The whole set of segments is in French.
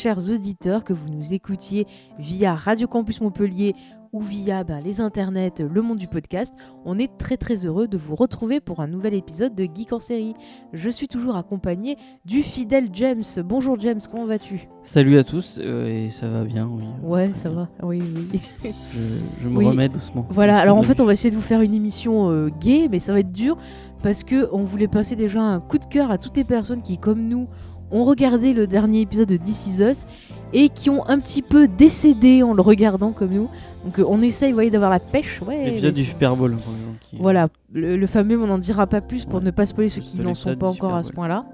chers auditeurs, que vous nous écoutiez via Radio Campus Montpellier ou via bah, les internets, le monde du podcast. On est très très heureux de vous retrouver pour un nouvel épisode de Geek en série. Je suis toujours accompagné du fidèle James. Bonjour James, comment vas-tu? Salut à tous, euh, et ça va bien, oui. Ouais, ça va, oui, oui. Je, je me Oui. remets doucement. Voilà, alors en fait on va essayer de vous faire une émission euh, gay, mais ça va être dur parce que on voulait passer déjà un coup de cœur à toutes les personnes qui, comme nous, ont regardé le dernier épisode de This Is Us et qui ont un petit peu décédé en le regardant comme nous. Donc euh, on essaye, vous voyez, d'avoir la pêche. Ouais, L'épisode du Super Bowl, par exemple. qui- Voilà, le, le fameux, on n'en dira pas plus pour Ouais. ne pas spoiler ceux qui n'en sont pas encore à ce point-là.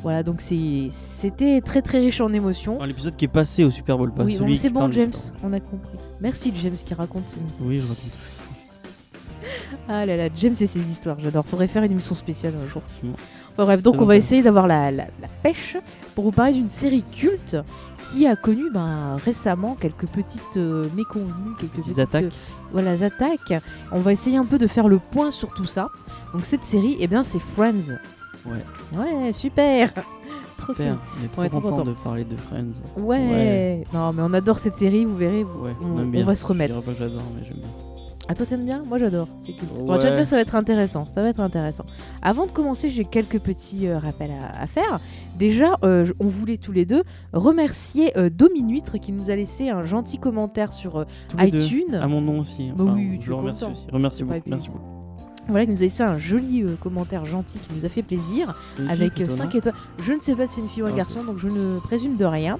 Voilà, donc c'était très très riche en émotions. Enfin, L'épisode qui est passé au Super Bowl, pas Oui, celui c'est bon, James, on a compris. Merci James qui raconte son. Oui, je raconte. Ah là là, James et ses histoires, j'adore. Faudrait faire une émission spéciale un jour. Enfin bref, donc on va intéressant. essayer d'avoir la, la- la pêche pour vous parler d'une série culte qui a connu ben, récemment quelques petites euh, méconvenues, quelques Petites petites, attaques. euh, voilà, attaques. On va essayer un peu de faire le point sur tout ça. Donc cette série, eh bien, c'est Friends. Ouais, Ouais, super. Trop super. cool. On est trop Ouais, content content. de parler de Friends. Ouais. Ouais. Non, mais on adore cette série, vous verrez. vous- Ouais, on, va se remettre. Je dirais pas que j'adore, mais j'aime bien. Ah toi t'aimes bien? Moi j'adore, c'est cool. Bon, tu vois, ça va être intéressant, ça va être intéressant. Avant de commencer, j'ai quelques petits euh, rappels à, à faire. Déjà, euh, on voulait tous les deux remercier euh, Dominuitre qui nous a laissé un gentil commentaire sur deux. iTunes. À mon nom aussi. Bah oui, je es le remercie content. aussi. Remercie beaucoup. Merci beaucoup. Voilà, qui nous a laissé un joli euh, commentaire gentil qui nous a fait plaisir avec plutôt, 5 non étoiles. Je ne sais pas si c'est une fille ou un garçon, donc je ne présume de rien.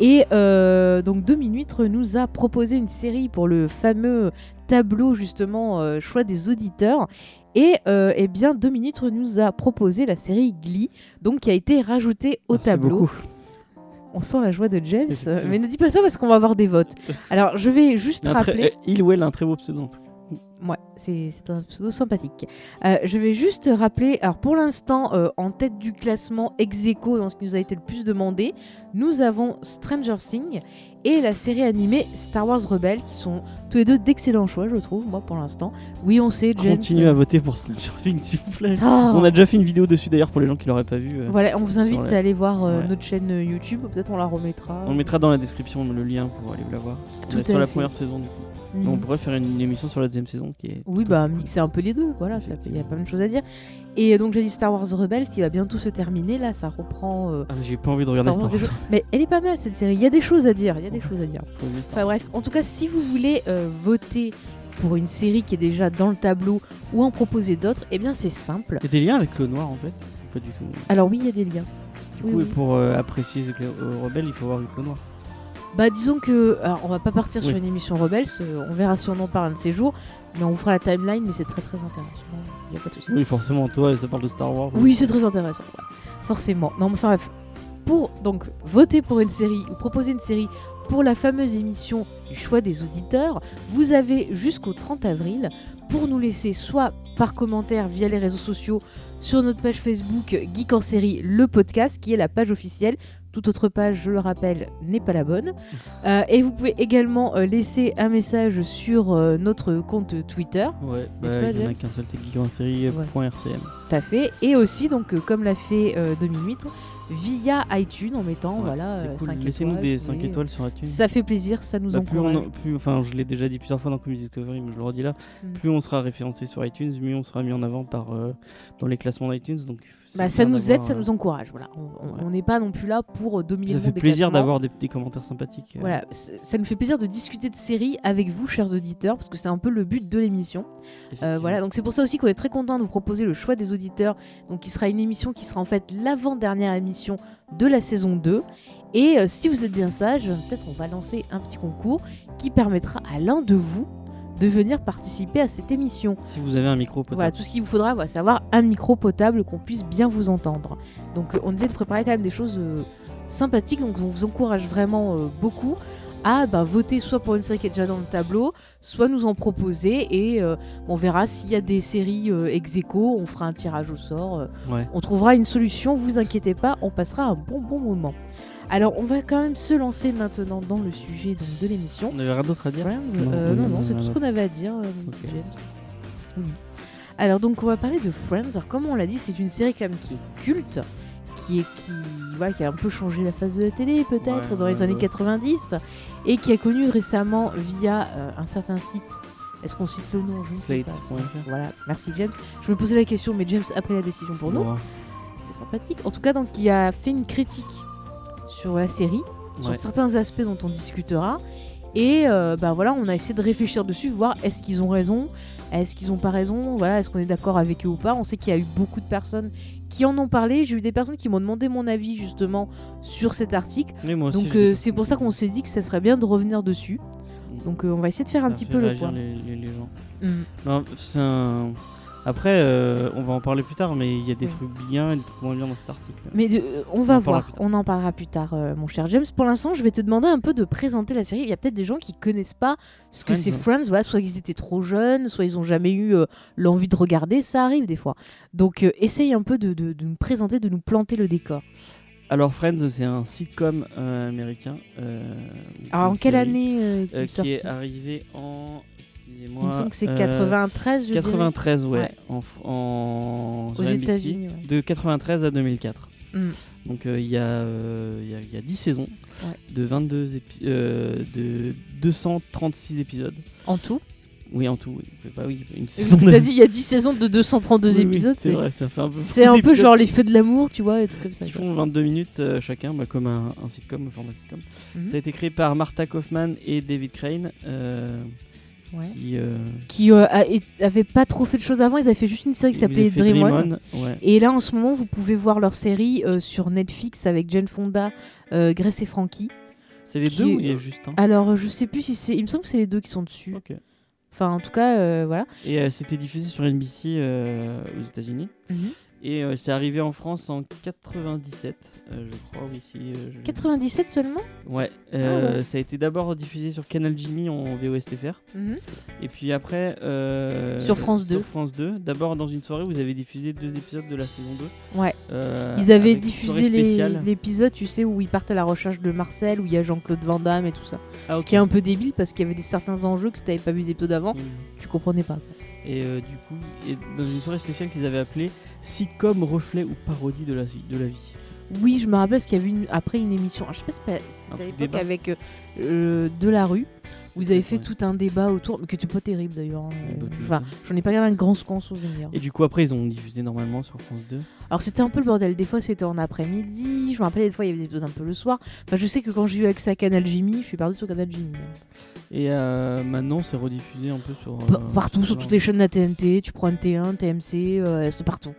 Et euh, donc Dominuitre nous a proposé une série pour le fameux tableau justement euh, choix des auditeurs. Et euh, eh bien Dominuitre nous a proposé la série Glee, donc qui a été rajoutée au Merci tableau. beaucoup. On sent la joie de James, mais ne dis pas ça parce qu'on va avoir des votes. Alors je vais juste rappeler. euh, Il ou elle a un très beau pseudo en tout cas. Ouais, c'est un pseudo sympathique. Euh, je vais juste rappeler, alors pour l'instant, euh, en tête du classement ex aequo dans ce qui nous a été le plus demandé, nous avons Stranger Things et la série animée Star Wars Rebels, qui sont tous les deux d'excellents choix, je trouve, moi pour l'instant. Oui, on sait, James. Continuez à voter pour Stranger Things, s'il vous plaît. On a déjà fait une vidéo dessus d'ailleurs pour les gens qui l'auraient pas vu. euh. Voilà, on vous invite la- à aller voir Ouais. notre chaîne YouTube, peut-être on la remettra. On mettra dans la description le lien pour aller la voir. On Tout est sur la première saison du coup. Mhm. On pourrait faire une émission sur la deuxième saison qui est. Oui, bah mixer un peu les deux, voilà, il y a pas mal de choses à dire. Et donc j'ai dit Star Wars Rebels qui va bientôt se terminer, là ça reprend... euh, Ah, J'ai pas envie de regarder Star Wars. Mais elle est pas mal cette série, il y a des choses à dire, il y a des choses à dire. Enfin bref, en tout cas, si vous voulez euh, voter pour une série qui est déjà dans le tableau ou en proposer d'autres, eh bien c'est simple. Il y a des liens avec le noir en fait Pas du tout? Alors oui, il y a des liens. Du Oui, coup, oui. pour euh, apprécier les euh, rebelles, il faut voir le noir. Bah disons que, alors on va pas partir sur une émission Rebels, euh, on verra si on en parle un de ces jours, mais on vous fera la timeline, mais c'est très très intéressant. Il y a pas de souci. Oui, forcément, toi, ça parle de Star Wars. Oui, c'est très intéressant. ouais. Forcément. Non, mais enfin bref. Pour donc voter pour une série ou proposer une série pour la fameuse émission du choix des auditeurs, vous avez jusqu'au 30 avril pour nous laisser soit par commentaire via les réseaux sociaux sur notre page Facebook Geek en série le podcast qui est la page officielle. Toute autre page, je le rappelle, n'est pas la bonne. Euh, et vous pouvez également euh, laisser un message sur euh, notre compte Twitter Ouais, bah, pas, il y en a qu'un seul, c'est geekensérie.rcm. Tout à fait. Et aussi, donc, comme l'a fait euh, Dominuitre, via iTunes en mettant Ouais, voilà, cool. 5 Laissez-nous étoiles. des vous 5 voyez. étoiles sur iTunes. Ça fait plaisir, ça nous Bah, plus encourage. en- plus, enfin, je l'ai déjà dit plusieurs fois dans Comedy Discovery, mais je le redis là. Mm. Plus on sera référencé sur iTunes, mieux on sera mis en avant par dans les classements d'iTunes. Donc, Bah, ça nous aide, ça nous encourage. Voilà. On- n'est pas non plus là pour euh, dominer Ça le fait monde des plaisir d'avoir des petits commentaires sympathiques. euh. Voilà, ça nous fait plaisir de discuter de séries avec vous, chers auditeurs, parce que c'est un peu le but de l'émission. Euh, voilà, donc c'est pour ça aussi qu'on est très content de vous proposer le choix des auditeurs, donc qui sera une émission qui sera en fait l'avant-dernière émission de la saison 2. Et euh, si vous êtes bien sage, peut-être on va lancer un petit concours qui permettra à l'un de vous de venir participer à cette émission. Si vous avez un micro potable. Voilà, tout ce qu'il vous faudra, voilà, c'est avoir un micro potable qu'on puisse bien vous entendre. Donc euh, on essaie de préparer quand même des choses euh, sympathiques, donc on vous encourage vraiment euh, beaucoup à bah, voter soit pour une série qui est déjà dans le tableau, soit nous en proposer et euh, on verra s'il y a des séries ex aequo, on fera un tirage au sort, Ouais. on trouvera une solution, vous inquiétez pas, on passera un bon bon moment. Alors on va quand même se lancer maintenant dans le sujet donc, de l'émission. On avait rien d'autre à dire Friends Non, Euh, oui, non, non, non, c'est tout ce qu'on avait à dire, euh, mon petit. James. Oui. Alors donc on va parler de Friends. Alors comme on l'a dit, c'est une série quand même qui est culte, qui, est, qui, voilà, qui a un peu changé la face de la télé peut-être Ouais, dans les ouais, années ouais. 90 et qui a connu récemment via euh, un certain site. Est-ce qu'on cite le nom? Je ne sais pas. Slate.fr. Voilà, merci James. Je me posais la question, mais James a pris la décision pour nous. C'est sympathique. En tout cas, donc, il a fait une critique sur la série, sur certains aspects dont on discutera. Et euh, bah voilà, on a essayé de réfléchir dessus, voir est-ce qu'ils ont raison, est-ce qu'ils ont pas raison, voilà, est-ce qu'on est d'accord avec eux ou pas. On sait qu'il y a eu beaucoup de personnes qui en ont parlé. J'ai eu des personnes qui m'ont demandé mon avis justement sur cet article. Oui, moi aussi, Donc euh, c'est pour ça qu'on s'est dit que ça serait bien de revenir dessus. Donc euh, on va essayer de faire un petit peu le point. Les, les- les gens. Mm. Non, c'est un- Après, euh, on va en parler plus tard, mais il y a des trucs bien et des trucs moins bien dans cet article. Mais euh, on va voir, on en parlera plus tard, euh, mon cher James. Pour l'instant, je vais te demander un peu de présenter la série. Il y a peut-être des gens qui connaissent pas ce que c'est. Friends. Voilà, soit ils étaient trop jeunes, soit ils ont jamais eu l'envie de regarder. Ça arrive des fois. Donc, essaye un peu de, de- de nous présenter, de nous planter le décor. Alors, Friends, c'est un sitcom américain. Alors, en quelle série, année est-il euh, sorti Qui est arrivé en. Excusez-moi. Il me semble que c'est euh, 93, je dirais. 93, ouais. Ouais. En, en- Aux États-Unis, ouais. De 93 à 2004. Mm. Donc euh, il y, a, euh, y, a, y a 10 saisons Ouais. de 22 épi- euh, de 236 épisodes. En tout? Oui, en tout. Oui. Bah oui, une saison. de- t'as dit il y a 10 saisons de 232 Oui, oui, épisodes. c'est vrai, ça fait un peu. C'est un peu genre les feux de l'amour, tu vois, et trucs comme ça. Quoi. font 22 minutes euh, chacun, bah, comme un, un sitcom, un format sitcom. Mhm. Ça a été créé par Martha Kaufman et David Crane, euh, Ouais. qui, euh, qui euh, a- avait pas trop fait de choses avant. Ils avaient fait juste une série qui s'appelait Dream On. Dream On, ouais. Et là, en ce moment, vous pouvez voir leur série euh, sur Netflix avec Jane Fonda, euh, Grace et Frankie. C'est les deux ou il y a juste un? Alors, je sais plus si c'est. Il me semble que c'est les deux qui sont dessus. Enfin, en tout cas, voilà. Et c'était diffusé sur NBC aux États-Unis. Et euh, c'est arrivé en France en 97, euh, je crois, oui. Si, euh, je- 97 seulement? Ouais, Ah euh, ouais. ça a été d'abord diffusé sur Canal Jimmy en VOSTFR. Et puis après. euh, Sur France 2. Sur France 2. D'abord, dans une soirée, vous avez diffusé deux épisodes de la saison 2. Ouais. euh, Ils avaient diffusé l'épisode, tu sais, où ils partent à la recherche de Marcel, où il y a Jean-Claude Van Damme et tout ça. Ah, Ce qui est un peu débile parce qu'il y avait des certains enjeux que si t'avais pas vu les épisodes avant, Mm. tu comprenais pas. Et euh, du coup, et dans une soirée spéciale qu'ils avaient appelée Sitcom, reflet ou parodie de la, vie- de la vie. Oui, je me rappelle parce qu'il y avait une, après une émission, je sais pas si c'était à l'époque avec euh, euh, De la rue, où ils avaient fait Ouais. tout un débat autour, mais qui était pas terrible d'ailleurs. hein. Bah, Enfin, j'en ai pas gardé un grand, grand souvenir. Et du coup, après, ils ont diffusé normalement sur France 2. Alors c'était un peu le bordel, des fois c'était en après-midi, je me rappelle des fois il y avait des épisodes un peu le soir. Enfin, je sais que quand j'ai eu accès à Canal Jimmy, je suis perdu sur Canal Jimmy. hein. Et euh, maintenant, c'est rediffusé un peu sur. Euh, partout, sur toutes les chaînes de la TNT, tu prends NT1, TMC, euh, c'est partout.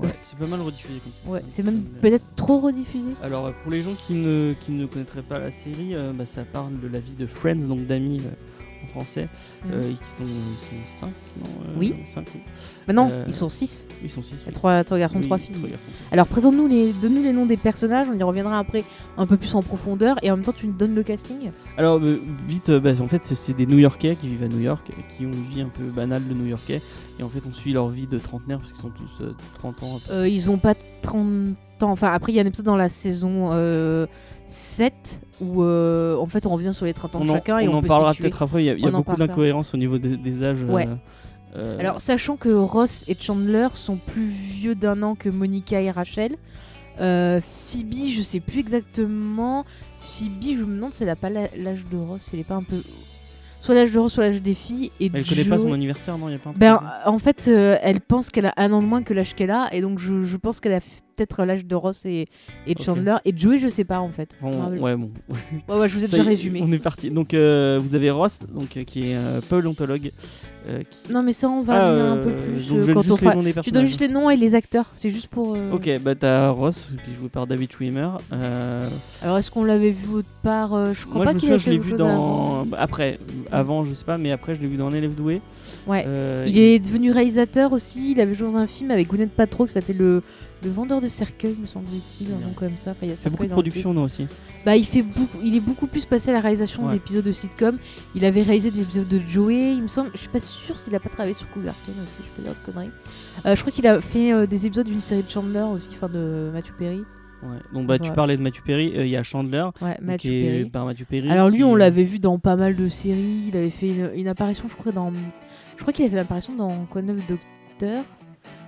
Ouais, c'est pas mal rediffusé comme ça. Ouais, c'est même me- peut-être trop rediffusé. Alors euh, pour les gens qui ne, qui ne connaîtraient pas la série, euh, bah, ça parle de la vie de Friends, donc d'amis euh, en français, euh, et qui sont, ils sont 5, non euh, Oui. 5, oui. Maintenant, euh, ils sont 6. Ils sont 6. Trois, trois garçons, trois filles. Alors présente-nous les, donne-nous les noms des personnages, on y reviendra après un peu plus en profondeur et en même temps tu nous donnes le casting. Alors euh, vite, euh, bah, en fait c'est- des New-Yorkais qui vivent à New York, qui ont une vie un peu banale de New-Yorkais, et en fait on suit leur vie de trentenaire parce qu'ils sont tous euh, 30 ans. Euh, ils ont pas 30 ans, enfin après il y a un épisode dans la saison euh, 7 où en fait on revient sur les 30 ans on de chacun et on on en peut parlera peut-être après, il y a, y a On beaucoup d'incohérences au niveau des, des âges. Ouais. Euh, Alors sachant que Ross et Chandler sont plus vieux d'un an que Monica et Rachel, euh, Phoebe je sais plus exactement, Phoebe je me demande si elle a pas l'âge de Ross, elle est pas un peu... Soit l'âge de Ross, soit l'âge des filles. Et elle connaît pas son anniversaire, non y a pas un Ben, en fait, euh, elle pense qu'elle a un an de moins que l'âge qu'elle a, et donc je, je pense qu'elle a peut-être l'âge de Ross et, et de. Chandler. Et Joey, je sais pas en fait. Bon, ouais, bon. ouais, ouais, je vous ai déjà résumé. On est parti. Donc euh, vous avez Ross, donc euh, qui est euh, paléontologue. euh, qui... Non, mais ça, on va Ah, un peu plus donc quand on fera. Tu donnes juste les noms et les acteurs, c'est juste pour. Ok, bah t'as Ross qui est joué par David Schwimmer. Alors, est-ce qu'on l'avait vu autre part Je crois moi pas qu'il ait je l'ai vu dans avant. bah, après, avant je sais pas, mais après je l'ai vu dans Un élève doué. Ouais. Il est devenu réalisateur aussi. Il avait joué dans un film avec Gwyneth Paltrow qui s'appelle le, le vendeur de cercueils, me semble-t-il, un nom comme ça. Enfin, il y a C'est beaucoup de production non aussi. Bah, il fait beaucoup, il est beaucoup plus passé à la réalisation Ouais. d'épisodes de sitcom. Il avait réalisé des épisodes de Joey, il me semble. Je suis pas sûre s'il a pas travaillé sur Cougarton aussi, je peux dire de conneries. Euh, je crois qu'il a fait euh, des épisodes d'une série de Chandler aussi, enfin de Matthew Perry. Ouais. Donc bah tu parlais de Matthew Perry, euh, il y a Chandler Ouais, Matthew qui est par Matthew Perry. Alors lui, qui- on l'avait vu dans pas mal de séries. Il avait fait une, une apparition, je crois dans, je crois qu'il a fait une apparition dans Quoi neuf Docteur?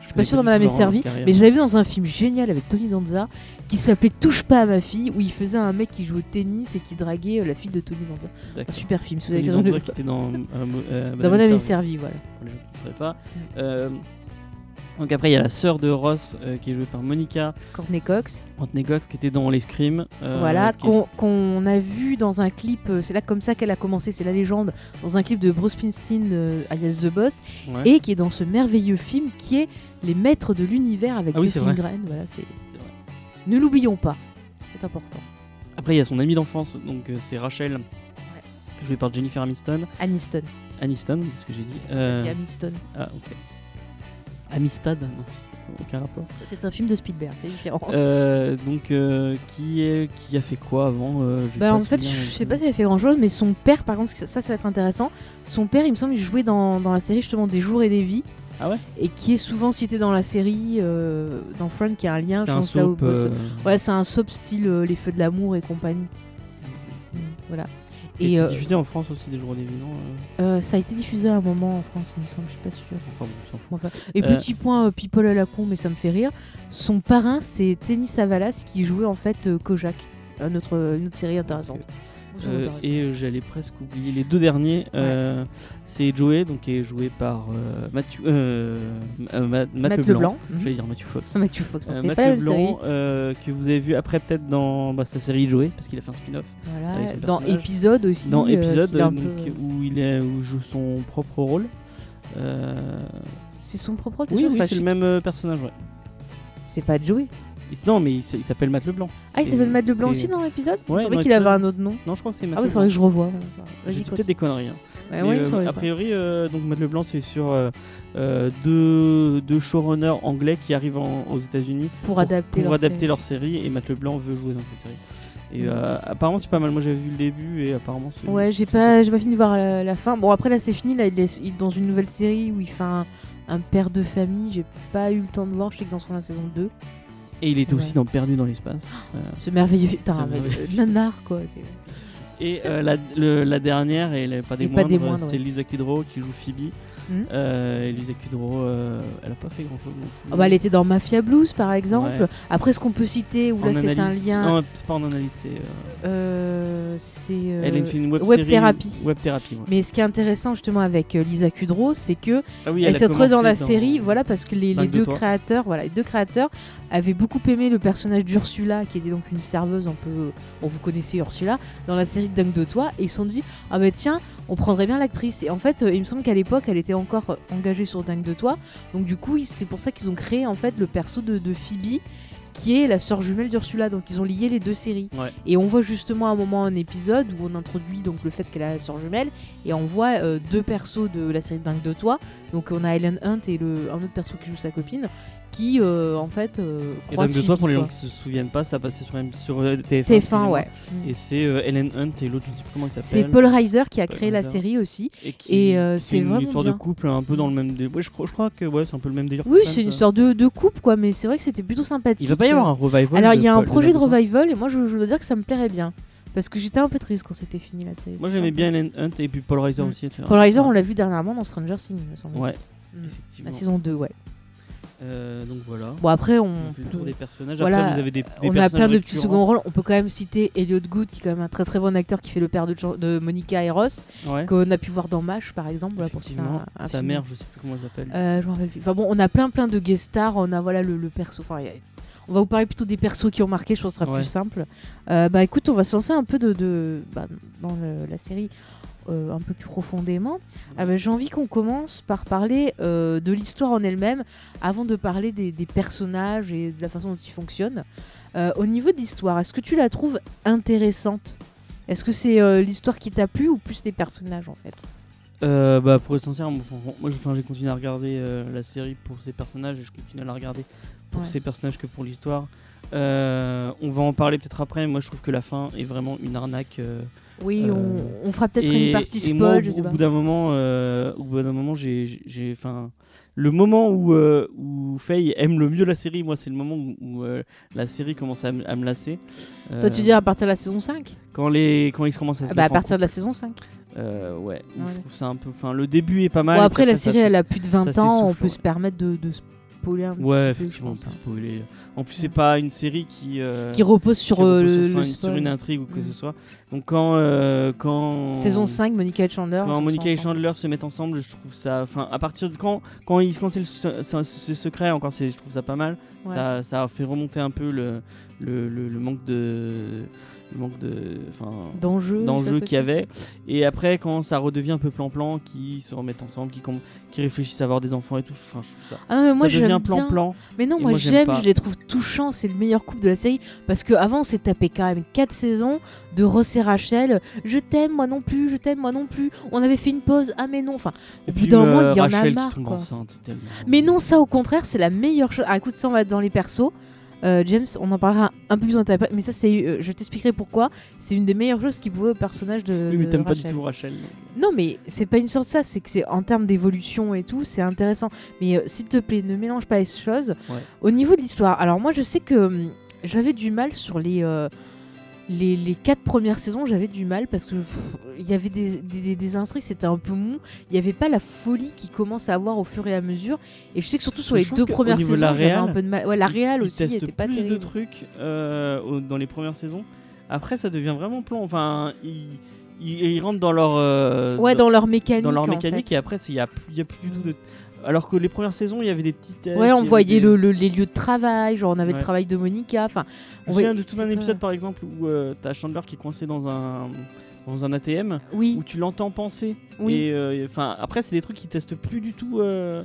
Je suis pas sûre d'en m'en avoir servi, mais je l'avais vu dans un film génial avec Tony Danza qui s'appelait Touche pas à ma fille, où il faisait un mec qui jouait au tennis et qui draguait euh, la fille de Tony Danza. Un super film. Tony Danza qui était dans, euh, dans Mon ami servi, voilà. Je ne pas. Euh, donc après, il y a la sœur de Ross euh, qui est jouée par Monica. Courtney Cox. Courtney Cox qui était dans Les Scream. Euh, voilà, qu'on a vu dans un clip, euh, c'est là comme ça qu'elle a commencé, c'est la légende, dans un clip de Bruce Springsteen alias The Boss, et qui est dans ce merveilleux film qui est Les Maîtres de l'Univers avec ah oui. Voilà, c'est Ne l'oublions pas, c'est important. Après, il y a son amie d'enfance, donc c'est Rachel, jouée par Jennifer Aniston. Aniston. Aniston, c'est ce que j'ai dit. Aniston. Ah, ok. Amistad Non, aucun rapport. C'est un film de Spielberg, c'est différent. Euh, donc, euh, qui, est, qui a fait quoi avant euh, bah, En fait, je sais pas s'il a fait grand chose, mais son père, par contre, ça, ça va être intéressant. Son père, il me semble, il jouait dans, dans la série justement Des jours et des vies. Ah ouais? Et qui est souvent cité dans la série, dans Friend, qui a un lien, je pense, là où. Ouais, c'est un soap style Les Feux de l'amour et compagnie. Mm, voilà. Et, euh, diffusé en France aussi des jours des euh, euh, Ça a été diffusé à un moment en France, il me semble, je suis pas sûr. Enfin bon, s'en fout. et petit point people à la con, mais ça me fait rire. Son parrain, c'est Tennis Savalas qui jouait en fait Kojak, une autre, une autre série intéressante. Euh, et euh, j'allais presque oublier les deux derniers. Euh, c'est Joey, donc qui est joué par Mathieu, Matt, Leblanc. Mhm. J'allais dire Matthew Fox. Matthew Fox, c'est pas Leblanc, que vous avez vu après peut-être dans bah, sa série Joey, parce qu'il a fait un spin-off. Voilà. Dans épisode aussi. Dans épisode où il est où joue son propre rôle. C'est son propre rôle. Oui, oui c'est le même personnage. Ouais. C'est pas Joey. Non, mais il s'appelle Matt Leblanc. Ah, il s'appelle Matt Leblanc aussi dans l'épisode Je savais qu'il avait un autre nom. Non, je crois que c'est Matt Ah oui, il faudrait que je revoie. J'ai peut-être des conneries. Hein. Euh, a priori, euh, donc Matt Leblanc, c'est sur euh, deux, deux, showrunners anglais qui arrivent aux États-Unis pour, adapter, leur, adapter série. leur série et Matt Leblanc veut jouer dans cette série. Et apparemment c'est pas mal. Moi j'avais vu le début et apparemment c'est. Ouais, j'ai pas, j'ai pas fini de voir la, fin. Bon après là c'est fini. Là il est, dans une nouvelle série où il fait un, un père de famille. J'ai pas eu le temps de voir. Je sais qu'ils en sont la saison 2. Et il était aussi dans Perdu dans l'espace. Ce merveilleux. Putain, nanar quoi. Et euh, la, la, dernière, et pas des moindres, c'est Lisa Kudrow qui joue Phoebe. Hmm. Euh, Elisa Kudrow, euh, elle a pas fait grand chose. Oh bah, elle était dans Mafia Blues par exemple. Après, ce qu'on peut citer, où là c'est un lien. Non, c'est pas en analyse, c'est. Euh... c'est elle a une web, web thérapie. Web thérapie Mais ce qui est intéressant justement avec Lisa Kudrow, c'est que ah elle, s'est retrouvée dans la série, voilà, parce que les, les deux créateurs, voilà, les deux créateurs avaient beaucoup aimé le personnage d'Ursula, qui était donc une serveuse un peu. Bon, vous connaissez Ursula, dans la série Dingue de Toi, et ils se sont dit, ah bah tiens, on prendrait bien l'actrice. Et en fait, il me semble qu'à l'époque, elle était encore engagée sur Dingue de Toi. Donc du coup, c'est pour ça qu'ils ont créé en fait le perso de, de Phoebe qui est la sœur jumelle d'Ursula. Donc ils ont lié les deux séries. Et on voit justement à un moment un épisode où on introduit donc le fait qu'elle a la sœur jumelle et on voit euh, deux persos de la série Dingue de Toi. Donc on a Ellen Hunt et le, un autre perso qui joue sa copine qui euh, en fait euh, et de toi pour les gens qui se souviennent pas ça passait sur, sur euh, TF1, TF1 ouais et c'est euh, Ellen Hunt et l'autre je sais plus comment il s'appelle c'est Paul Reiser qui a créé la série aussi et, c'est vraiment une histoire de couple un peu dans le même délire ouais, je, crois, je crois que ouais c'est un peu le même délire oui c'est une histoire de, de, couple quoi mais c'est vrai que c'était plutôt sympathique il va pas y avoir un revival alors il y a un projet de revival et moi je, je dois dire que ça me plairait bien parce que j'étais un peu triste quand c'était fini la série. Moi j'aimais bien Ellen Hunt et puis Paul Reiser mm. aussi. Paul Reiser, on l'a vu dernièrement dans Stranger Things, me semble. Ouais. Mm. La saison 2, ouais. Euh, donc voilà. Bon après on, on fait le tour des personnages. Voilà, après, vous avez des, des on a plein de petits seconds rôles. On peut quand même citer Elliot Good qui est quand même un très très bon acteur qui fait le père de, de Monica et Ross ouais. qu'on a pu voir dans Mash par exemple. Voilà, pour citer un, un Sa film. mère, je sais plus comment elle s'appelle. Euh, je m'en rappelle plus. Enfin bon, on a plein plein de guest stars. On a voilà le, le perso. Enfin, on va vous parler plutôt des persos qui ont marqué. Je pense que ce sera ouais. plus simple. Euh, bah écoute, on va se lancer un peu de, de bah, dans le, la série euh, un peu plus profondément, ah ben, j'ai envie qu'on commence par parler euh, de l'histoire en elle-même avant de parler des, des, personnages et de la façon dont ils fonctionnent. Euh, au niveau de l'histoire, est-ce que tu la trouves intéressante? Est-ce que c'est l'histoire qui t'a plu ou plus les personnages en fait? Bah, Pour être sincère, moi, moi j'ai continué à regarder la série pour ses personnages et je continue à la regarder pour ouais. ses personnages que pour l'histoire. on va en parler peut-être après. Moi, je trouve que la fin est vraiment une arnaque. Oui, on, euh, on, fera peut-être une partie spoil, moi, je sais au, Bout d'un moment, euh, au bout d'un moment, j'ai, enfin, le moment où, euh, où Faye aime le mieux la série, moi, c'est le moment où, où euh, la série commence à, à me lasser. Toi, tu dis à partir de la saison 5 Quand les, quand ils commencent à se ah bah, à partir de la saison 5. Euh, ouais, ouais, je trouve ça un peu. Enfin, le début est pas mal. Bon, après, la série, elle a plus de 20 ans, on peut se permettre de, de spoiler un Ouais, petit peu. on peut hein. spoiler. En plus, c'est pas une série qui. euh, Qui repose sur, qui euh, repose le, sur, le sur spoil. une intrigue ou que Mm. ce soit. Donc quand. euh, quand Saison 5, Monica et Chandler. Quand Monica et ensemble. Chandler se mettent ensemble, je trouve ça. Enfin, à partir de quand, quand, ils, quand c'est le, ce secret, encore, je trouve ça pas mal. Ouais. Ça, ça fait remonter un peu le, le, le- le manque de. Le manque de. D'enjeux. d'enjeux qu'il y que avait. Et après, quand ça redevient un peu plan-plan, qui se remettent ensemble, qui, réfléchissent à avoir des enfants et tout, enfin, je trouve ça. Ah, mais moi ça devient plan-plan. Mais non, moi, moi, j'aime je les trouve touchants, c'est le meilleur couple de la série. Parce qu'avant, on s'est tapé quand même 4 saisons de Ross et Rachel. Je t'aime, moi non plus, je t'aime, moi non plus. On avait fait une pause, ah mais non. Enfin, au bout d'un euh, moment, il y en a marre. quoi. enceinte. Mais non, ça au contraire, c'est la meilleure chose. Ah, écoute, ça, on va dans les persos. Euh, James, on en parlera un peu plus en détail mais ça, c'est, euh, je t'expliquerai pourquoi. C'est une des meilleures choses qui pouvait au personnage de. Oui, mais t'aimes pas du tout Rachel. Non, mais c'est pas une sorte de ça, c'est que c'est en termes d'évolution et tout, c'est intéressant. Mais euh, s'il te plaît, ne mélange pas les choses. Ouais. Au niveau de l'histoire, alors moi je sais que hum, j'avais du mal sur les, les, les quatre premières saisons, j'avais du mal parce que il y avait des, des, des- c'était un peu mou. Il n'y avait pas la folie qui commence à avoir au fur et à mesure. Et je sais que surtout sur Je les deux premières saisons, j'avais un peu de mal. Ouais, la réal aussi testent n'était pas plus terrible. de trucs euh, dans les premières saisons. Après, ça devient vraiment plan. Enfin, ils, ils, ils rentrent dans leur. euh, Ouais, dans leur mécanique. dans leur mécanique fait. et après il y a, y a plus du tout de alors que les premières saisons il y avait des petits tests Ouais, on voyait des- le, le- les lieux de travail, genre on avait Ouais. le travail de Monica. Enfin, je on voyait- de tout un épisode par exemple où euh, t'as Chandler qui est coincé dans un dans un ATM Oui, où tu l'entends penser Oui. et euh, enfin après c'est des trucs qui testent plus du tout euh,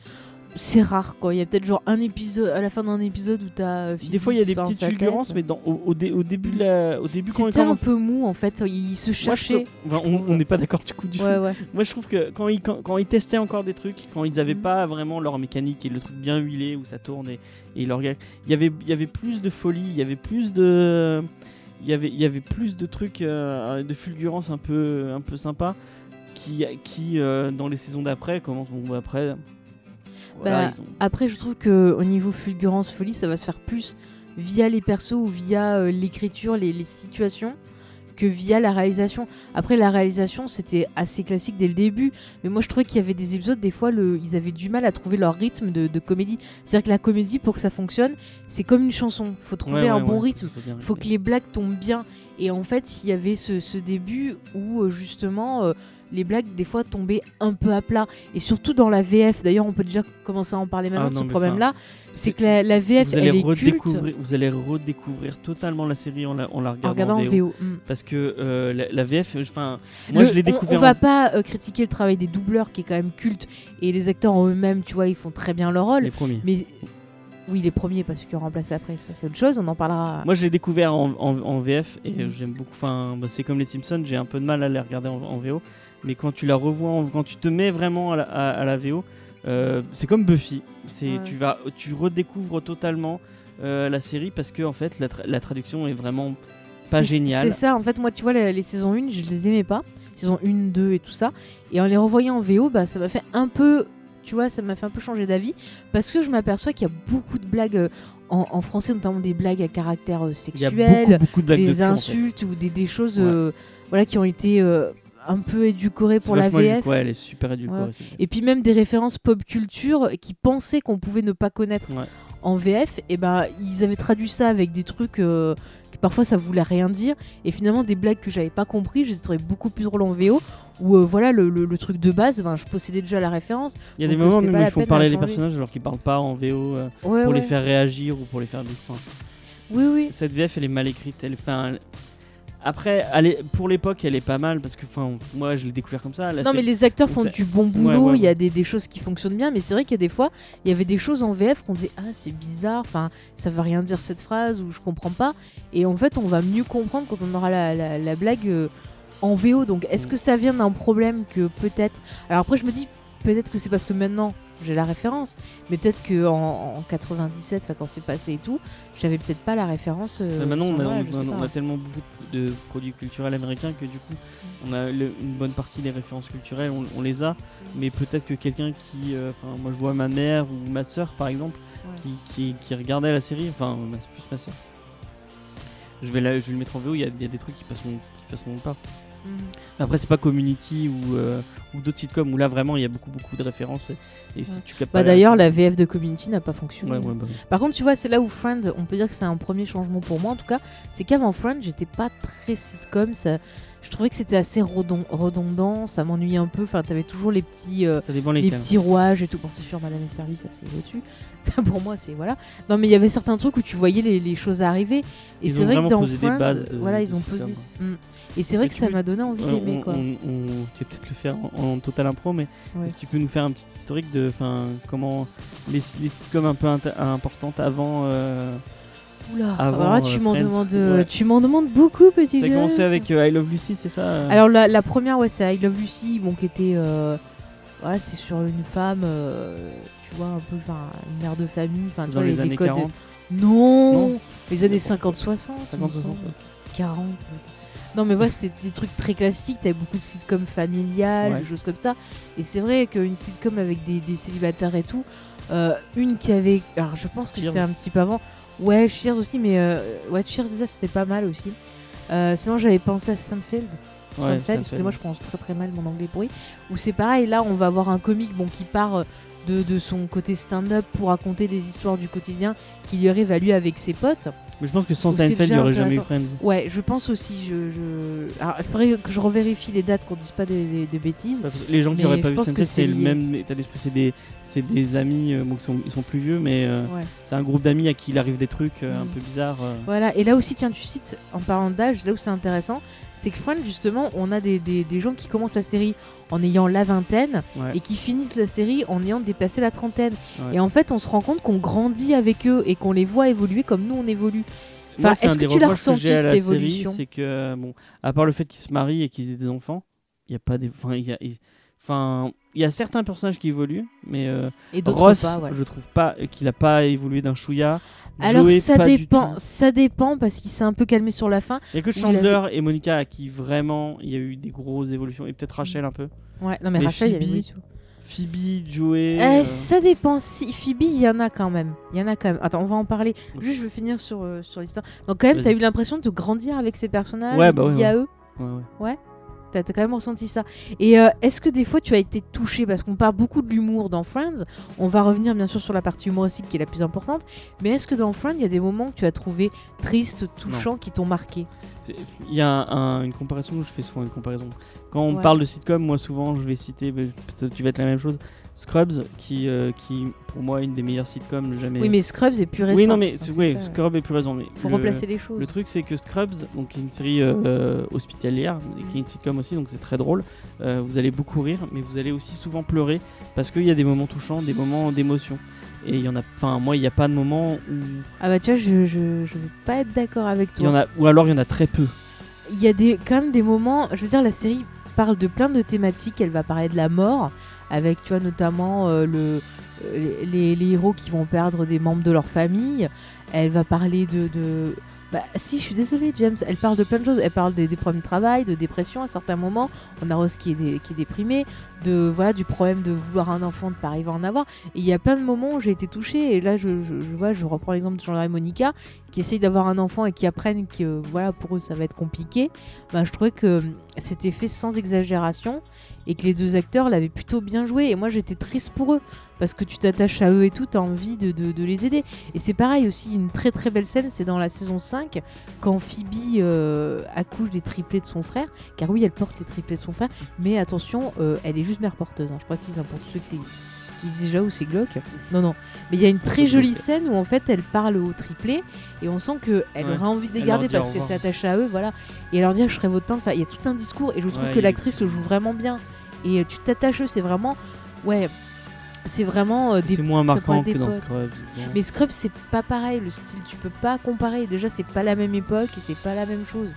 c'est rare quoi. Il y a peut-être genre un épisode, à la fin d'un épisode où t'as. euh, des fois il y a des petites fulgurances mais dans, au, au dé- au début de la, au début quand ils C'était un peu mou en fait, il se Moi, je cherchait. trouve- enfin, on n'est pas d'accord du coup du Ouais. Moi je trouve que quand ils, quand, quand ils testaient encore des trucs, quand ils avaient Mhm. pas vraiment leur mécanique et le truc bien huilé où ça tourne et, et leur il y avait il y avait plus de folie, il y avait plus de il y avait il y avait plus de trucs euh, de fulgurance un peu un peu sympa qui qui euh, dans les saisons d'après commencent bon après voilà, Bah, ils ont- Après, je trouve que au niveau fulgurance folie, ça va se faire plus via les persos ou via euh, l'écriture, les, les situations, que via la réalisation. Après, la réalisation, c'était assez classique dès le début, mais moi, je trouvais qu'il y avait des épisodes, des fois, le, ils avaient du mal à trouver leur rythme de, de comédie. C'est-à-dire que la comédie, pour que ça fonctionne, c'est comme une chanson. faut trouver Ouais, un ouais, bon ouais, rythme. faut faut que les blagues tombent bien. Et en fait, il y avait ce, ce début où euh, justement euh, les blagues des fois tombaient un peu à plat. Et surtout dans la VF, d'ailleurs, on peut déjà commencer à en parler maintenant Ah de non, ce problème-là. C'est que la, la VF, vous allez elle est culte vous allez redécouvrir totalement la série en la, en la en regardant en VO. VO. mm. parce que euh, la, la VF enfin moi Le- je l'ai on- découvert On, va pas euh, critiquer le travail des doubleurs qui est quand même culte. Et les acteurs en eux-mêmes, tu vois, ils font très bien leur rôle. les premiers Mais oui, les premiers, pas ceux qui ont remplacé après, ça c'est autre chose, on en parlera. Moi, je l'ai découvert en, en- en VF et j'aime beaucoup. Enfin, bah, c'est comme les Simpsons, j'ai un peu de mal à les regarder en, en VO. Mais quand tu la revois, en- quand tu te mets vraiment à la, à- à la VO, euh, c'est comme Buffy. C'est Ouais. tu vas, tu redécouvres totalement euh, la série parce que en fait, la, tra- la traduction est vraiment pas géniale. C'est ça, en fait, moi, tu vois, les, les saisons 1, je les aimais pas. Saison 1, 2 et tout ça. Et en les revoyant en VO, bah, ça m'a fait un peu. Tu vois, ça m'a fait un peu changer d'avis. Parce que je m'aperçois qu'il y a beaucoup de blagues euh, en, en français, notamment des blagues à caractère sexuel, beaucoup, beaucoup de blagues de des cul, en fait. insultes ou des, des choses Ouais. euh, voilà, qui ont été euh, un peu édulcorées C'est pour la VF. Ouais, elle est super édulcorée. Ouais. Et puis même des références pop culture qui pensaient qu'on pouvait ne pas connaître Ouais. en VF, et ben ils avaient traduit ça avec des trucs euh, que parfois ça voulait rien dire, et finalement des blagues que j'avais pas compris, je les beaucoup plus drôles en VO, où euh, voilà le, le- le truc de base, ben, je possédais déjà la référence. Il y a des moments où peine de parler les personnages alors qu'ils parlent pas en VO euh, Ouais, pour les faire réagir ou pour les faire descendre. Oui, oui. Cette VF, elle est mal écrite. Elle fait un- Après, elle est- pour l'époque, elle est pas mal parce que, moi, je l'ai découvert comme ça. Non mais les acteurs font du bon Ouais, boulot, ouais, il y a des, des choses qui fonctionnent bien, mais c'est vrai qu'il y a des fois, il y avait des choses en VF qu'on disait ah c'est bizarre, enfin ça veut rien dire cette phrase ou je comprends pas, et en fait on va mieux comprendre quand on aura la, la- la blague euh, en VO. Donc est-ce Mm. que ça vient d'un problème que peut-être, alors après je me dis peut-être que c'est parce que maintenant j'ai la référence, mais peut-être que en, en 97, enfin quand c'est passé et tout, j'avais peut-être pas la référence. euh, maintenant, on a, on a- on tellement bouffé de produits culturels américains que du coup, on a le- une bonne partie des références culturelles, on, les a. Mais peut-être que quelqu'un qui, euh, enfin, moi, je vois ma mère ou ma soeur, par exemple, Ouais. qui, qui, qui regardait la série, enfin, plus ma soeur. Je vais, la, je vais le mettre en VO. Il y a, il y a des trucs qui passeront, qui passeront pas. Après, c'est pas Community ou, euh, ou d'autres sitcoms où là vraiment il y a beaucoup beaucoup de références. Et, et si tu captes pas Bah, D'ailleurs, la VF de Community n'a pas fonctionné. Ouais, ouais, bah, Par contre, tu vois, c'est là où Friends, on peut dire que c'est un premier changement pour moi en tout cas. C'est qu'avant Friends, j'étais pas très sitcom. Ça... Je trouvais que c'était assez redon- redondant, ça m'ennuyait un peu. Enfin, t'avais toujours les petits, euh, les petits rouages et tout. Bon, c'est sûr, Madame et Service, ça c'est au-dessus. Ça pour moi, c'est voilà. Non, mais il y avait certains trucs où tu voyais les, les choses arriver. Et c'est vrai que dans Friends, de- voilà, ils ont posé. Et c'est vrai que ça m'a donné envie d'aimer on, on- on- tu vas peut-être le faire en, en total impro, mais Ouais. est-ce que tu peux nous faire un petit historique de comment les, les sitcoms un peu importantes avant euh, Oula. avant, Alors là, tu euh, m'en demandes, ouais. tu m'en demandes beaucoup, petit. Ça a commencé avec euh, I Love Lucy, c'est ça euh Alors la, la première, ouais, c'est I Love Lucy, bon, qui était, euh, voilà, c'était sur une femme, tu vois, un peu, enfin, une mère de famille, enfin, dans les les, années codes. de- 40, Non, Non. les années 50-60, 50, il me 60. semble. 40. Non, mais voilà, c'était des trucs très classiques. T'avais beaucoup de sitcoms familiales, Ouais. des choses comme ça. Et c'est vrai qu'une sitcom avec des, des célibataires et tout, euh, une qui avait. Alors, je pense que c'est un petit peu avant. Ouais, Cheers aussi, mais euh, ouais, Cheers, déjà, c'était pas mal aussi. Euh, sinon, j'avais pensé à Seinfeld. Ouais, Seinfeld, excusez-moi, je prononce très très mal mon anglais pourri. Où c'est pareil, là, on va avoir un comique bon, qui part euh, de, de son côté stand-up pour raconter des histoires du quotidien qui lui arrive à lui avec ses potes. Mais je pense que sans Donc Seinfeld, il n'y aurait jamais eu. Friends. Ouais, je pense aussi. Je, je... Alors, il faudrait que je revérifie les dates, qu'on dise pas des, des- des bêtises. Les gens qui n'auraient pas je vu pense que Seinfeld, c'est le même état d'esprit. C'est des, c'est des amis, euh, bon, qui sont, ils sont plus vieux, mais euh, Ouais. c'est un groupe d'amis à qui il arrive des trucs euh, un Mm. peu bizarres. Voilà, et là aussi, tiens, tu cites, en parlant d'âge, là où c'est intéressant, c'est que Friends, justement, on a des, des- des gens qui commencent la série en ayant la vingtaine Ouais. et qui finissent la série en ayant dépassé la trentaine. Ouais. Et en fait, on se rend compte qu'on grandit avec eux et qu'on les voit évoluer comme nous on évolue. Enfin, est-ce que tu l'as ressenti cette évolution? C'est que, bon, à part le fait qu'ils se marient et qu'ils aient des enfants, il y a pas des. Enfin, il y a. Enfin, il y a certains personnages qui évoluent, mais euh, Et Ross, pas, ouais. je trouve pas qu'il a pas évolué d'un chouïa. Alors Joey, ça dépend, ça dépend parce qu'il s'est un peu calmé sur la fin. Il y a que Chandler et Monica à qui vraiment il y a eu des grosses évolutions et peut-être Rachel un peu. Ouais, non mais, Mais Rachel, il y a Phoebe, évolution. Phoebe, Joey. Euh, euh, Ça dépend. Si Phoebe, il y en a quand même. Il y en a quand même. Attends, on va en parler. Juste, je veux finir sur, euh, sur l'histoire. Donc, quand même, t'as eu l'impression de grandir avec ces personnages, Ouais, bah ouais, lier à eux. ouais, t'as quand même ressenti ça. Et euh, est-ce que des fois, tu as été touché? Parce qu'on parle beaucoup de l'humour dans Friends. On va revenir bien sûr sur la partie humoristique qui est la plus importante. Mais est-ce que dans Friends, il y a des moments que tu as trouvé tristes, touchants, qui t'ont marqué? Il y a un- un- une comparaison, je fais souvent une comparaison. Quand on Ouais. parle de sitcom, moi souvent je vais citer, tu vas être la même chose, Scrubs, qui, euh, qui pour moi est une des meilleures sitcoms jamais. Oui, mais Scrubs est plus récent. Oui, non, mais ouais. Scrubs est plus raison. Mais Faut le, replacer les choses. le truc, c'est que Scrubs, donc qui est une série euh, hospitalière, qui est une sitcom aussi, donc c'est très drôle. Euh, vous allez beaucoup rire, mais vous allez aussi souvent pleurer parce qu'il y a des moments touchants, des moments d'émotion. Et il y en a, enfin moi, il n'y a pas de moment où Ah bah tu vois, je, je, je veux pas être d'accord avec il y toi. en a, ou alors il y en a très peu. Il y a des, quand même des moments, je veux dire, la série parle de plein de thématiques. Elle va parler de la mort, avec, tu vois, notamment euh, le, euh, les, les héros qui vont perdre des membres de leur famille. Elle va parler de. de... Bah, si, je suis désolée, James. Elle parle de plein de choses. Elle parle des, des problèmes de travail, de dépression à certains moments. On a Rose qui est, qui est déprimée, de, voilà, du problème de vouloir un enfant, de pas arriver à en avoir. Et il y a plein de moments où j'ai été touchée. Et là, je, vois, je reprends l'exemple de Jean-Marie Monica, qui essayent d'avoir un enfant et qui apprennent que, voilà, pour eux, ça va être compliqué. Bah, je trouvais que hum, c'était fait sans exagération et que les deux acteurs l'avaient plutôt bien joué. Et moi, j'étais triste pour eux parce que tu t'attaches à eux et tout, t'as envie de les aider. Et c'est pareil aussi, une très très belle scène, c'est dans la saison 5, quand Phoebe euh, accouche des triplés de son frère. Car oui, elle porte les triplés de son frère, mais attention, euh, elle est juste mère porteuse. Hein. Je précise hein, pour tous ceux qui, qui disent déjà où c'est glauque. Non, non. Mais il y a une très jolie scène où en fait elle parle aux triplés et on sent qu'elle Ouais. aurait envie de les Elle garder parce au qu'elle s'est attachée à eux, voilà. Et elle leur dit je serai votre tante. Enfin, il y a tout un discours et je trouve Ouais, que il- l'actrice le joue vraiment bien. Et euh, tu t'attaches eux, c'est vraiment. Ouais. C'est vraiment euh, des C'est moins marquant que dans. Scrubs. mais Scrubs, c'est pas pareil, le style, tu peux pas comparer. Déjà, c'est pas la même époque et c'est pas la même chose.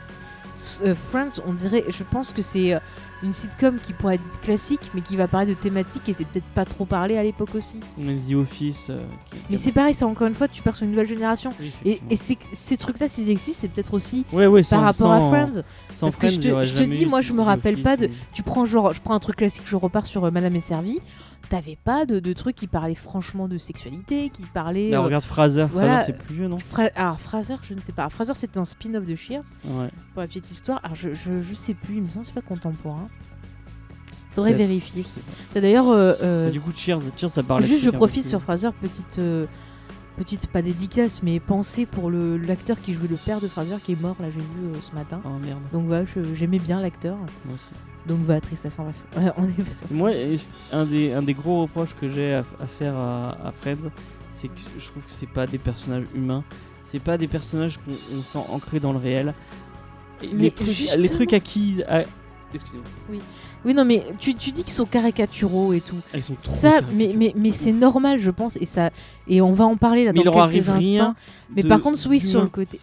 Euh, Friends, on dirait, je pense que c'est euh, une sitcom qui pourrait être dite classique, mais qui va parler de thématiques qui étaient peut-être pas trop parlées à l'époque aussi. Même The Office. euh, qui- Mais c'est pareil, c'est encore une fois, tu pars sur une nouvelle génération. Oui, Et, ces trucs-là, s'ils existent, c'est peut-être aussi Ouais, ouais, par sans- rapport à Friends. sans Parce que je te- je dis, moi, je me rappelle Office pas de- Tu prends genre, je prends un truc classique, je repars sur euh, Madame est servie. T'avais pas de, de trucs qui parlaient franchement de sexualité, qui parlaient. Là, euh, regarde Fraser, voilà, Fraser c'est plus vieux, non Fra- alors Fraser, je ne sais pas. Fraser, c'était un spin-off de Shears Ouais. pour la petite histoire. Alors je, je, je sais plus, il me semble que c'est pas contemporain. Faudrait vérifier. T'as d'ailleurs. euh, euh, Du coup, Cheers, Cheers ça parlait. Juste, je profite sur Fraser, petite, euh, petite, pas dédicace, mais pensée pour l'acteur qui jouait le père de Fraser qui est mort, là j'ai vu ce matin. Oh merde. Donc voilà, j'aimais bien l'acteur. Donc voilà. Ouais, on est. Moi, un des, un des gros reproches que j'ai à, à faire à, à Friends, c'est que je trouve que c'est pas des personnages humains. C'est pas des personnages qu'on on sent ancrés dans le réel. Et les, trucs, les justement- trucs acquis. à- Excusez-moi. Oui, non, mais tu, tu dis qu'ils sont caricaturaux et tout. Ah, ils sont trop Ça, mais, mais, mais c'est normal, je pense, et ça, et on va en parler là Mais dans quelques instants. Mais par contre, oui, sur le côté.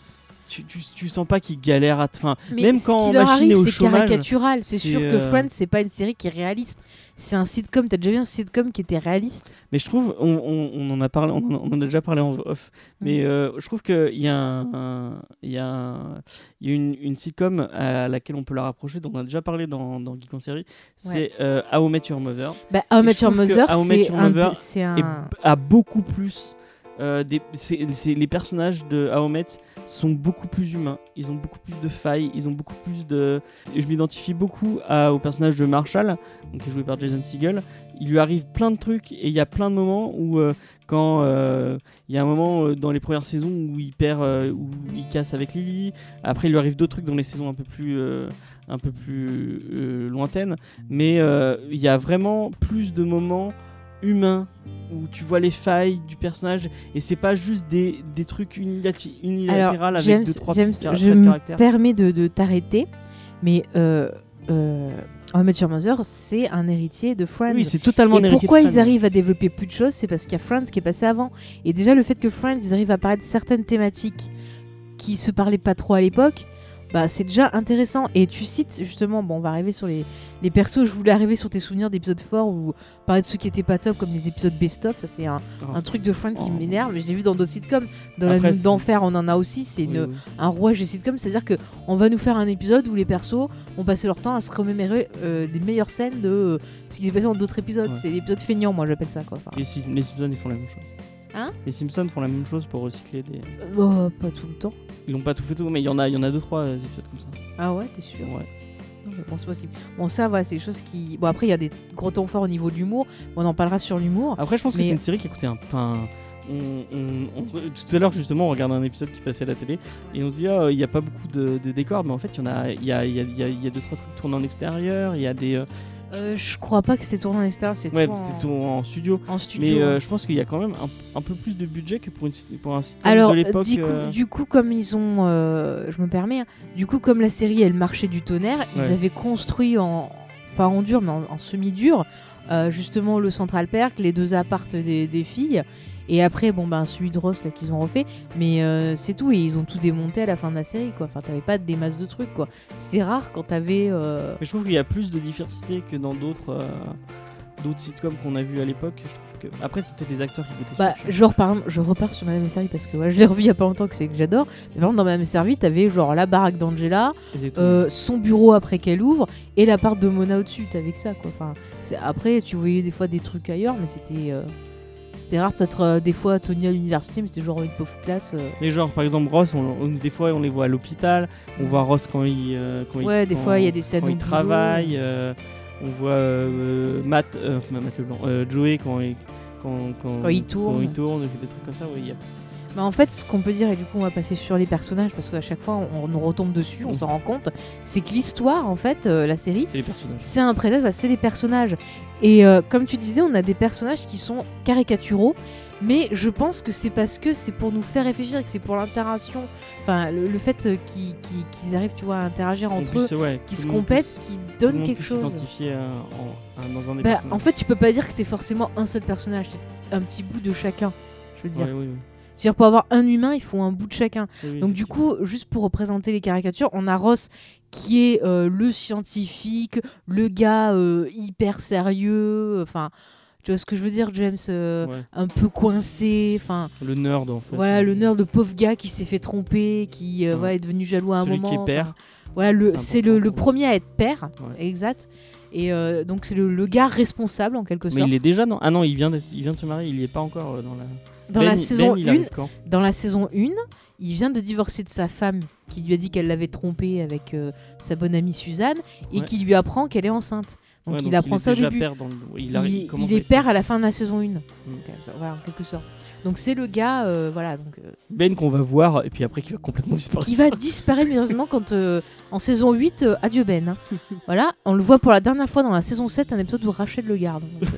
Tu, tu, tu sens pas qu'ils galèrent à. Mais Même ce quand qui leur arrive, c'est caricatural. C'est sûr que euh, Friends, c'est pas une série qui est réaliste. C'est un sitcom. T'as déjà vu un sitcom qui était réaliste? Mais je trouve, on, on- on en a parlé, on en, on en a déjà parlé en off. Mais Mm. euh, je trouve qu'il y a, un, il y a, un- il y a une, une sitcom à laquelle on peut la rapprocher, dont on a déjà parlé dans, dans Geek en série. C'est euh, How I Met Your Mother. Bah, How I Et Met Your Mother, c'est un, a beaucoup plus. Euh, les personnages de How I Met sont beaucoup plus humains. Ils ont beaucoup plus de failles. Ils ont beaucoup plus de. Je m'identifie beaucoup au personnage de Marshall, qui est joué par Jason Segel. Il lui arrive plein de trucs et il y a plein de moments où euh, quand euh, il y a un moment dans les premières saisons où il perd, où il casse avec Lily. Après il lui arrive d'autres trucs dans les saisons un peu plus, un peu. Mais il y a vraiment plus de moments humains où tu vois les failles du personnage et c'est pas juste des, des trucs unilati- unilatéral Alors, avec James, deux trois James, petits je me permets de, de t'arrêter, mais euh, euh, Mother, c'est un héritier de Friends. Oui, c'est totalement un et de pourquoi ils arrivent à développer plus de choses C'est parce qu'il y a Friends qui est passé avant. Et déjà, le fait que Friends, ils arrivent à parler de certaines thématiques qui se parlaient pas trop à l'époque, bah, c'est déjà intéressant. Et tu cites justement, bon, on va arriver sur les, les persos. Je voulais arriver sur tes souvenirs d'épisodes forts ou parler de ceux qui étaient pas top, comme les épisodes best-of. Ça, c'est un, Oh. un truc de Friends qui Oh. m'énerve. Mais je l'ai vu dans d'autres sitcoms. Dans Après, la nuit d'enfer, on en a aussi. C'est Oui, une, oui. un rouage des sitcoms, c'est-à-dire que on va nous faire un épisode où les persos ont passé leur temps à se remémorer euh, des meilleures scènes de euh, ce qui s'est passé dans d'autres épisodes. Ouais. C'est l'épisode feignant, moi j'appelle ça quoi. Enfin, Les, Sim- les Simpsons ils font la même chose. Hein? Les Simpsons font la même chose pour recycler des. euh, pas tout le temps. Ils l'ont pas tout fait tout, mais il y en a, il y en a deux trois euh, épisodes comme ça. Ah ouais, t'es sûr Ouais. Non, bon, c'est possible. Bon, ça, voilà, c'est des choses qui. Bon, après, il y a des gros temps forts au niveau de l'humour. On en parlera sur l'humour. Après, je pense que c'est une série qui écoutait un. Enfin, on, on- on- tout à l'heure justement, on regardait un épisode qui passait à la télé et on se dit ah, il n'y a pas beaucoup de, de décors, mais en fait il y en a, il y a, y a, y a- y a deux trois trucs tournés en extérieur, il y a des, euh, je crois pas que c'est tourné en extérieur, c'est ouais, tout en- studio. en studio. Mais euh, je pense qu'il y a quand même un, un peu plus de budget que pour, une, pour un sitcom Alors, de l'époque. du, coup, euh, du coup, comme ils ont, je me permets, hein, du coup, comme la série elle marchait du tonnerre, ils avaient construit en, pas en dur, mais en, en semi-dur, justement le Central Perk, les deux appartes des, des filles, et après, bon ben celui de Ross là qu'ils ont refait, mais euh, c'est tout, et ils ont tout démonté à la fin de la série, quoi. Enfin, t'avais pas des masses de trucs, quoi. C'est rare quand t'avais. euh, Mais je trouve qu'il y a plus de diversité que dans d'autres. euh, D'autres sitcoms qu'on a vus à l'époque, je trouve que. Après, c'est peut-être les acteurs qui étaient Bah, genre, par exemple, je repars sur Madame et Servie parce que je l'ai revu il y a pas longtemps que c'est que j'adore. Mais par exemple, dans Madame et Servie, t'avais genre la baraque d'Angela, son bureau après qu'elle ouvre et l'appart de Mona au-dessus. T'avais que ça quoi. Enfin, après, tu voyais des fois des trucs ailleurs, mais c'était c'était rare. Peut-être euh, des fois Tony à l'université, mais c'était genre une pauvre classe. euh. Genre, par exemple, Ross, on- on- des fois on les voit à l'hôpital, on voit Ross quand il, euh, quand il- Ouais, des quand- fois il y a des scènes quand au il boulot. travaille. euh, on voit euh, Matt, euh, Matt Leblanc, euh, Joey quand il, quand, quand, Quand il tourne. il tourne, des trucs comme ça. ouais, il y a- Mais en fait, ce qu'on peut dire, et du coup, on va passer sur les personnages parce qu'à chaque fois, on, on nous retombe dessus, on s'en rend compte. C'est que l'histoire, en fait, euh, la série, C'est un prétexte, bah, c'est les personnages. Et euh, comme tu disais, on a des personnages qui sont caricaturaux, mais je pense que c'est parce que c'est pour nous faire réfléchir que c'est pour l'interaction, enfin le, le fait euh, qu'ils qu'ils- qu'ils arrivent, tu vois, à interagir entre eux, ouais, qui tout se le monde complètent, puisse- qui tout le donnent quelque chose. en- dans un des Bah, en fait, tu peux pas dire que c'est forcément un seul personnage, c'est un petit bout de chacun. Je veux dire, Ouais. C'est-à-dire pour avoir un humain, il faut un bout de chacun. Oui, Donc du coup, juste pour représenter les caricatures, on a Ross qui est euh, le scientifique, le gars euh, hyper sérieux, enfin, tu vois ce que je veux dire, James, euh, Ouais. un peu coincé, enfin, Le nerd en fait. voilà, le nerd de pauvre gars qui s'est fait tromper, qui Ouais. voilà, est devenu jaloux à un Celui moment. qui est père. Voilà, le- C'est le, le premier à être père, exact. Et euh, donc c'est le, le gars responsable en quelque Mais sorte. il est déjà dans. Ah non, il vient de, il vient de se marier, il y est pas encore euh, dans la. Dans Ben- la saison Ben, il 1, arrive quand Dans la saison 1, il vient de divorcer de sa femme qui lui a dit qu'elle l'avait trompé avec euh, sa bonne amie Suzanne et Ouais. qui lui apprend qu'elle est enceinte. Donc Ouais, il apprend ça au début. père dans le- Il, Il, arrive- il est père à la fin de la saison 1. Donc, Mm. euh, voilà, en quelque sorte. Donc c'est le gars, euh, voilà, donc, euh, Ben qu'on va voir et puis après qui va complètement disparaître. qui va disparaître mystérieusement quand euh, en saison 8, euh, adieu Ben. hein. voilà, on le voit pour la dernière fois dans la saison 7, un épisode où Rachel le garde. Donc,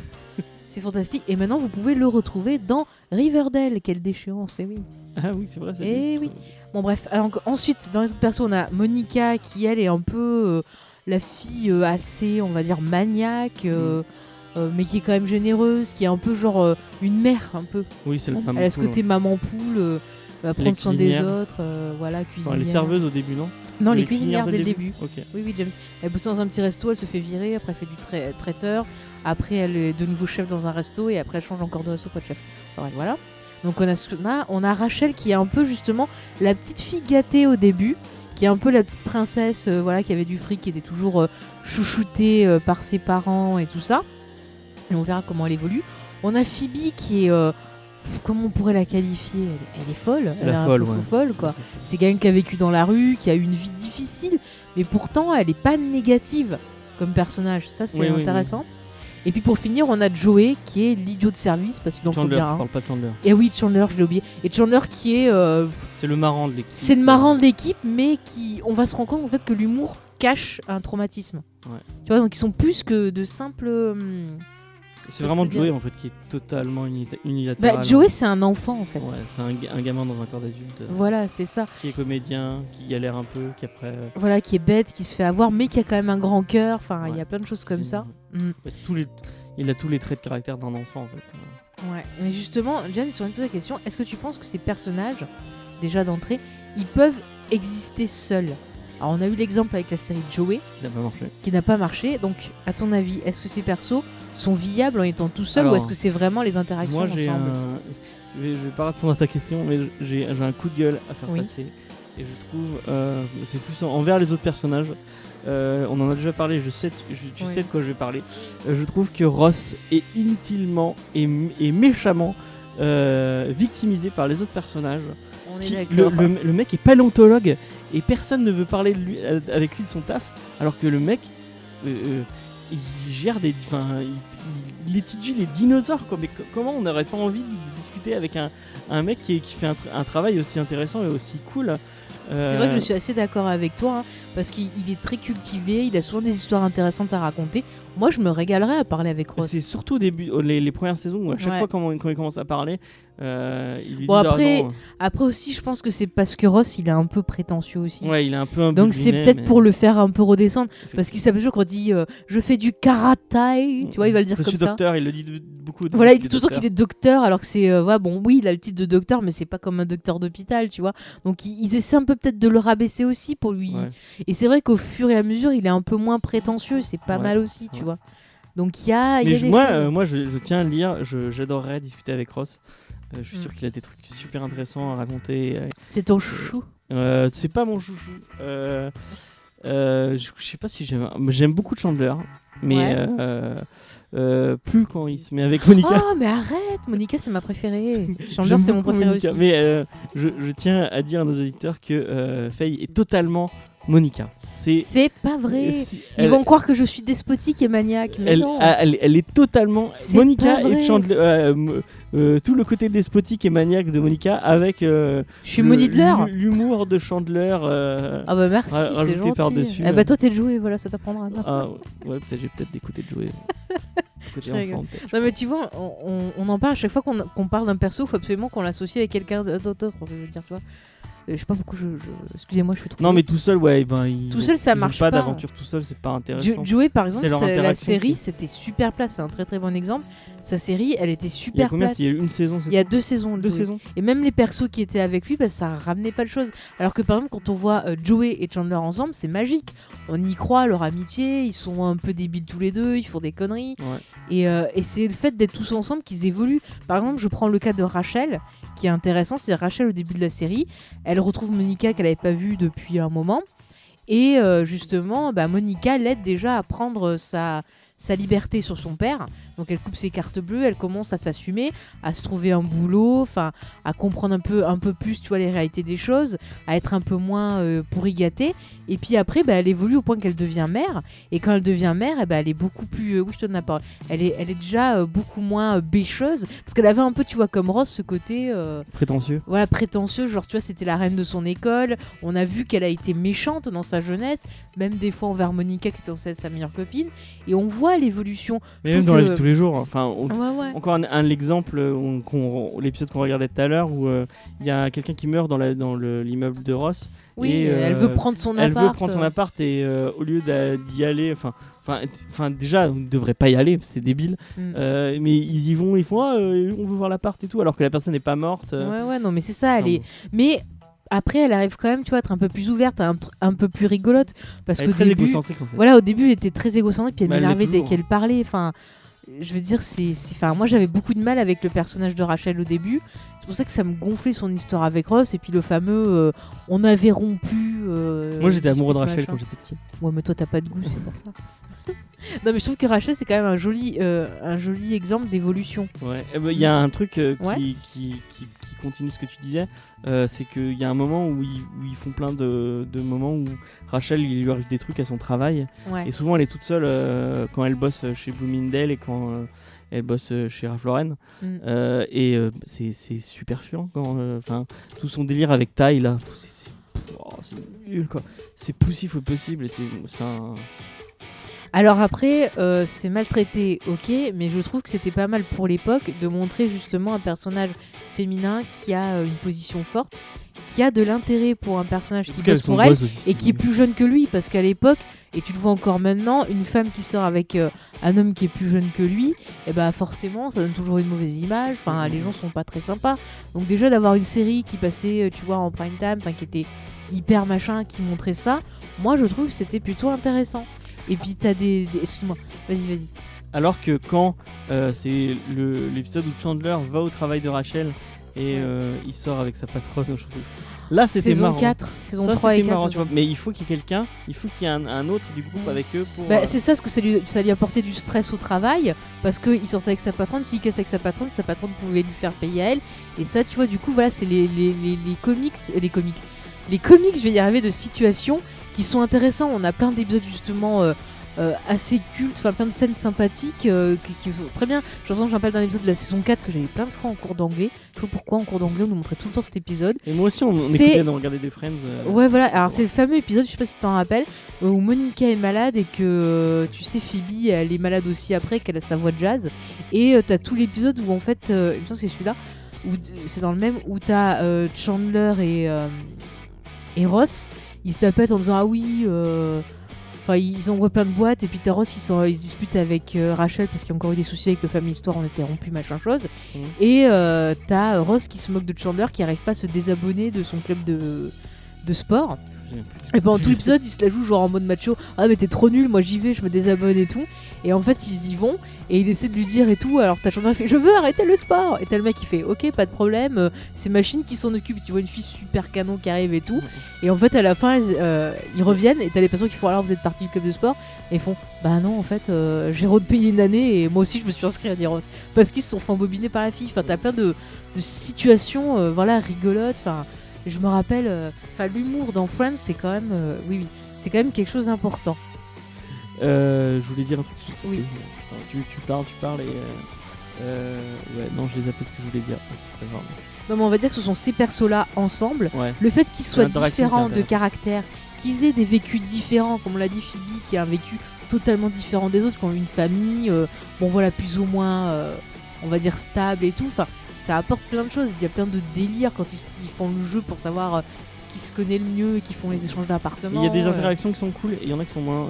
c'est fantastique. Et maintenant, vous pouvez le retrouver dans Riverdale. Quelle déchéance, et oui. Ah oui, c'est vrai. Eh oui. Bon bref, alors, ensuite dans les autres persos on a Monica qui elle est un peu euh, la fille euh, assez on va dire maniaque euh, euh, mais qui est quand même généreuse, qui est un peu genre euh, une mère un peu. Oui, c'est le elle a ce côté ouais. maman poule, euh, va prendre soin des autres, euh, voilà cuisinière. Enfin, les serveuses au début, non Non les, cuisinières dès le début. Ok. Oui oui. Elle bosse dans un petit resto, elle se fait virer, après elle fait du trai- traiteur, après elle est de nouveau chef dans un resto et après elle change encore de resto pas de chef. Voilà. Donc on a, on Rachel qui est un peu justement la petite fille gâtée au début, qui est un peu la petite princesse, euh, voilà, qui avait du fric, qui était toujours euh, chouchoutée euh, par ses parents et tout ça. Et on verra comment elle évolue. On a Phoebe qui est, comment on pourrait la qualifier? Elle, elle est folle, C'est elle est un folle, peu ouais. folle quoi. C'est quelqu'un qui a vécu dans la rue, qui a eu une vie difficile, mais pourtant elle est pas négative comme personnage. Ça c'est Oui, oui, intéressant. Et puis pour finir, on a Joey qui est l'idiot de service parce qu'il en faut Chandler, bien. je un. parle pas de Chandler. Et oui, Chandler, je l'ai oublié. Et Chandler qui est, euh, C'est le marrant de l'équipe. c'est le marrant de l'équipe, mais qui, on va se rendre compte en fait que l'humour cache un traumatisme. Ouais. Tu vois, donc ils sont plus que de simples. hum, C'est vraiment Joey en fait qui est totalement unilatéral. Bah, Joey, c'est un enfant en fait. Ouais, c'est un, ga- un gamin dans un corps d'adulte euh, Voilà, c'est ça. qui est comédien, qui galère un peu, qui après. euh, Voilà, qui est bête, qui se fait avoir, mais qui a quand même un grand cœur. Enfin, il y a plein de choses comme ça. Mm. ouais, tous les, il a tous les traits de caractère d'un enfant en fait. Ouais. Mais justement, Jen, si on te pose la question, est-ce que tu penses que ces personnages, déjà d'entrée, ils peuvent exister seuls? Alors, on a eu l'exemple avec la série Joey, qui n'a pas marché. Donc, à ton avis, est-ce que ces persos sont viables en étant tout seuls ou est-ce que c'est vraiment les interactions Moi ensemble un. Je vais, je vais pas répondre à ta question, mais j'ai un coup de gueule à faire Oui. passer. Et je trouve. euh, c'est plus en- envers les autres personnages. Euh, on en a déjà parlé, je sais, je- tu Oui. sais de quoi je vais parler. Euh, je trouve que Ross est inutilement et, et méchamment euh, victimisé par les autres personnages. On est le, d'accord. le- le mec est paléontologue et personne ne veut parler de lui, avec lui de son taf, alors que le mec, il gère des, enfin, il, étudie les dinosaures. Quoi. Mais co- comment on n'aurait pas envie de discuter avec un, un mec qui, fait un, tra- un travail aussi intéressant et aussi cool C'est vrai que je suis assez d'accord avec toi, hein, parce qu'il il est très cultivé, il a souvent des histoires intéressantes à raconter. Moi, je me régalerais à parler avec Ross. C'est surtout au début, au- les, les premières saisons où à chaque Ouais. fois quand, quand il commence à parler, euh, il lui Bon, dit ah après, non. Après aussi, je pense que c'est parce que Ross, il est un peu prétentieux aussi. Ouais, il est un peu un Donc c'est peut-être pour le faire un peu redescendre, parce qu'il s'appelle toujours qu'on dit euh, je fais du karaté, tu vois, il va le dire je comme suis ça. docteur, il le dit de- beaucoup. Voilà, il dit toujours qu'il est docteur, alors que c'est euh, ouais, bon, oui, il a le titre de docteur, mais c'est pas comme un docteur d'hôpital, tu vois. Donc ils, essaient un peu peut-être de le rabaisser aussi pour lui. Ouais. Et c'est vrai qu'au fur et à mesure, il est un peu moins prétentieux, c'est pas Ouais, mal aussi, tu vois. Donc il y a, il y Mais a je- des moi, euh, moi je, je tiens à lire, j'adorerais discuter avec Ross. Euh, je suis Mm. sûr qu'il a des trucs super intéressants à raconter. euh, c'est ton chouchou. C'est pas mon chouchou. Je, sais pas si j'aime. J'aime beaucoup Chandler, mais Ouais. euh, plus quand il se met avec Monica. Oh, mais arrête, Monica, c'est ma préférée. Chandler, c'est mon préféré Monica, aussi. Mais euh, je, je tiens à dire à nos auditeurs que euh, Faye est totalement Monica. C'est. Pas vrai. si- Ils elle- vont croire que je suis despotique et maniaque, mais elle, non. a- elle, elle est totalement Monica et Chandler. euh, euh, tout le côté despotique et maniaque de Monica avec euh, je suis l'humour de Chandler. euh, Ah bah merci, c'est gentil. par-dessus, Ah euh. bah toi t'es le jouet, voilà, ça t'apprendra. Ah, ouais, peut-être j'ai peut-être des côtés de jouer. côté enfant. Non mais tu vois, on, on- on en parle à chaque fois qu'on parle d'un perso, il faut absolument qu'on l'associe avec quelqu'un d'autre. Je veux dire, tu vois. Euh, Je sais pas pourquoi je. je- Excusez-moi, je suis trop. Non, mais tout seul, ouais, ben, ils Tout ont- seul, ça ils ont marche pas. pas. d'aventure tout seul, c'est pas intéressant. Jo- Joey par exemple, C'est leur c'est- la interaction série qui- c'était super plat, c'est un très très bon exemple. Sa série, elle était Il y a super combien plate. Il y a une saison, c'est Il y a deux saisons. de deux Joey. saisons. Et même les persos qui étaient avec lui, bah, ça ramenait pas de choses. Alors que par exemple, quand on voit euh, Joey et Chandler ensemble, c'est magique. On y croit, leur amitié, ils sont un peu débiles tous les deux, ils font des conneries. Ouais. Et, euh, et c'est le fait d'être tous ensemble qu'ils évoluent. Par exemple, je prends le cas de Rachel, qui est intéressant. C'est Rachel au début de la série. Elle retrouve Monica qu'elle n'avait pas vue depuis un moment. Et euh, justement, bah, Monica l'aide déjà à prendre sa, sa liberté sur son père. Donc elle coupe ses cartes bleues, elle commence à s'assumer, à se trouver un boulot, enfin à comprendre un peu, un peu plus, tu vois, les réalités des choses, à être un peu moins euh, pourri gâtée. Et puis après, bah, elle évolue au point qu'elle devient mère. Et quand elle devient mère, ben, elle est beaucoup plus, euh, oui, je te donne la parole. Elle est, elle est déjà euh, beaucoup moins euh, bêcheuse parce qu'elle avait un peu, tu vois, comme Ross, ce côté. euh, Prétentieux. voilà, prétentieux, genre tu vois, c'était la reine de son école. On a vu qu'elle a été méchante dans sa jeunesse, même des fois envers Monica qui était censée être sa meilleure copine. Et on voit l'évolution. Mais même dans la vie que- tous les jours. Enfin, on- Ouais, ouais. Encore un, un exemple, euh, l'épisode qu'on regardait tout à l'heure où euh, il y a quelqu'un qui meurt dans la- dans le- l'immeuble de Ross. Oui, Et, elle euh, veut prendre son Elle appart. veut prendre son appart et euh, au lieu d'y aller, enfin, enfin, déjà on ne devrait pas y aller, c'est débile. Mm. Euh, mais ils y vont, ils font, ah, euh, on veut voir l'appart et tout, alors que la personne n'est pas morte. euh. Ouais, ouais, non, mais c'est ça, elle Enfin, est. Mais après, elle arrive quand même, tu vois, à être un peu plus ouverte, un, peu plus rigolote. Parce Elle très début. égocentrique en fait. Voilà, au début, elle était très égocentrique, puis elle Bah, elle m'énervait dès qu'elle parlait. Enfin, je veux dire, c'est. Enfin, moi, j'avais beaucoup de mal avec le personnage de Rachel au début. C'est pour ça que ça me gonflait son histoire avec Ross. Et puis le fameux euh, on avait rompu. euh, Moi j'étais amoureux de Rachel machin. quand j'étais petit. Ouais, mais toi, t'as pas de goût, c'est pour ça. non, mais je trouve que Rachel, c'est quand même un joli, euh, un joli exemple d'évolution. Ouais. Eh ben, Il y a un truc qui, Ouais. qui, qui- qui continue ce que tu disais, euh, c'est qu'il y a un moment où ils, où ils font plein de, de moments où Rachel il lui arrive des trucs à son travail Ouais. et souvent elle est toute seule euh, quand elle bosse chez Bloomingdale et quand euh, elle bosse chez Ralph Lauren Mm. Et c'est super chiant quand enfin tout son délire avec Ty là c'est- oh, nul quoi c'est poussif au possible c'est un Alors après, euh, c'est maltraité, ok, mais je trouve que c'était pas mal pour l'époque de montrer justement un personnage féminin qui a euh, une position forte, qui a de l'intérêt pour un personnage qui bosse pour elle et qui est plus jeune que lui, parce qu'à l'époque, et tu le vois encore maintenant, une femme qui sort avec euh, un homme qui est plus jeune que lui, et ben forcément, ça donne toujours une mauvaise image. Enfin, les gens sont pas très sympas. Donc déjà d'avoir une série qui passait, tu vois, en prime time, enfin qui était hyper machin, qui montrait ça, moi je trouve que c'était plutôt intéressant. Et puis t'as des, des- excuse-moi, vas-y, vas-y. Alors que quand euh, c'est l'épisode où Chandler va au travail de Rachel et euh, il sort avec sa patronne, trouve. là c'était Saison marrant. 4, saison Ça 3 et c'était 4. marrant, tu vois. Mais il faut qu'il y ait quelqu'un, il faut qu'il y ait un, un autre du groupe avec eux pour. Bah, euh, c'est ça, parce que ça lui, ça lui apportait du stress au travail, parce qu'il sortait avec sa patronne, s'il casse avec sa patronne, sa patronne pouvait lui faire payer à elle. Et ça, tu vois, du coup, voilà, c'est les, les, les, les comics, les comics, les comics, je vais y arriver, de situations qui sont intéressants. On a plein d'épisodes justement euh, euh, assez cultes, enfin plein de scènes sympathiques euh, qui, qui sont très bien. Je je rappelle d'un épisode de la saison 4 que j'avais plein de fois en cours d'anglais. Je sais pas pourquoi en cours d'anglais on nous montrait tout le temps cet épisode. Et moi aussi, on, on écoutait de regarder des Friends. Ouais, voilà. Alors, c'est le fameux épisode, je sais pas si tu t'en rappelles, où Monica est malade et que, tu sais, Phoebe, elle est malade aussi après, qu'elle a sa voix de jazz. Et t'as tout l'épisode où, en fait, il me semble que c'est celui-là, c'est dans le même, où t'as Chandler et, et Ross, ils se tapetent en disant Ah oui, euh, Enfin, ils envoient plein de boîtes et puis t'as Ross, ils, sont, ils se disputent avec euh, Rachel parce qu'il y a encore eu des soucis avec le Family Histoire, on était rompu, machin chose. Mhm. Et euh, t'as Ross qui se moque de Chandler qui arrive pas à se désabonner de son club de, de sport. Et pendant tout l'épisode, il se la joue genre en mode macho. Ah, mais t'es trop nul, moi j'y vais, je me désabonne et tout. Et en fait, ils y vont et il essaie de lui dire et tout. Alors t'as Chandler qui fait Je veux arrêter le sport. Et t'as le mec qui fait Ok, pas de problème, euh, c'est machine qui s'en occupe. Tu vois une fille super canon qui arrive et tout. Et en fait, à la fin, ils, euh, ils reviennent et t'as les personnes qui font Alors vous êtes parti du club de sport. Et ils font Bah non, en fait, euh, j'ai repayé une année et moi aussi je me suis inscrit à Diros. Parce qu'ils se sont fait embobiner par la fille. Enfin, t'as plein de, de situations voilà, rigolotes. Enfin, je me rappelle, enfin, l'humour dans Friends, c'est quand même, oui, oui, c'est quand même quelque chose d'important. Euh, je voulais dire un truc. Oui. Putain, tu, tu parles, tu parles et. euh, euh, ouais, non, je les appelle ce que je voulais dire. Non, mais on va dire que ce sont ces persos-là ensemble. Ouais. Le fait qu'ils soient différents de caractère, qu'ils aient des vécus différents, comme on l'a dit, Phoebe qui a un vécu totalement différent des autres, qui ont une famille, euh, bon voilà, plus ou moins, euh, on va dire stable et tout. Enfin, ça apporte plein de choses. Il y a plein de délires quand ils, ils font le jeu pour savoir qui se connaît le mieux et qui font les échanges Il d'appartements. y a des interactions qui sont cool et il y en a qui sont moins.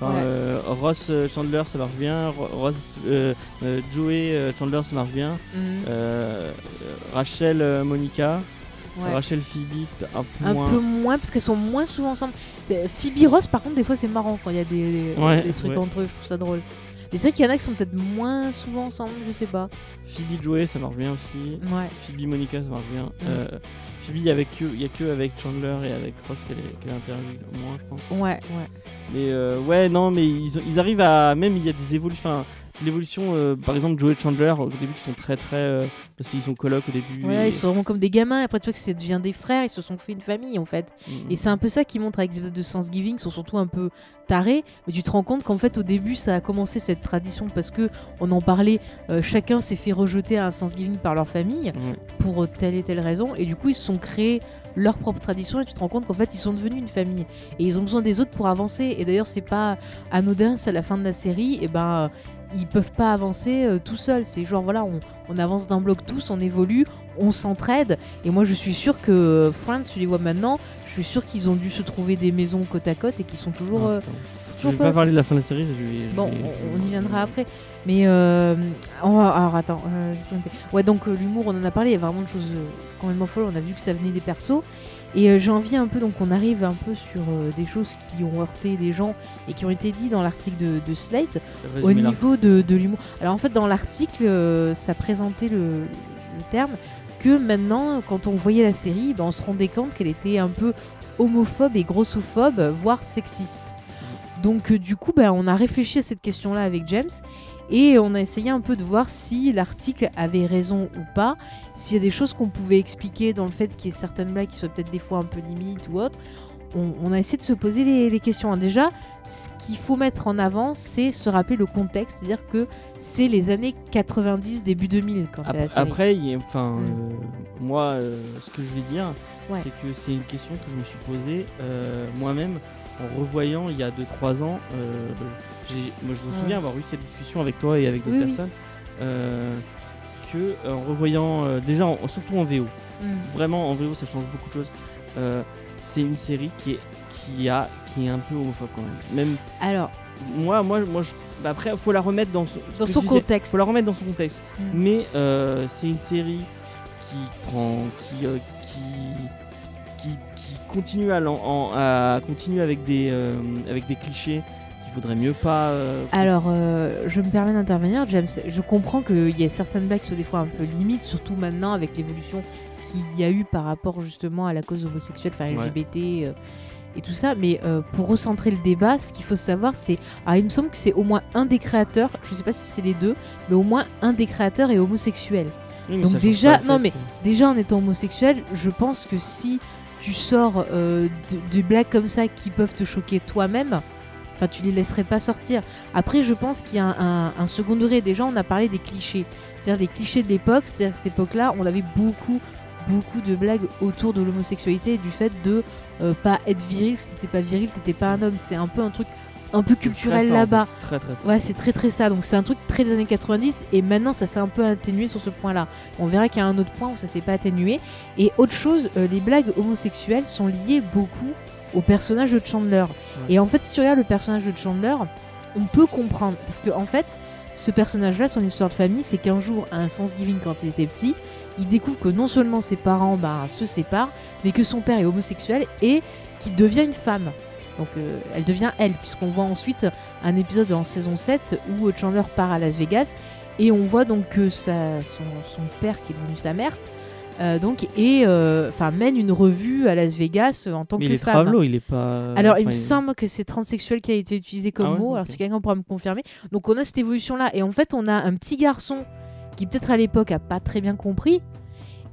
Enfin, Ouais. euh, Ross euh, Chandler ça marche bien, Ro- Ross euh, Joey Chandler ça marche bien, Mhm, Rachel Monica, ouais. Rachel Phoebe un peu Un moins. peu moins parce qu'elles sont moins souvent ensemble. Phoebe Ross, par contre, des fois c'est marrant quand il y a des, des- Ouais, des trucs ouais. entre eux, je trouve ça drôle. Mais c'est vrai qu'il y en a qui sont peut-être moins souvent ensemble, je sais pas. Phoebe Joey, ça marche bien aussi. Ouais. Phoebe Monica, ça marche bien. Euh, Phoebe, il y, avait que, y a que avec Chandler et avec Ross qu'elle qu interagit au moins, je pense. Ouais, ouais. Mais euh, ouais, non, mais ils, ils arrivent à. Même il y a des évolutions l'évolution, euh, par exemple, Joey Chandler, au début, qui sont très très. Euh, ils sont colocs au début. Ouais, ils sont vraiment comme des gamins. Après, tu vois que ça devient des frères, ils se sont fait une famille en fait. Mm, mm. Et c'est un peu ça qui montre avec les de Thanksgiving, ils sont surtout un peu tarés. Mais tu te rends compte qu'en fait, au début, ça a commencé cette tradition parce que on en parlait, euh, chacun s'est fait rejeter à un Thanksgiving par leur famille pour telle et telle raison. Et du coup, ils se sont créés leur propre tradition et tu te rends compte qu'en fait ils sont devenus une famille et ils ont besoin des autres pour avancer et d'ailleurs c'est pas anodin c'est à la fin de la série et ben ils peuvent pas avancer euh, tout seuls. C'est genre voilà, on, avance d'un bloc tous, on évolue, on s'entraide. Et moi, je suis sûr que Friends, tu les vois maintenant, je suis sûr qu'ils ont dû se trouver des maisons côte à côte et qu'ils sont toujours. Euh, je vais pas parler de la fin de la série. bon, on, y viendra après. Mais euh, alors attends. ouais, donc l'humour, on en a parlé. Il y a vraiment une chose quand même folle. On a vu que ça venait des persos. Et euh, j'ai envie un peu, donc on arrive un peu sur euh, des choses qui ont heurté des gens et qui ont été dit dans l'article de, Slate au niveau de, l'humour. Alors en fait, dans l'article, euh, ça présentait le, terme que maintenant, quand on voyait la série, ben, on se rendait compte qu'elle était un peu homophobe et grossophobe, voire sexiste. Donc du coup, ben, on a réfléchi à cette question-là avec James et on a essayé un peu de voir si l'article avait raison ou pas, s'il y a des choses qu'on pouvait expliquer dans le fait qu'il y ait certaines blagues qui soient peut-être des fois un peu limites ou autres. On, a essayé de se poser les, questions. Déjà, ce qu'il faut mettre en avant, c'est se rappeler le contexte, c'est-à-dire que c'est les années 90, début 2000 quand après, après enfin, mm. euh, moi, euh, ce que je vais dire, c'est que c'est une question que je me suis posée euh, moi-même en revoyant il y a 2-3 ans, euh, moi, je me souviens avoir eu cette discussion avec toi et avec d'autres personnes, euh, que euh, en revoyant déjà, surtout en VO, mm. vraiment en VO ça change beaucoup de choses. c'est une série qui est qui a qui est un peu homophobe quand même. Même alors moi moi moi je, bah après faut la remettre dans, dans son contexte. Faut la remettre dans son contexte. Mm. Mais c'est une série qui prend qui qui, continue, à, continuer avec des, euh, avec des clichés qu'il faudrait mieux pas. Euh, Alors, euh, je me permets d'intervenir, James. Je comprends qu'il y a certaines blagues qui sont des fois un peu limites, surtout maintenant avec l'évolution qu'il y a eu par rapport justement à la cause homosexuelle, enfin LGBT. et tout ça, mais pour recentrer le débat, ce qu'il faut savoir, c'est. Ah, il me semble que c'est au moins un des créateurs, je sais pas si c'est les deux, mais au moins un des créateurs est homosexuel. Donc déjà, non mais déjà en étant homosexuel, je pense que si tu sors euh, de, blagues comme ça qui peuvent te choquer toi-même, enfin tu les laisserais pas sortir. Après, je pense qu'il y a un, second degré. Déjà, on a parlé des clichés, c'est-à-dire des clichés de l'époque. C'est-à-dire cette époque-là, on avait beaucoup beaucoup de blagues autour de l'homosexualité et du fait de euh, pas être viril, si t'étais pas viril, t'étais pas un homme. C'est un peu un truc un peu culturel là-bas. Très, très ouais, c'est très très ça. Donc c'est un truc très des années 90 et maintenant ça s'est un peu atténué sur ce point-là. On verra qu'il y a un autre point où ça s'est pas atténué. Et autre chose, euh, les blagues homosexuelles sont liées beaucoup au personnage de Chandler. Et en fait, si tu regardes le personnage de Chandler, on peut comprendre parce que en fait, ce personnage-là, son histoire de famille, c'est qu'un jour, à un sens divin quand il était petit, il découvre que non seulement ses parents bah, se séparent, mais que son père est homosexuel et qu'il devient une femme. Donc euh, elle devient elle, puisqu'on voit ensuite un épisode en saison 7 où Chandler part à Las Vegas et on voit donc que son, père, qui est devenu sa mère, euh, donc et euh, enfin mène une revue à Las Vegas en tant Mais que il est il est pas. Alors il me semble que c'est transsexuel qui a été utilisé comme ah mot. Alors si quelqu'un pourra me confirmer. Donc on a cette évolution là et en fait on a un petit garçon qui peut-être à l'époque a pas très bien compris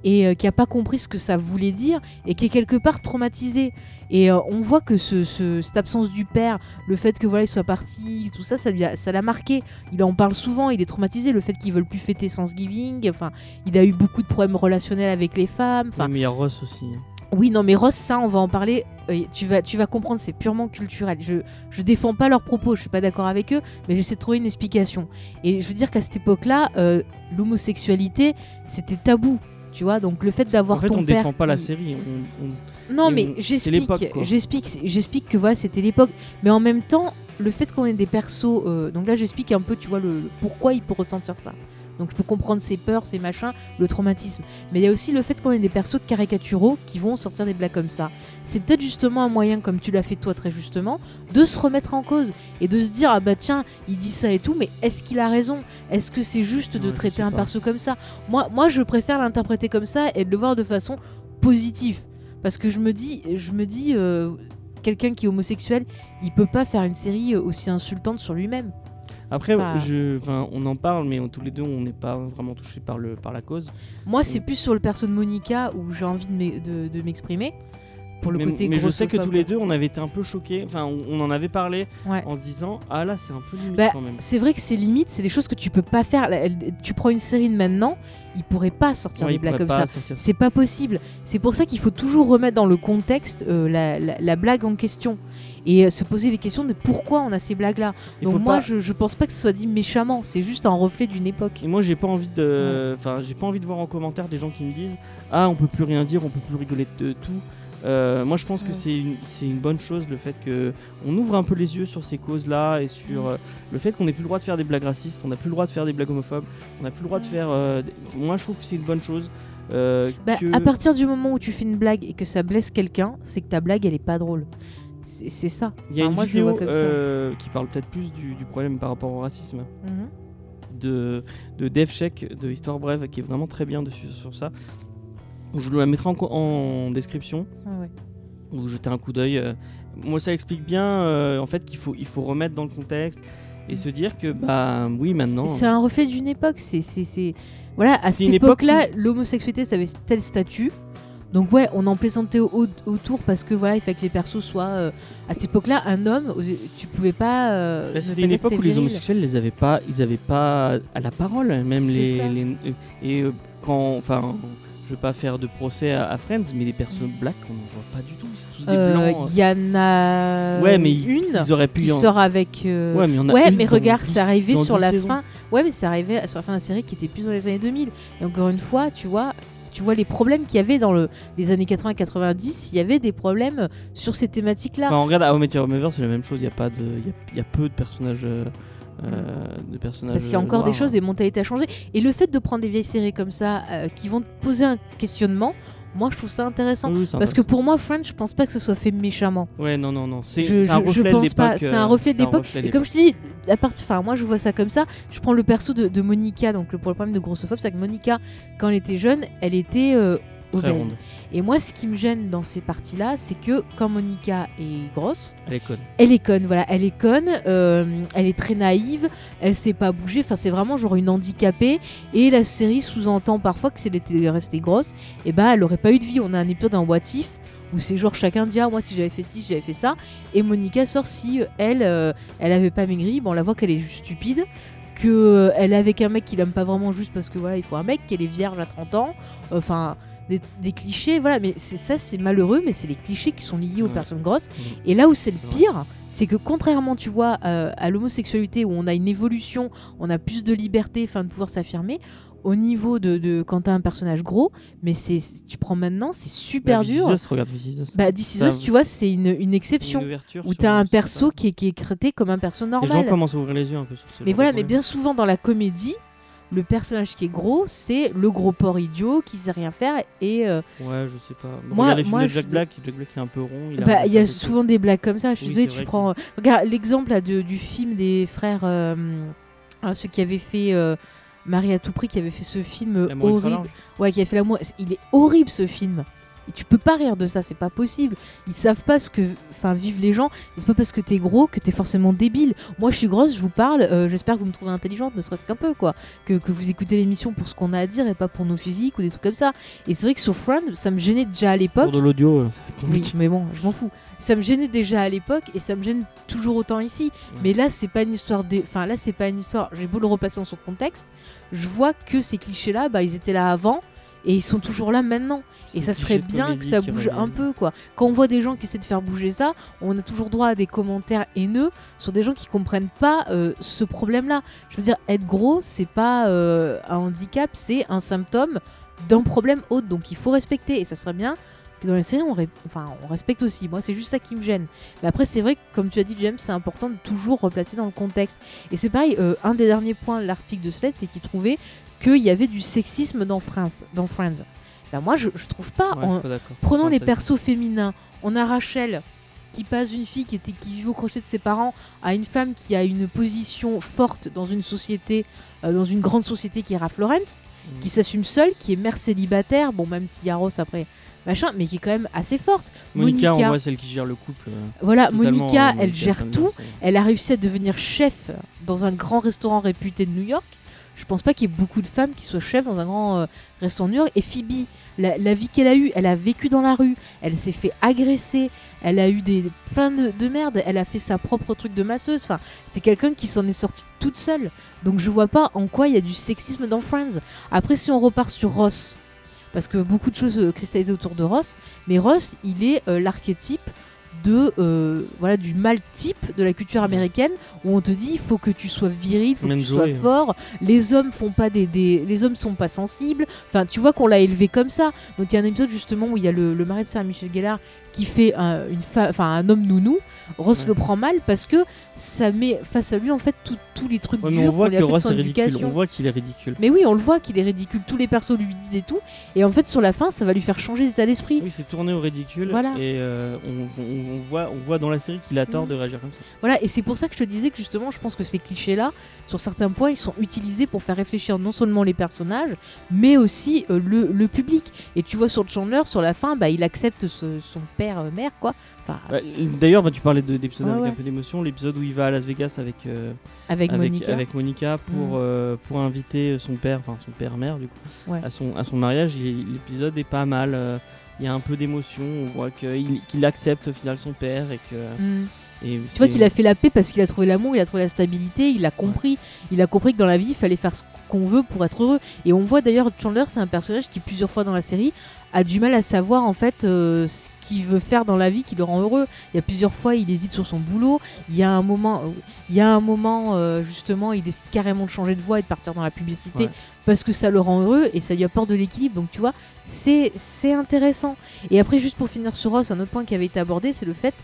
et euh, qui a pas compris ce que ça voulait dire et qui est quelque part traumatisé. Et euh, on voit que ce, cette absence du père, le fait que voilà il soit parti, tout ça, ça lui ça l'a marqué. Il en parle souvent, il est traumatisé. Le fait qu'il veulent plus fêter Thanksgiving, enfin, il a eu beaucoup de problèmes relationnels avec les femmes. Enfin, mais il y a Ross aussi. Hein. Oui, non, mais Ross, ça, on va en parler. Euh, tu, vas, tu vas comprendre, c'est purement culturel. Je, je défends pas leurs propos, je suis pas d'accord avec eux, mais j'essaie de trouver une explication. Et je veux dire qu'à cette époque-là, l'homosexualité, c'était tabou. Tu vois, donc le fait d'avoir en fait, ton on père. défend pas la série. non, mais j'explique, j'explique, j'explique que voilà, c'était l'époque. Mais en même temps, le fait qu'on ait des persos, euh, donc là, j'explique un peu, tu vois, le, pourquoi il peut ressentir ça. Donc je peux comprendre ses peurs, ses machins, le traumatisme. Mais il y a aussi le fait qu'on ait des persos caricaturaux qui vont sortir des blagues comme ça. C'est peut-être justement un moyen, comme tu l'as fait toi très justement, de se remettre en cause et de se dire ah bah tiens, il dit ça et tout, mais est-ce qu'il a raison? Est-ce que c'est juste de Ouais, traiter un pas. perso comme ça? Moi, moi, je préfère l'interpréter comme ça et de le voir de façon positive, parce que je me dis, je me dis. euh, Quelqu'un qui est homosexuel, il peut pas faire une série aussi insultante sur lui-même. Après, Enfin- je, enfin, on en parle, mais on- tous les deux, on n'est pas vraiment touchés par, le, par la cause. Moi, c'est plus sur le perso de Monica où j'ai envie de m'e- de de m'exprimer. Pour le mais, côté mais je sais que tous les deux, on avait été un peu choqués. Enfin, on, on en avait parlé Ouais. en se disant Ah là, c'est un peu limite Bah, quand même. c'est vrai que c'est limite, c'est des choses que tu peux pas faire. Là, Tu prends une série de maintenant, il pourrait pas sortir Ouais, des blagues comme ça. C'est pas possible. C'est pour ça qu'il faut toujours remettre dans le contexte euh, la, la- la blague en question et euh, se poser des questions de pourquoi on a ces blagues-là. Il Donc moi, pas- je, je pense pas que ce soit dit méchamment. C'est juste un reflet d'une époque. Et moi, j'ai pas envie de, enfin, j'ai pas envie de voir en commentaire des gens qui me disent ah, on peut plus rien dire, on peut plus rigoler de tout. Euh, moi, je pense que c'est une, bonne chose le fait que on ouvre un peu les yeux sur ces causes-là et sur Mm. euh, le fait qu'on n'ait plus le droit de faire des blagues racistes, on n'a plus le droit de faire des blagues homophobes, on n'a plus le droit de faire. euh, des- Moi, je trouve que c'est une bonne chose. Bah, que- À partir du moment où tu fais une blague et que ça blesse quelqu'un, c'est que ta blague elle est pas drôle. C'est ça. Il y a Enfin, une moi, je vidéo vois comme ça. qui parle peut-être plus du, du problème par rapport au racisme Mhm. de, de Dave Sheck de Histoire Brève qui est vraiment très bien dessus sur ça. Je la mettrai en, description. Ouais, ouais. vous jetez un coup d'œil. euh, moi, ça explique bien euh, en fait qu'il faut, il faut remettre dans le contexte et se dire que bah oui maintenant. C'est un reflet d'une époque. C'est, c'est, Voilà, à cette époque époque-là, l'homosexualité, ça avait tel statut. Donc ouais, on en plaisantait au- au- autour parce que voilà, il fallait que les persos soient. euh, À cette époque-là, un homme, tu pouvais pas. euh, Bah, C'était une époque où les homosexuels les avaient pas, ils avaient pas à la parole, même les, ça. les- et euh, quand enfin. Je veux pas faire de procès à, à Friends, mais les persos blacks, on n'en voit pas du tout. C'est tous des Euh, blancs. Il y en a Ouais, mais une Ils auraient pu. qui en- sort avec. euh, Ouais, mais, Ouais, mais regarde, 10 c'est arrivé sur 10 la saisons. fin. Ouais, mais c'est arrivé sur la fin de la série qui était plus dans les années 2000. Et encore une fois, tu vois, tu vois les problèmes qu'il y avait dans le, les années 80-90. Il y avait des problèmes sur ces thématiques-là. Quand on regarde I Met Your c'est la même chose. Il y a pas de, y a- y, a peu de personnages, euh, euh, de personnages. Parce qu'il y a euh, encore des choses, des mentalités à changer. Et le fait de prendre des vieilles séries comme ça, euh, qui vont te poser un questionnement, moi je trouve ça intéressant. Oui, oui, c'est Parce que pour moi, Friends, je pense pas que ce soit fait méchamment. Ouais, non, non, non. C'est Je, un je- je reflet de pense pas. l'époque, C'est un euh, reflet de l'époque. de Et comme je te dis, à partir, enfin moi je vois ça comme ça. Je prends le perso de, de Monica, donc le, pour le problème de grossophobe, c'est que Monica, quand elle était jeune, elle était euh, obèse. Et moi, ce qui me gêne dans ces parties-là, c'est que quand Monica est grosse, Elle est conne. elle est conne. Voilà, elle est conne. euh, elle est très naïve. Elle sait pas bouger. Enfin, c'est vraiment genre une handicapée. Et la série sous-entend parfois que si elle était restée grosse, et ben, elle aurait pas eu de vie. On a un épisode en what if où c'est genre chacun dit ah moi si j'avais fait ci, si j'avais fait ça. Et Monica sort si euh, elle, euh, elle avait pas maigri. Bon, on la voit qu'elle est juste stupide. Que euh, elle est avec un mec qui l'aime pas vraiment juste parce que voilà il faut un mec qu'elle est vierge à 30 ans. Enfin des, des clichés voilà mais c'est ça c'est malheureux mais c'est les clichés qui sont liés aux Ouais. personnes grosses. Mhm. Et là où c'est le pire, c'est que contrairement, tu vois, à l'homosexualité où on a une évolution, on a plus de liberté, enfin de pouvoir s'affirmer, au niveau de, de quand t'as un personnage gros, mais c'est tu prends maintenant, c'est super Bah, dur. Us, regarde Us. Bah, This Us, tu vois, c'est une, exception où t'as un perso qui est, qui est traité comme un perso Les normal. gens commencent à ouvrir les yeux un peu sur ce Mais voilà, mais bien souvent dans la comédie, le personnage qui est gros, c'est le gros porc idiot qui sait rien faire et euh, Ouais, je sais pas. Moi- les films moi, de je Jack dis- Black. Jack Black, est un peu rond. Il Bah, y a souvent des blagues comme ça. Je Oui, disais, c'est tu prends. Regarde l'exemple là, de- du film des frères. euh, ah, ceux qui avaient fait euh, Marie à tout prix, qui avait fait ce film horrible. Ouais, qui a fait l'amour. Il est horrible ce film. Et tu peux pas rire de ça, c'est pas possible. Ils savent pas ce que enfin vivent les gens. C'est pas parce que t'es gros que t'es forcément débile. Moi, je suis grosse, je vous parle. euh, J'espère que vous me trouvez intelligente, ne serait-ce qu'un peu, quoi. Que, que vous écoutez l'émission pour ce qu'on a à dire et pas pour nos physiques ou des trucs comme ça. Et c'est vrai que sur Friends, ça me gênait déjà à l'époque. Pour de l'audio, euh, Oui, mais bon, je m'en fous. Ça me gênait déjà à l'époque et ça me gêne toujours autant ici. Mais là, c'est pas une histoire. Enfin, là, c'est pas une histoire. J'ai beau le replacer dans son contexte, je vois que ces clichés-là, bah, ils étaient là avant et ils sont toujours là maintenant. Et ça serait bien que ça bouge un peu, quoi. Quand on voit des gens qui essaient de faire bouger ça, on a toujours droit à des commentaires haineux sur des gens qui comprennent pas euh, ce problème-là. Je veux dire, être gros, c'est pas euh, un handicap, c'est un symptôme d'un problème autre. Donc il faut respecter. Et ça serait bien que dans les séries on, enfin, on respecte aussi. Moi, c'est juste ça qui me gêne. Mais après, c'est vrai que, comme tu as dit, James, c'est important de toujours replacer dans le contexte. Et c'est pareil, euh, un des derniers points de l'article de Sled, c'est qu'il trouvait qu'il y avait du sexisme dans Friends. Dans Friends. Ben, moi, je, je trouve pas. en... Prenons les persos féminins. On a Rachel qui passe d'une fille qui, était, qui vit au crochet de ses parents à une femme qui a une position forte dans une société, euh, dans une grande société qui est Ralph Lawrence, mm. qui s'assume seule, qui est mère célibataire, bon même si Yaros après machin, mais qui est quand même assez forte. Monica, Monica on voit celle qui gère le couple. Euh, voilà, Monica, elle gère tout. Elle a réussi à devenir chef dans un grand restaurant réputé de New York je pense pas qu'il y ait beaucoup de femmes qui soient chefs dans un grand euh, restaurant New York. Et Phoebe, la, vie qu'elle a eue, elle a vécu dans la rue, elle s'est fait agresser, elle a eu des plein de, de, merde, elle a fait sa propre truc de masseuse. Enfin, c'est quelqu'un qui s'en est sorti toute seule. Donc je vois pas en quoi il y a du sexisme dans Friends. Après, si on repart sur Ross, parce que beaucoup de choses euh, cristallisées autour de Ross, mais Ross, il est euh, l'archétype de euh, voilà du mal type de la culture américaine où on te dit il faut que tu sois viril, il faut que tu sois fort, les hommes font pas des, les hommes sont pas sensibles. Enfin, tu vois qu'on l'a élevé comme ça. Donc il y a un épisode justement où il y a le, mari de Sarah Michel Gellar qui fait un, une un homme nounou, Ross le prend mal parce que ça met face à lui en fait tous les trucs durs qu'on lui a fait de son éducation. On voit qu'il est ridicule. Mais oui, on le voit qu'il est ridicule. Tous les persos lui disent et tout. Et en fait, sur la fin, ça va lui faire changer d'état d'esprit. Oui, c'est tourné au ridicule. Voilà. Et euh, on, voit, on voit dans la série qu'il a tort mm. de réagir comme ça. Voilà, et c'est pour ça que je te disais que justement, je pense que ces clichés-là, sur certains points, ils sont utilisés pour faire réfléchir non seulement les personnages, mais aussi euh, le, public. Et tu vois sur Chandler, sur la fin, bah, il accepte son père-mère, quoi. Enfin, D'ailleurs, bah, tu parlais d'épisodes avec un peu d'émotion. L'épisode où il va à Las Vegas avec, euh, avec, Monica. avec Monica pour, mm. euh, pour inviter son père, enfin son père-mère du coup, à, son, à son mariage. L'épisode est pas mal. Il y a un peu d'émotion. On voit qu'il accepte au final son père et que. Tu vois qu'il a fait la paix parce qu'il a trouvé l'amour, il a trouvé la stabilité, il a compris, il a compris que dans la vie il fallait faire ce qu'on veut pour être heureux. Et on voit d'ailleurs Chandler, c'est un personnage qui plusieurs fois dans la série a du mal à savoir en fait euh, ce qu'il veut faire dans la vie qui le rend heureux. Il y a plusieurs fois il hésite sur son boulot. Il y a un moment, il y a un moment euh, justement il décide carrément de changer de voie et de partir dans la publicité parce que ça le rend heureux et ça lui apporte de l'équilibre. Donc tu vois, c'est c'est intéressant. Et après juste pour finir sur Ross, un autre point qui avait été abordé, c'est le fait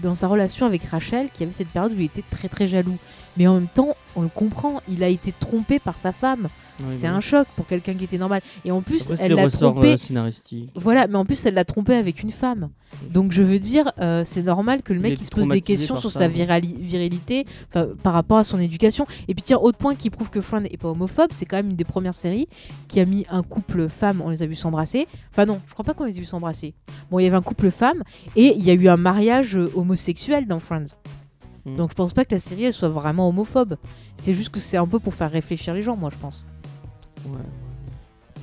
dans sa relation avec Rachel, qui avait cette période où il était très très jaloux. Mais en même temps, on le comprend, il a été trompé par sa femme. c'est un choc pour quelqu'un qui était normal. Et en plus, elle l'a trompé. Euh, voilà, mais en plus, elle l'a trompé avec une femme. Donc je veux dire, euh, c'est normal que le mec il se pose des questions sur sa virilité par rapport à son éducation. Et puis tiens, autre point qui prouve que Friends est pas homophobe, c'est quand même une des premières séries qui a mis un couple femme, on les a vus s'embrasser. Enfin non, je crois pas qu'on les a vus s'embrasser. Bon, il y avait un couple femme et il y a eu un mariage homosexuel dans Friends. Hmm. Donc je pense pas que la série elle soit vraiment homophobe. C'est juste que c'est un peu pour faire réfléchir les gens, moi je pense. Ouais.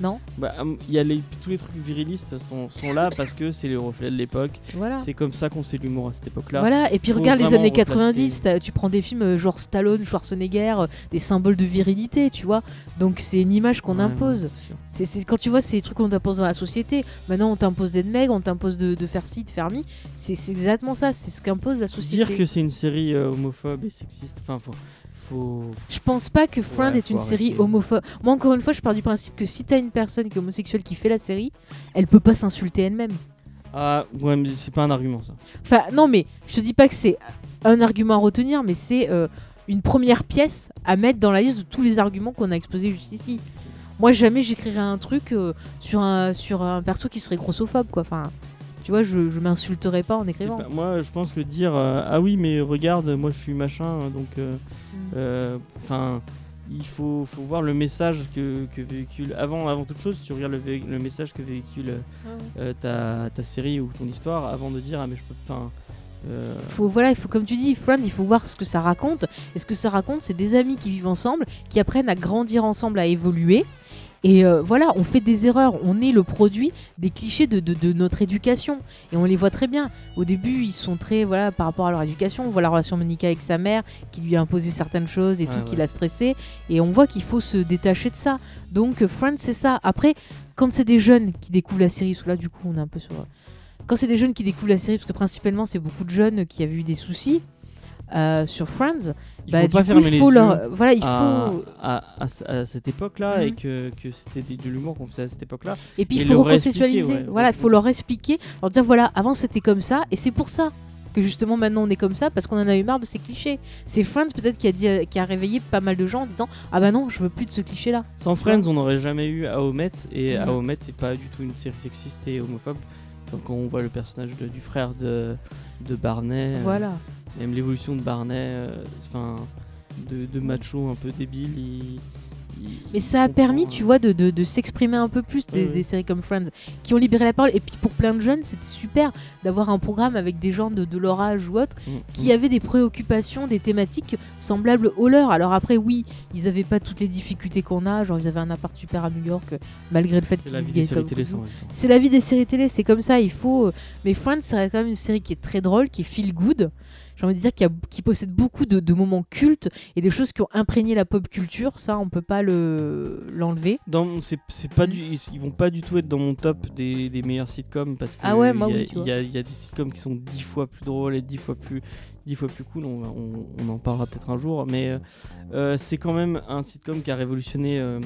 Non Bah, hum, y a les, tous les trucs virilistes sont, sont là parce que c'est le reflet de l'époque. Voilà. C'est comme ça qu'on sait l'humour à cette époque-là. Voilà, et puis regarde les années 90, tu prends des films euh, genre Stallone, Schwarzenegger, euh, des symboles de virilité, tu vois. Donc c'est une image qu'on impose. C'est quand tu vois ces trucs qu'on t'impose dans la société. Maintenant on t'impose d'être maigre, on t'impose de, de, faire ci, de faire mi. C'est exactement ça, c'est ce qu'impose la société. Dire que c'est une série euh, homophobe et sexiste, enfin faut je pense pas que Friends est une série homophobe. Moi, encore une fois, je pars du principe que si t'as une personne qui est homosexuelle qui fait la série, elle peut pas s'insulter elle-même. Ah, ouais, mais c'est pas un argument ça. Enfin, non, mais je te dis pas que c'est un argument à retenir, mais c'est euh, une première pièce à mettre dans la liste de tous les arguments qu'on a exposés jusqu'ici. Moi, jamais j'écrirais un truc euh, sur, un, sur un perso qui serait grossophobe, quoi. Enfin, tu vois, je, je m'insulterais pas en écrivant. moi, je pense que dire euh, ah oui, mais regarde, moi je suis machin, donc euh, mm. euh, enfin. il faut, faut, voir le message que, que, véhicule. Avant, avant toute chose, tu regardes le, le message que véhicule ta, ta, série ou ton histoire avant de dire Ah, mais je peux. Enfin. Faut, voilà, il faut, comme tu dis, Friend, il faut voir ce que ça raconte. Et ce que ça raconte, c'est des amis qui vivent ensemble, qui apprennent à grandir ensemble, à évoluer. Et euh, voilà, on fait des erreurs, on est le produit des clichés de, de, notre éducation. Et on les voit très bien. Au début, ils sont très, voilà, par rapport à leur éducation, on voit la relation de Monica avec sa mère, qui lui a imposé certaines choses et tout, qui l'a stressé. Et on voit qu'il faut se détacher de ça. Donc, Friends, c'est ça. Après, quand c'est des jeunes qui découvrent la série, parce que là, du coup, on est un peu sur. Quand c'est des jeunes qui découvrent la série, parce que principalement, c'est beaucoup de jeunes qui avaient eu des soucis. Euh, sur Friends, Il bah, faut pas coup, fermer il les yeux leur, voilà, il à, faut, à, à- à cette époque-là et Mhm. que, que c'était de l'humour qu'on faisait à cette époque-là. et puis et il faut reconceptualiser. ouais, voilà, il faut leur expliquer, leur dire voilà, avant c'était comme ça, et c'est pour ça que justement maintenant on est comme ça parce qu'on en a eu marre de ces clichés. C'est Friends peut-être qui a dit, qui a réveillé pas mal de gens en disant ah bah non, je veux plus de ce cliché-là. Sans Friends, on n'aurait jamais eu Ahomet et Mhm. Ahomet c'est pas du tout une série sexiste et homophobe. Donc on voit le personnage de- du frère de, de Barney, euh, même l'évolution de Barney, euh, enfin de, de macho un peu débile. il- il- Mais ça a permis, euh, tu vois, de, de- de s'exprimer un peu plus des, Oui, oui. des séries comme Friends, qui ont libéré la parole. Et puis pour plein de jeunes, c'était super d'avoir un programme avec des gens de, de leur âge ou autre mm, qui avaient des préoccupations, des thématiques semblables aux leurs. Alors après, oui, ils n'avaient pas toutes les difficultés qu'on a, genre ils avaient un appart super à New York, malgré le fait qu'ils se temps. C'est la vie des séries télé, c'est comme ça, il faut. euh, Mais Friends, c'est quand même une série qui est très drôle, qui est feel good. J'ai envie de dire qu'il y a- qui possède beaucoup de, de moments cultes et des choses qui ont imprégné la pop culture. Ça, on peut pas le l'enlever. C'est pas du, ils, ils vont pas du tout être dans mon top des, des meilleurs sitcoms parce que Ah ouais, moi il y, a- a, y a des sitcoms qui sont dix fois plus drôles et dix fois plus dix fois plus cool. On, on- on en parlera peut-être un jour, mais euh, euh, c'est quand même un sitcom qui a révolutionné. euh,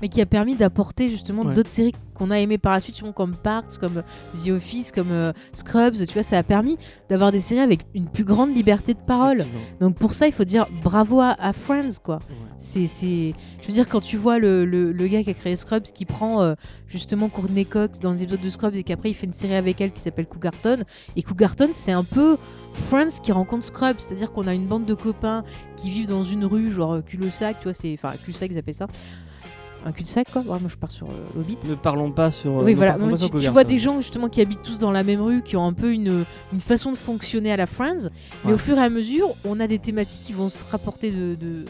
mais qui a permis d'apporter justement Ouais. d'autres séries qu'on a aimées par la suite, comme Parks, comme The Office, comme euh, Scrubs. Tu vois, ça a permis d'avoir des séries avec une plus grande liberté de parole. Donc pour ça, il faut dire bravo à, à Friends, quoi. Ouais. C'est, c'est... Je veux dire, quand tu vois le, le, le gars qui a créé Scrubs qui prend euh, justement Courtney Cox dans des épisodes de Scrubs et qu'après il fait une série avec elle qui s'appelle Cougarton. Et Cougarton, c'est un peu Friends qui rencontre Scrubs. C'est-à-dire qu'on a une bande de copains qui vivent dans une rue, genre euh, cul-de-sac, tu vois, c'est. Enfin, cul-de-sac, ils appellent ça. Un cul-de-sac, quoi. Ouais, moi, je pars sur euh, l'Hobbit. Ne parlons pas sur. euh, Oui, voilà. Non, tu, vois des gens justement qui habitent tous dans la même rue, qui ont un peu une, une façon de fonctionner à la Friends, mais Ouais. au fur et à mesure, on a des thématiques qui vont se rapporter de, de-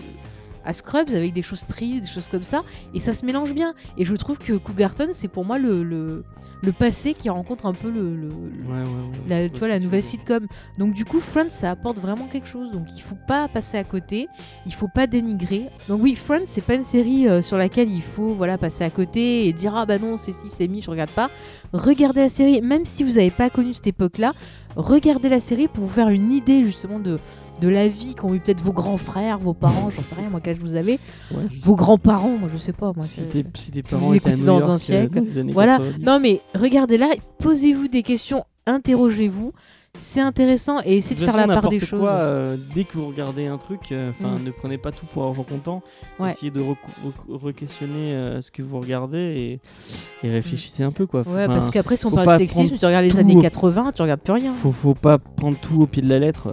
à Scrubs avec des choses tristes, des choses comme ça, et ça se mélange bien. Et je trouve que Cougarton, c'est pour moi le, le, le passé qui rencontre un peu le, le- Ouais, ouais, ouais. la, tu vois nouvelle sitcom. Donc du coup, Friends, ça apporte vraiment quelque chose. Donc il faut pas passer à côté, il faut pas dénigrer. Donc oui, Friends, c'est pas une série euh, sur laquelle il faut voilà passer à côté et dire ah bah non c'est si c'est mi, je regarde pas. Regardez la série, même si vous n'avez pas connu cette époque-là, regardez la série pour vous faire une idée justement de de la vie qu'ont eu peut-être vos grands frères, vos parents, j'en sais rien, moi quel âge vous avez, Ouais, je sais vos grands-parents, moi je sais pas, moi. Si tes, si tes si vous parents dans York, un euh, siècle, voilà. 90. Non mais regardez-la, posez-vous des questions, interrogez-vous, c'est intéressant et essayez de, faire la part des choses. euh, dès que vous regardez un truc, euh, enfin, Mm. ne prenez pas tout pour argent comptant. Ouais. Essayez de re-questionner euh, ce que vous regardez et, et réfléchissez un peu quoi. Faut- Ouais, enfin, parce qu'après si on parle de sexisme, tu regardes les années au- 80, tu regardes plus rien. faut, faut pas prendre tout au pied de la lettre.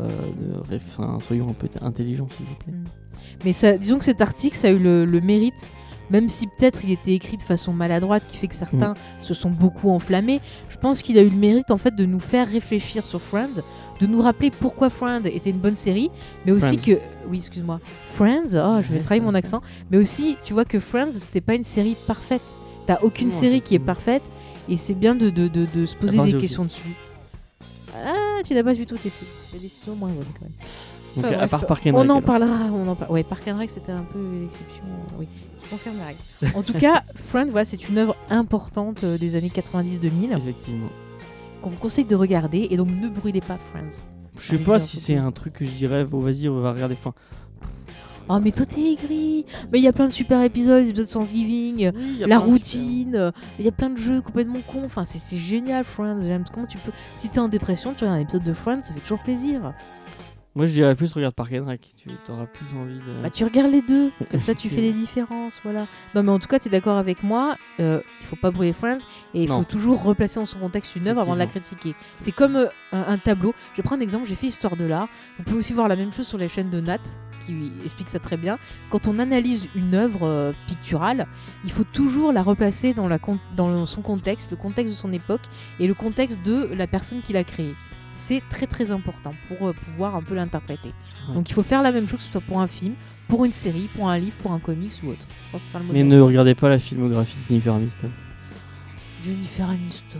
de soyons un peu intelligents s'il vous plaît. Mais ça, disons que cet article, ça a eu le, le mérite, même si peut-être il était écrit de façon maladroite, qui fait que certains Mm. se sont beaucoup enflammés. Je pense qu'il a eu le mérite en fait de nous faire réfléchir sur Friends, de nous rappeler pourquoi Friends était une bonne série, mais aussi Friends. que, oui, excuse-moi, Friends, oh, je vais ça mon accent, mais aussi, tu vois que Friends, c'était pas une série parfaite. T'as aucune série qui est parfaite, et c'est bien de, de, de, de se poser des questions dessus. Ah, tu n'as pas vu toutes les les décisions moins bonnes quand même. Donc Enfin, à bref, part Park and on Rec, en parlera, on en par- Ouais, Park and Rec, c'était un peu l'exception, oui, confirme la règle. En tout cas, Friends, voilà, c'est une œuvre importante euh, des années 90-2000 Effectivement. qu'on vous conseille de regarder, et donc ne brûlez pas Friends. Je sais pas si photo. c'est un truc que je dirais, oh, vas-y, on va regarder. Enfin, Oh, mais toi t'es aigri Mais il y a plein de super épisodes, des épisodes de Thanksgiving, euh, la routine, euh, il y a plein de jeux complètement cons. Enfin, c'est c'est génial, Friends. J'aime comment tu peux. Si t'es en dépression, tu regardes un épisode de Friends, ça fait toujours plaisir. Moi, je dirais plus regarde Park and Rec. Tu auras plus envie de. Bah, tu regardes les deux, comme ça tu fais des différences, voilà. Non mais en tout cas, tu es d'accord avec moi, euh, il faut pas brûler Friends et il Non. faut toujours replacer dans son contexte une œuvre avant de la critiquer. C'est comme euh, un, un tableau. Je vais prendre un exemple, j'ai fait Histoire de l'art. Vous pouvez aussi voir la même chose sur les chaînes de Nat qui explique ça très bien. Quand on analyse une œuvre euh, picturale, il faut toujours la replacer dans, la con- dans son contexte, le contexte de son époque et le contexte de la personne qui l'a créée. C'est très très important pour euh, pouvoir un peu l'interpréter. Ouais. Donc il faut faire la même chose que ce soit pour un film, pour une série, pour un livre, pour un comics ou autre. Je pense que ce sera le Mais ne regardez pas la filmographie de Jennifer Aniston. Jennifer Aniston,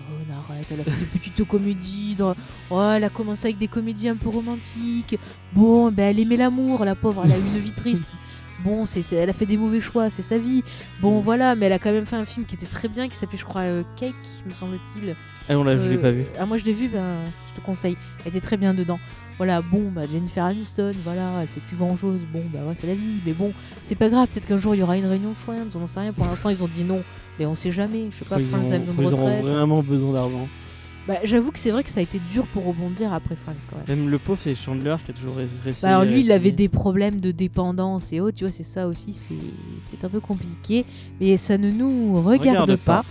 arrête, elle a fait des petites comédies. dans- Oh, elle a commencé avec des comédies un peu romantiques. Bon, ben elle aimait l'amour, la pauvre, elle a eu une vie triste. Bon, c'est, elle a fait des mauvais choix, c'est sa vie. Bon, voilà, mais elle a quand même fait un film qui était très bien, qui s'appelait, je crois, euh, Cake, me semble-t-il. Ah, on l'a, je l'ai pas vu. Ah, moi, je l'ai vu, ben, je te conseille. Elle était très bien dedans. Voilà, bon, bah, Jennifer Aniston, voilà, elle fait plus grand chose. Bon, bah, ouais, c'est la vie, mais bon, c'est pas grave. Peut-être qu'un jour il y aura une réunion Friends, on n'en sait rien. Pour l'instant, ils ont dit non, mais on sait jamais. Je sais pas, ils, ont, ils auront vraiment besoin d'argent. Bah, j'avoue que c'est vrai que ça a été dur pour rebondir après Friends quand même. Même le pauvre, c'est Chandler qui a toujours resté. Bah, alors lui, il avait des problèmes de dépendance et autres, tu vois, c'est ça aussi, c'est un peu compliqué. Mais ça ne nous regarde, pas.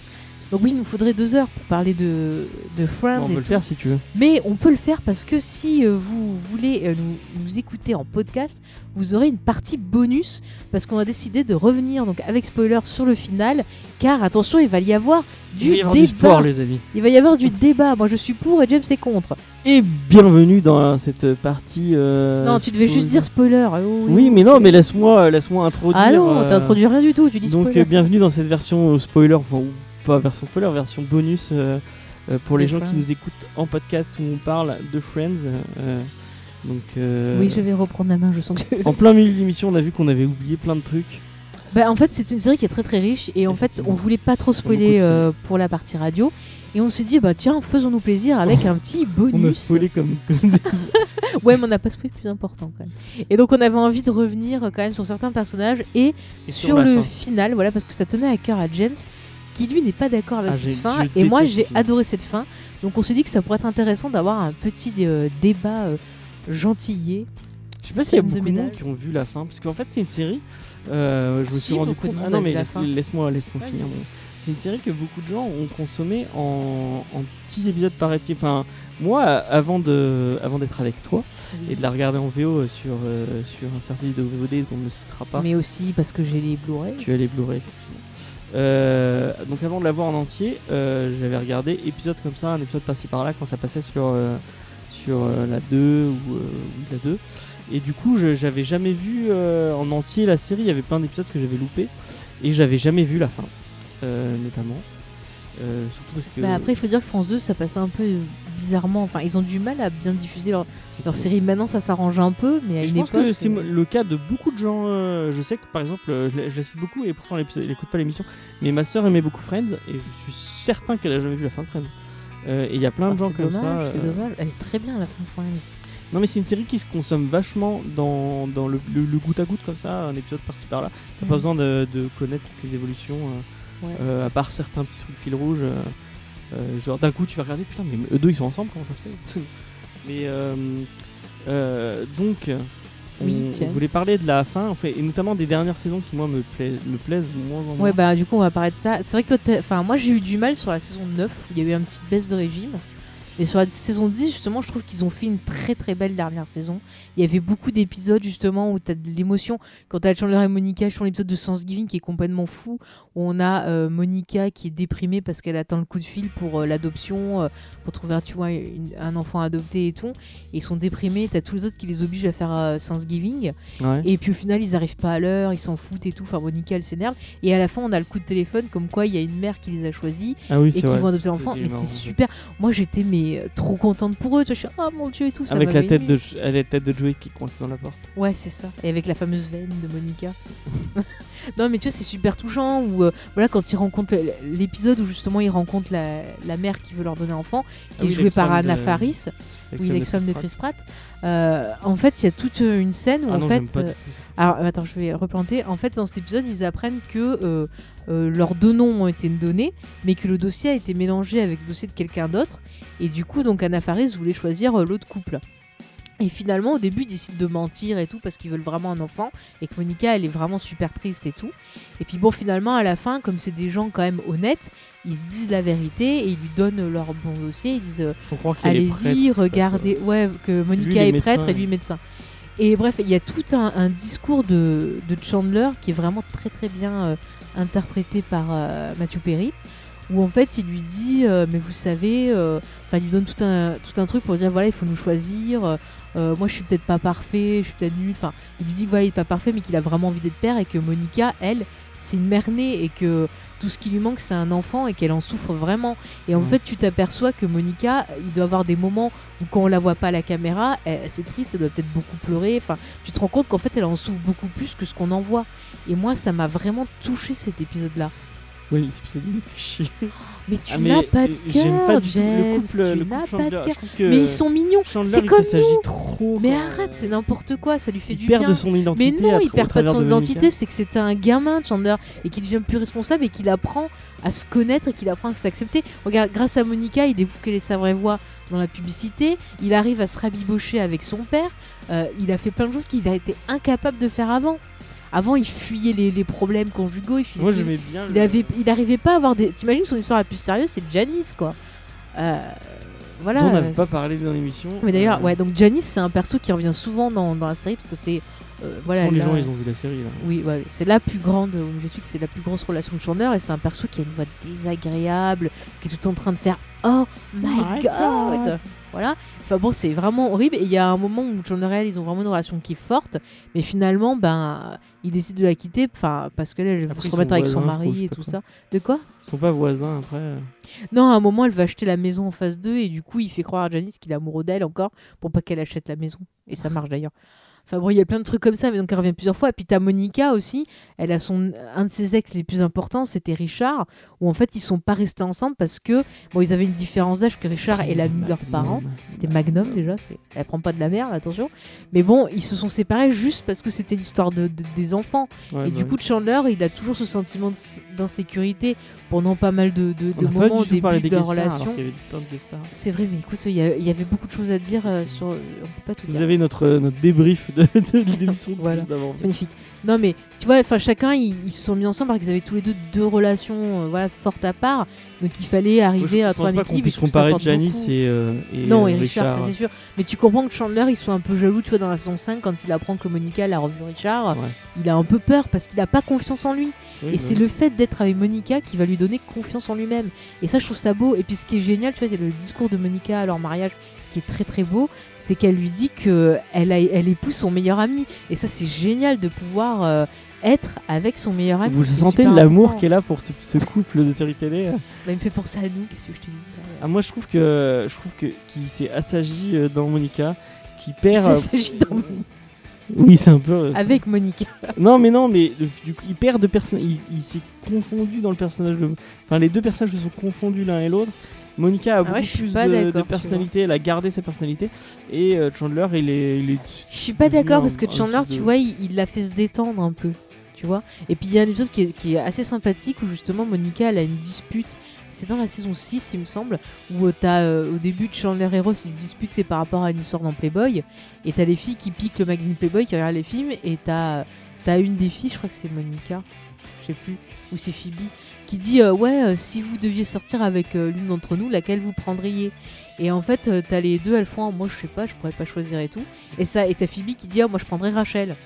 Donc oui, il nous faudrait deux heures pour parler de, de Friends. on peut le faire si tu veux. Mais on peut le faire parce que si euh, vous voulez euh, nous, nous, écouter en podcast, vous aurez une partie bonus parce qu'on a décidé de revenir donc avec spoiler sur le final. Car attention, il va y avoir du il va y avoir débat. Du sport, les amis. Il va y avoir du débat. Moi, je suis pour et James est contre. Et bienvenue dans cette partie. Euh, non, tu devais juste dire spoiler. Oh, oui, mais non, mais laisse-moi, laisse-moi introduire. Ah non, t'introduis rien du tout. Tu dis donc spoiler. bienvenue dans cette version spoiler. Enfin, pas version spoiler, version bonus euh, euh, pour les gens qui nous écoutent en podcast où on parle de Friends. Euh, donc, oui, je vais reprendre la main, je sens que. en plein milieu de l'émission, on a vu qu'on avait oublié plein de trucs. Bah, en fait, c'est une série qui est très très riche et en fait, on voulait pas trop spoiler euh, pour la partie radio. Et on s'est dit, bah tiens, faisons-nous plaisir avec oh, un petit bonus. On a spoilé comme. ouais, mais on n'a pas spoilé plus important quand même. Et donc, on avait envie de revenir quand même sur certains personnages et, et sur, sur le fin. final, voilà, parce que ça tenait à cœur à James qui lui n'est pas d'accord avec ah, cette fin. Et moi, j'ai adoré cette fin. Donc, on s'est dit que ça pourrait être intéressant d'avoir un petit euh, débat euh, gentillé. Je sais pas s'il y a beaucoup de, gens qui ont vu la fin, parce qu'en fait, c'est une série. Euh, je me si, suis rendu compte. Ah non, mais laisse-moi laisse ouais, finir. C'est une série que beaucoup de gens ont consommé en, en petits épisodes par épisode. Enfin, moi, avant de, avant d'être avec toi oui. et de la regarder en VO sur euh, sur un certain de VOD dont on ne citera pas. Mais aussi parce que j'ai les Blu-ray. Tu as les Blu-ray effectivement. Euh, donc avant de la voir en entier, euh, j'avais regardé épisode comme ça, un épisode par-ci par-là quand ça passait sur, euh, sur la 2 ou la 2. Et du coup, j'avais jamais vu en entier la série, il y avait plein d'épisodes que j'avais loupé et j'avais jamais vu la fin, notamment. Surtout parce que... Bah après, il faut dire que France 2, ça passait un peu bizarrement. Enfin, ils ont du mal à bien diffuser leur, leur série. Maintenant, ça s'arrange un peu, mais à et une je pense époque. que c'est le cas de beaucoup de gens. Euh, je sais que par exemple, je la, je la cite beaucoup et pourtant elle n'écoute pas l'émission. Mais ma soeur aimait beaucoup Friends et je suis certain qu'elle a jamais vu la fin de Friends. Euh, et il y a plein de ah, gens comme dommage, ça. C'est dommage. Elle est très bien la fin de Friends. Non mais c'est une série qui se consomme vachement dans, dans le, le, le, goutte à goutte comme ça, un épisode par-ci par-là. T'as pas besoin de, de, connaître toutes les évolutions, ouais. euh, à part certains petits trucs fil rouge. Euh, genre d'un coup tu vas regarder putain mais eux deux ils sont ensemble comment ça se fait mais euh, euh, donc on, oui, on, voulait parler de la fin en fait, et notamment des dernières saisons qui moi me, pla me plaisent moins en moins. Ouais bah du coup on va parler de ça. C'est vrai que toi enfin moi j'ai eu du mal sur la saison 9 il y a eu une petite baisse de régime et sur la saison 10, justement, je trouve qu'ils ont fait une très très belle dernière saison. Il y avait beaucoup d'épisodes, justement, où tu as de l'émotion. Quand tu as Chandler et Monica, je trouve l'épisode de Thanksgiving qui est complètement fou, où on a euh, Monica qui est déprimée parce qu'elle attend le coup de fil pour euh, l'adoption, euh, pour trouver tu vois, une, un enfant adopté et tout. Et ils sont déprimés. Tu as tous les autres qui les obligent à faire Thanksgiving. Ouais. Et puis au final, ils arrivent pas à l'heure, ils s'en foutent et tout. Enfin, Monica, elle s'énerve. Et à la fin, on a le coup de téléphone comme quoi il y a une mère qui les a choisis ah oui, et qui vrai. vont adopter l'enfant. Mais c'est super. Moi, j'étais mais trop contente pour eux. Tu vois, je suis ah mon dieu et tout. Ça avec la tête de la tête de Joey qui coince dans la porte. Ouais, c'est ça. Et avec la fameuse veine de Monica. non, mais tu vois, c'est super touchant. Ou euh, voilà, quand ils rencontrent l'épisode où justement ils rencontrent la, la, mère qui veut leur donner enfant, qui ah est oui, jouée par Anna de... Faris, oui, l'ex-femme de Chris Pratt. Euh, en fait, il y a toute une scène où ah en non, fait, euh, alors attends, je vais replanter. En fait, dans cet épisode, ils apprennent que euh, euh, leurs deux noms ont été donnés, mais que le dossier a été mélangé avec le dossier de quelqu'un d'autre. Et du coup, donc Anna Faris voulait choisir euh, l'autre couple. Et finalement, au début, ils décident de mentir et tout parce qu'ils veulent vraiment un enfant et que Monica, elle est vraiment super triste et tout. Et puis bon, finalement, à la fin, comme c'est des gens quand même honnêtes, ils se disent la vérité et ils lui donnent leur bon dossier. Ils disent allez-y, regardez, ouais, que Monica lui, est médecins, prêtre et lui médecin. Et bref, il y a tout un, un discours de, de, Chandler qui est vraiment très très bien euh, interprété par euh, Matthew Perry où en fait il lui dit euh, mais vous savez enfin il lui donne tout un tout un truc pour dire voilà il faut nous choisir euh, moi je suis peut-être pas parfait je suis peut-être nul enfin il lui dit voilà il est pas parfait mais qu'il a vraiment envie d'être père et que Monica elle c'est une mère née et que tout ce qui lui manque c'est un enfant et qu'elle en souffre vraiment. Et en fait, tu t'aperçois que Monica, il doit avoir des moments où quand on la voit pas à la caméra, elle- c'est triste, elle doit peut-être beaucoup pleurer. Enfin, tu te rends compte qu'en fait, elle en souffre beaucoup plus que ce qu'on en voit. Et moi, ça m'a vraiment touché cet épisode-là. Oui, c'est pour ça qu'il me fait chier. Mais tu Ah, n'as mais, pas de j'aime pas cœur, James. le couple, tu n'as pas de cœur. Mais ils sont mignons. C'est comme nous. trop. Mais arrête, c'est n'importe quoi. Ça lui fait il du perd bien. de son Mais identité. non, à il perd pas de son identité, c'est que c'était un gamin, Chandler, et qu'il devient plus responsable et qu'il apprend à se connaître et qu'il apprend à s'accepter. Regarde, grâce à Monica, il découvre quelle est sa vraie voix dans la publicité, il arrive à se rabibocher avec son père, euh, il a fait plein de choses qu'il a été incapable de faire avant. Avant, il fuyait les, les problèmes conjugaux, il Moi, j'aimais bien. il le- avait, il arrivait pas à avoir des. T'imagines son histoire la plus sérieuse, c'est Janice, quoi. Euh, voilà. dont on n'avait pas parlé dans l'émission. Mais d'ailleurs, Euh, ouais, donc Janice, c'est un perso qui revient souvent dans, dans la série parce que c'est. euh, voilà, les gens, ils ont vu la série là. oui, ouais, c'est la plus grande, euh, j'explique que c'est la plus grosse relation de Chandler et c'est un perso qui a une voix désagréable, qui est tout le temps en train de faire Oh my, my god. God. Voilà. Enfin bon, c'est vraiment horrible. Et il y a un moment où Chandler et ils ont vraiment une relation qui est forte, mais finalement, ben, ils décident de la quitter, enfin, parce qu'elle, elle veut se remettre avec son voisins, mari et tout quoi. ça. De quoi? Ils sont pas voisins après. Non, à un moment, elle va acheter la maison en face d'eux et du coup, il fait croire à Janice qu'il est amoureux d'elle encore pour pas qu'elle achète la maison. Et ça marche d'ailleurs. Enfin bon, il y a plein de trucs comme ça, mais donc elle revient plusieurs fois. Et puis t'as Monica aussi, elle a son un de ses ex les plus importants, c'était Richard, où en fait ils sont pas restés ensemble parce que bon, ils avaient une différence d'âge que Richard et l'ami de leurs parents. C'était Magnum déjà, elle prend pas de la merde, attention. Mais bon, ils se sont séparés juste parce que c'était l'histoire de, de- des enfants. Ouais, et bah du coup, Chandler, il a toujours ce sentiment d'insécurité pendant pas mal de, de, de moments au début de leur relation. C'est vrai, mais écoute, il y, avait beaucoup de choses à dire euh, sur. On peut pas tout Vous dire. avez notre, notre débrief de, de l'émission Voilà. d'avant. C'est magnifique. Non, mais tu vois, enfin, chacun, ils, ils se sont mis ensemble parce qu'ils avaient tous les deux deux relations euh, voilà, fortes à part. Donc il fallait Moi, arriver je, à trouver un équilibre. puisse je ça comparer Janice et, euh, et, Non, euh, et Richard, ça c'est sûr. Mais tu comprends que Chandler, il soit un peu jaloux, tu vois, dans la saison 5, quand il apprend que Monica elle a revu Richard, Ouais. il a un peu peur parce qu'il a pas confiance en lui. Oui, Et bah c'est le fait d'être avec Monica qui va lui donner confiance en lui-même. Et ça, je trouve ça beau. Et puis ce qui est génial, tu vois, c'est le discours de Monica à leur mariage qui est très très beau, c'est qu'elle lui dit que elle, a, elle épouse son meilleur ami. Et ça, c'est génial de pouvoir euh, être avec son meilleur ami. Vous sentez l'amour qu'elle a pour ce, ce couple de séries télé euh Bah, il me fait penser à nous, qu'est-ce que je te dis ah, Moi, je trouve que je trouve que qu'il s'est assagi euh, dans Monica, qui perd. euh, s'agit d'un- Oui, c'est un peu. avec Monica. Non, mais non, mais du coup, il perd de personnes. Il, il s'est confondu dans le personnage de. Enfin, les deux personnages se sont confondus l'un et l'autre. Monica a beaucoup Ah suis plus de, personnalité, elle a gardé sa personnalité. Et euh, Chandler, il est. Il est Je suis pas d'accord parce que Chandler, tu vois, il il l'a fait se détendre un peu. Tu vois Et puis il y a un épisode qui est, qui est assez sympathique où justement Monica elle a une dispute. C'est dans la saison 6, il me semble, où euh, t'as euh, au début Chandler et Ross ils se disputent, c'est par rapport à une histoire dans Playboy. Et t'as les filles qui piquent le magazine Playboy, qui regardent les films. Et t'as as une des filles, je crois que c'est Monica, je sais plus, ou c'est Phoebe, qui dit euh, Ouais, euh, si vous deviez sortir avec euh, l'une d'entre nous, laquelle vous prendriez? Et en fait, t'as les deux, elles font Moi je sais pas, je pourrais pas choisir et tout. Et ça, et t'as Phoebe qui dit Ah, moi je prendrais Rachel.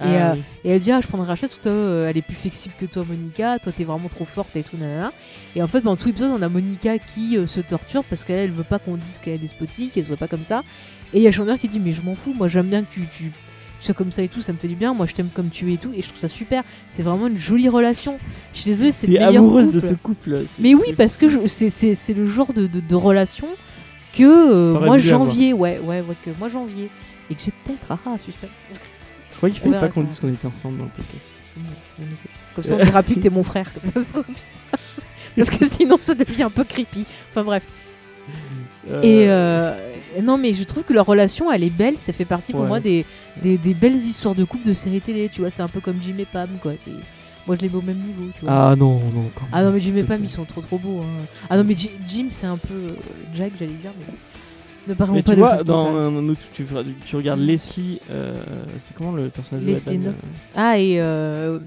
Ah, et, oui. Et elle dit ah je prendrais Rachel parce que toi euh, elle est plus flexible que toi Monica, toi t'es vraiment trop forte et tout nanana. Et en fait dans tout l'épisode on a Monica qui se torture parce qu'elle elle veut pas qu'on dise qu'elle est despotique, qu'elle se voit pas comme ça. Et il y a Chandler qui dit mais je m'en fous, moi j'aime bien que tu, tu, tu sois comme ça et tout, ça me fait du bien, moi je t'aime comme tu es et tout et je trouve ça super. C'est vraiment une jolie relation. Je suis désolée c'est le meilleur amoureuse couple. de ce couple. Mais oui parce que c'est- le genre de, de, de relation que euh, moi janvier, ouais ouais ouais que moi janvier et que j'ai peut-être ah ah suspense. Je crois qu'il fallait pas qu'on dise qu'on était ensemble dans le podcast. Comme ça, on dira plus que t'es mon frère. Comme ça, ça. Parce que sinon, ça devient un peu creepy. Enfin bref. Euh, Et euh, non, mais je trouve que leur relation, elle est belle. Ça fait partie pour Ouais. moi des, des, des belles histoires de couple de séries télé. Tu vois, c'est un peu comme Jim et Pam, quoi. C'est moi, je les mets au même niveau. Tu vois. Ah non, non, quand Ah non, mais Jim et Pam, ils sont trop trop beaux. hein. Ah non, mais Ji- Jim, c'est un peu euh, Jack, j'allais dire. Mais... Ne parlons Mais pas tu de vois, dans tu, tu regardes Leslie, euh, c'est comment le personnage Leslie de dame, Knope. Ah, et euh, euh,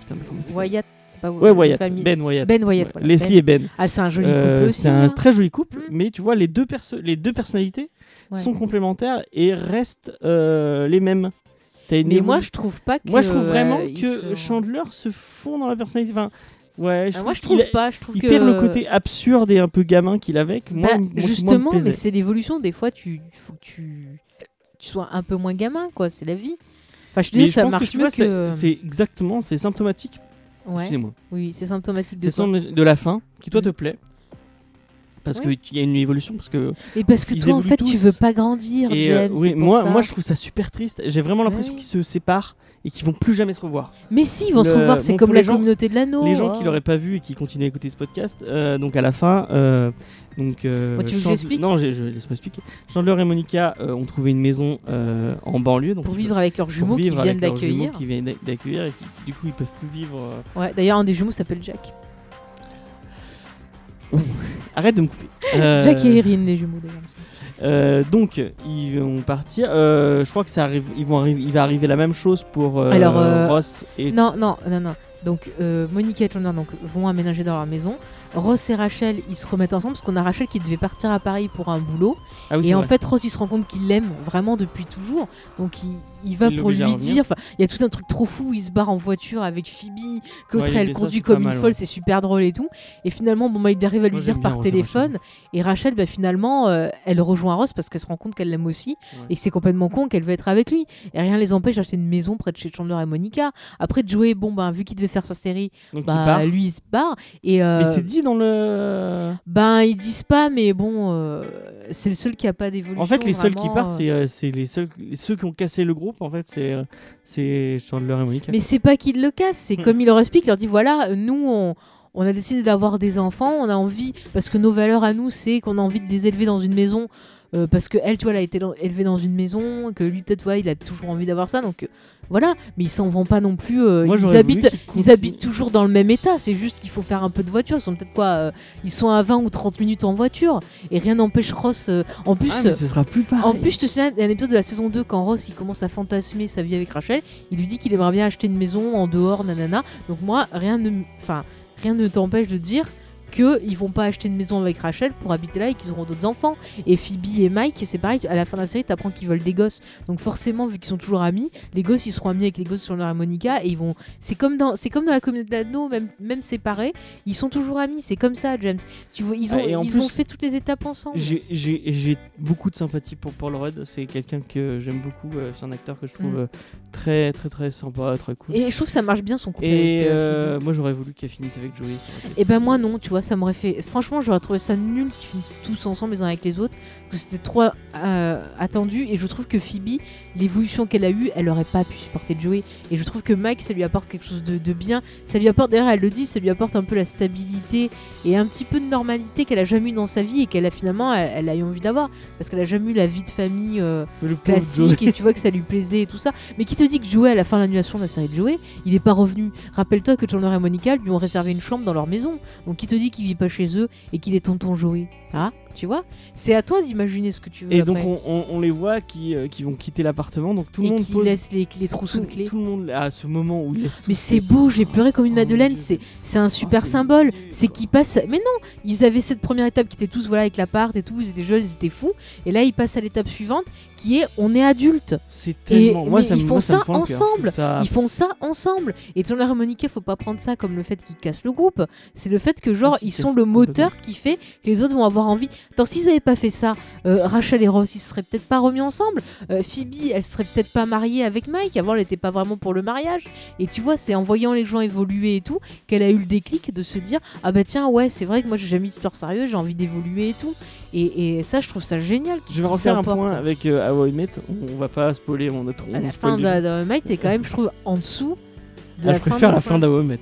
putain, Wyatt, c'est pas Ouais, la Wyatt. famille. Ben Wyatt. Ben Wyatt, Ouais, voilà. Leslie Ben. et Ben. Ah, c'est un joli Euh, couple aussi. c'est un hein. très joli couple, Mm. mais tu vois, les deux, perso- les deux personnalités Ouais. sont complémentaires et restent euh, les mêmes. Une Mais moi, je trouve pas que. Moi, je trouve vraiment euh, que se- Chandler se fond dans la personnalité. Enfin, ouais, je Ah, moi, je trouve pas. Je trouve Il que... perd le côté absurde et un peu gamin qu'il avait. que Moi, Bah, moi, moi, justement, mais c'est l'évolution. Des fois, tu faut que tu... tu sois un peu moins gamin, quoi. C'est la vie. Enfin, je te dis, ça marche que mieux que. c'est exactement, c'est symptomatique Ouais. Excusez-moi. Oui, c'est symptomatique de C'est son- de la fin qui toi Mm. te plaît. Parce Ouais. qu'il y a une évolution, parce que Et parce que toi, en fait, tu veux pas grandir, et James. euh, oui, moi, ça. moi je trouve ça super triste. J'ai vraiment l'impression qu'ils se séparent et qu'ils vont plus jamais se revoir. Mais si, ils vont se revoir. C'est bon, comme la gens- communauté de l'anneau. les gens hein. qui l'auraient pas vu et qui continuent à écouter ce podcast, euh, donc à la fin, euh, donc euh, Moi, tu veux que je Non, j'ai- je laisse-moi expliquer. Chandler et Monica ont trouvé une maison en banlieue, donc Pour vivre avec leurs jumeaux qui viennent d'accueillir. qui viennent d'ac- d'accueillir et qui du coup ils peuvent plus vivre. Ouais, d'ailleurs, un des jumeaux s'appelle Jack. Arrête de me couper. Jack et Erin, les jumeaux d'ailleurs. Euh, donc ils vont partir. Euh, je crois que ça arrive. Ils vont arriver. Il va arriver la même chose pour euh, Alors, Ross et. Non, non, non, non. Donc, Monica et Chandler donc, vont aménager dans leur maison. Ross et Rachel, ils se remettent ensemble parce qu'on a Rachel qui devait partir à Paris pour un boulot. Ah oui, et en vrai. fait, Ross, il se rend compte qu'il l'aime vraiment depuis toujours. Donc, il, il va Il pour lui dire. Il y a tout un truc trop fou. Il se barre en voiture avec Phoebe, que Ouais, elle conduit comme une mal, folle. ouais. C'est super drôle et tout. Et finalement, bon, bah, il arrive à lui Moi, dire par et téléphone. Et Rachel, bah, finalement, euh, elle rejoint Ross parce qu'elle se rend compte qu'elle l'aime aussi. Ouais. Et que c'est complètement con qu'elle veut être avec lui. Et rien les empêche d'acheter une maison près de chez Chandler et Monica. Après, Joey, bon, bah, vu qu'il devait faire sa série, Donc bah, lui, il se barre. Et. euh, Mais c'est dit dans le. ben, ils disent pas, mais bon, euh, c'est le seul qui a pas d'évolution. En fait, les seuls qui partent, euh. c'est euh, c'est les seuls, ceux qui ont cassé le groupe. En fait, c'est euh, c'est Chandler et Monica. Mais c'est pas qu'ils le cassent, c'est Hmm. comme il leur explique, il leur dit voilà, nous, on, on a décidé d'avoir des enfants, on a envie, parce que nos valeurs à nous, c'est qu'on a envie de les élever dans une maison. Euh, parce que elle, tu vois, elle a été élevée dans une maison, que lui, peut-être, ouais, il a toujours envie d'avoir ça, donc euh, voilà. Mais ils s'en vont pas non plus. euh, Moi, ils j'aurais voulu habitent, qu'ils ils continuent. habitent toujours dans le même état. C'est juste qu'il faut faire un peu de voiture. Ils sont peut-être quoi euh, Ils sont à 20 ou 30 minutes en voiture, et rien n'empêche Ross. euh, en plus, Ah, mais ce sera plus pareil. en plus, je te souviens d'un épisode de la saison 2 quand Ross il commence à fantasmer sa vie avec Rachel, il lui dit qu'il aimerait bien acheter une maison en dehors, nanana. Donc moi, rien ne, m- enfin, rien ne t'empêche de dire que ils vont pas acheter une maison avec Rachel pour habiter là et qu'ils auront d'autres enfants. Et Phoebe et Mike, c'est pareil. À la fin de la série, t'apprends qu'ils veulent des gosses. Donc forcément, vu qu'ils sont toujours amis, les gosses ils seront amis avec les gosses sur leur et Monica et ils vont. C'est comme dans, c'est comme dans la communauté d'Anneau, même même séparés, ils sont toujours amis. C'est comme ça, James. Tu vois, ils ont, Ah, ils plus, ont fait toutes les étapes ensemble. J'ai- beaucoup de sympathie pour Paul Rudd. C'est quelqu'un que j'aime beaucoup. euh, c'est un acteur que je trouve Mm. euh, très, très, très sympa, très cool. Et je trouve que ça marche bien son couple. Et avec, euh, moi, j'aurais voulu qu'elle finisse avec Joey. Et ben moi non, tu vois, ça m'aurait fait. Franchement, j'aurais trouvé ça nul qu'ils finissent tous ensemble les uns avec les autres, parce que c'était trop euh, attendu. Et je trouve que Phoebe, l'évolution qu'elle a eue, elle aurait pas pu supporter Joey. Et je trouve que Mike, ça lui apporte quelque chose de, de bien. Ça lui apporte, d'ailleurs, elle le dit, ça lui apporte un peu la stabilité et un petit peu de normalité qu'elle a jamais eu dans sa vie et qu'elle a finalement, elle, elle a eu envie d'avoir, parce qu'elle a jamais eu la vie de famille. euh, classique et tu vois que ça lui plaisait et tout ça. Mais qui te dit que Joey, à la fin de l'annulation de la série de Joey, il est pas revenu? Rappelle-toi que Chandler et Monica lui ont réservé une chambre dans leur maison. Donc qui te dit qu'il vit pas chez eux et qu'il est tonton Joey Ah, tu vois C'est à toi d'imaginer ce que tu veux. Et donc, on, on- on les voit qui, euh, qui vont quitter l'appartement. Donc, tout le et monde qui pose. laisse les, les trousseaux tout, de clés. tout le monde à ce moment où il laisse. Mais c'est beau, j'ai pleuré comme une Oh Madeleine, c'est c'est un super c'est symbole. C'est quoi. qu'ils passent. Mais non, ils avaient cette première étape qui était tous voilà avec l'appart et tout, ils étaient jeunes, ils étaient fous. Et là, ils passent à l'étape suivante qui est on est adulte. C'est tellement. Et- moi, ça me- ils moi, font ça me ça trouve ensemble. ça- Ils font ça ensemble. Et Chandler et Monica, faut pas prendre ça comme le fait qu'ils cassent le groupe. C'est le fait que, genre, Ah, ils sont le moteur qui fait que les autres vont avoir envie. Attends, s'ils avaient pas fait ça, euh, Rachel et Ross, ils se seraient peut-être pas remis ensemble. Euh, Phoebe, elle serait peut-être pas mariée avec Mike. Avant, elle était pas vraiment pour le mariage. Et tu vois, c'est en voyant les gens évoluer et tout qu'elle a eu le déclic de se dire Ah bah tiens, ouais, c'est vrai que moi j'ai jamais une histoire sérieuse, j'ai envie d'évoluer et tout. Et, et ça, je trouve ça génial. Je vais refaire un point avec euh, How I Met. On va pas spoiler mon autre. À on la fin de Mike, t'es quand même, je trouve, en dessous. De Ah, la je préfère de la fin d'How I Met.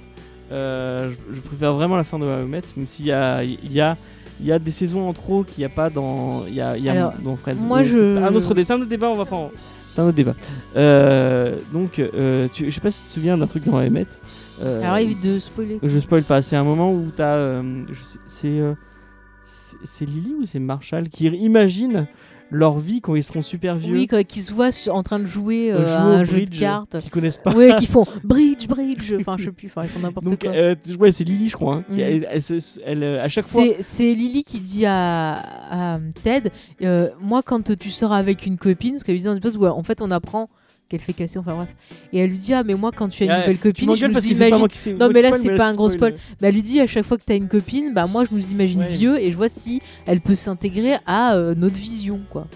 Euh, je, je préfère vraiment la fin de How I Met, même s'il y a, il y a, il y a des saisons en trop qu'il n'y a pas dans, il y a, il y a Alors, dans Friends. moi, Mais je- c'est Un autre débat, c'est un autre débat, on va pas. en- C'est un autre débat. Euh, donc, euh, tu, je sais pas si tu te souviens d'un truc dans Met. Euh, Alors évite de spoiler. Je spoil pas. C'est un moment où t'as, euh, c'est, euh, c'est, Lily ou c'est Marshall qui imagine leur vie quand ils seront super vieux. Oui, quand- qui se voient en train de jouer, euh, euh, à un jeu de cartes. Qui connaissent pas. Ouais, qui font bridge, bridge. Enfin, je sais plus, enfin, ils font n'importe quoi. euh, ouais, c'est Lily, je crois. hein, Mm. elle, elle se- elle, euh, à chaque fois. C'est Lily qui dit à, à Ted euh, Moi, quand tu sors avec une copine, parce qu'elle lui dit en fait on apprend qu'elle fait casser, enfin bref. Et elle lui dit Ah, mais moi, quand tu as une nouvelle copine, je nous imagine. Non, mais là, c'est pas un gros spoil. Mais elle lui dit à chaque fois que tu as une copine, bah moi, je nous imagine vieux et je vois si elle peut s'intégrer à euh, notre vision, quoi.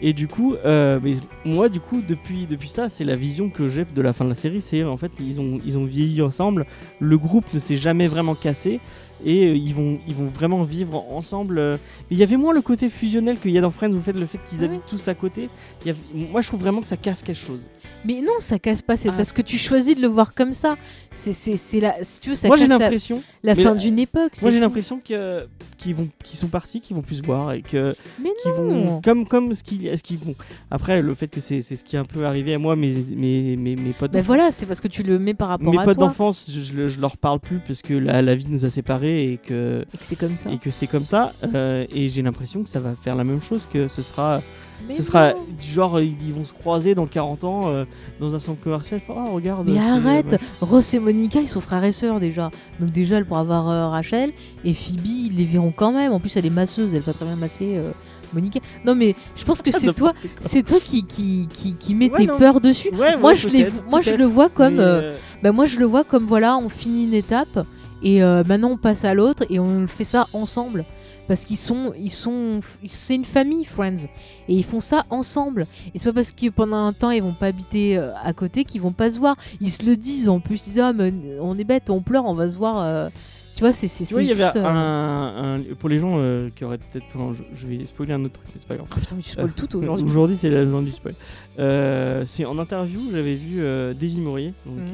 Et du coup, euh, mais moi, du coup, depuis, depuis ça, c'est la vision que j'ai de la fin de la série. C'est en fait, ils ont, ils ont vieilli ensemble. Le groupe ne s'est jamais vraiment cassé et euh, ils, vont, ils vont vraiment vivre ensemble. euh. Mais il y avait moins le côté fusionnel qu'il y a dans Friends, vous faites le fait qu'ils Ah habitent tous à côté. Il y avait- moi, je trouve vraiment que ça casse quelque chose. Mais non, ça casse pas. C'est Ah, parce que tu choisis de le voir comme ça. C'est, la, si tu veux, ça moi, j'ai casse la, l'impression. la mais fin d'une époque. Moi, j'ai l'impression que qu'ils vont, qu'ils sont partis, qu'ils vont plus se voir et que Mais qui vont non. comme comme ce qu'ils ce qu'ils vont. Après, le fait que c'est c'est ce qui est un peu arrivé à moi, mes mes mes, mes potes. Ben voilà, c'est parce que tu le mets par rapport Mes à potes toi d'enfance, je, je, le- je leur parle plus parce que la, la vie nous a séparés et que et que c'est comme ça. et que c'est comme ça. euh, et j'ai l'impression que ça va faire la même chose, que ce sera Mais ce non. genre ils vont se croiser dans 40 ans euh, dans un centre commercial. Oh regarde. Mais c'est- arrête, ouais. Ross et Monica ils sont frères et sœurs déjà. Donc déjà elle pourra avoir euh, Rachel et Phoebe ils les verront quand même. En plus elle est masseuse, elle va très bien masser euh, Monica. Non mais je pense que c'est toi, c'est toi qui qui, qui, Ouais, tes peurs dessus. Ouais, moi je les, moi je le vois comme, euh, euh, bah moi je le vois comme voilà on finit une étape et euh, maintenant on passe à l'autre et on fait ça ensemble. Parce qu'ils sont, ils sont, c'est une famille, Friends, et ils font ça ensemble. Et c'est pas parce que pendant un temps ils vont pas habiter euh, à côté qu'ils vont pas se voir. Ils se le disent en plus, ils disent ah mais on est bête, on pleure, on va se voir. euh. Tu vois, c'est c'est. Tu vois, il y avait un, un- pour les gens euh, qui auraient peut-être. je, je vais spoiler un autre truc, mais c'est pas grave. Oh putain, mais tu spoil tout aujourd'hui. Aujourd'hui, c'est la journée du spoil. Euh, c'est en interview, j'avais vu Davy Maurier, donc Mhm.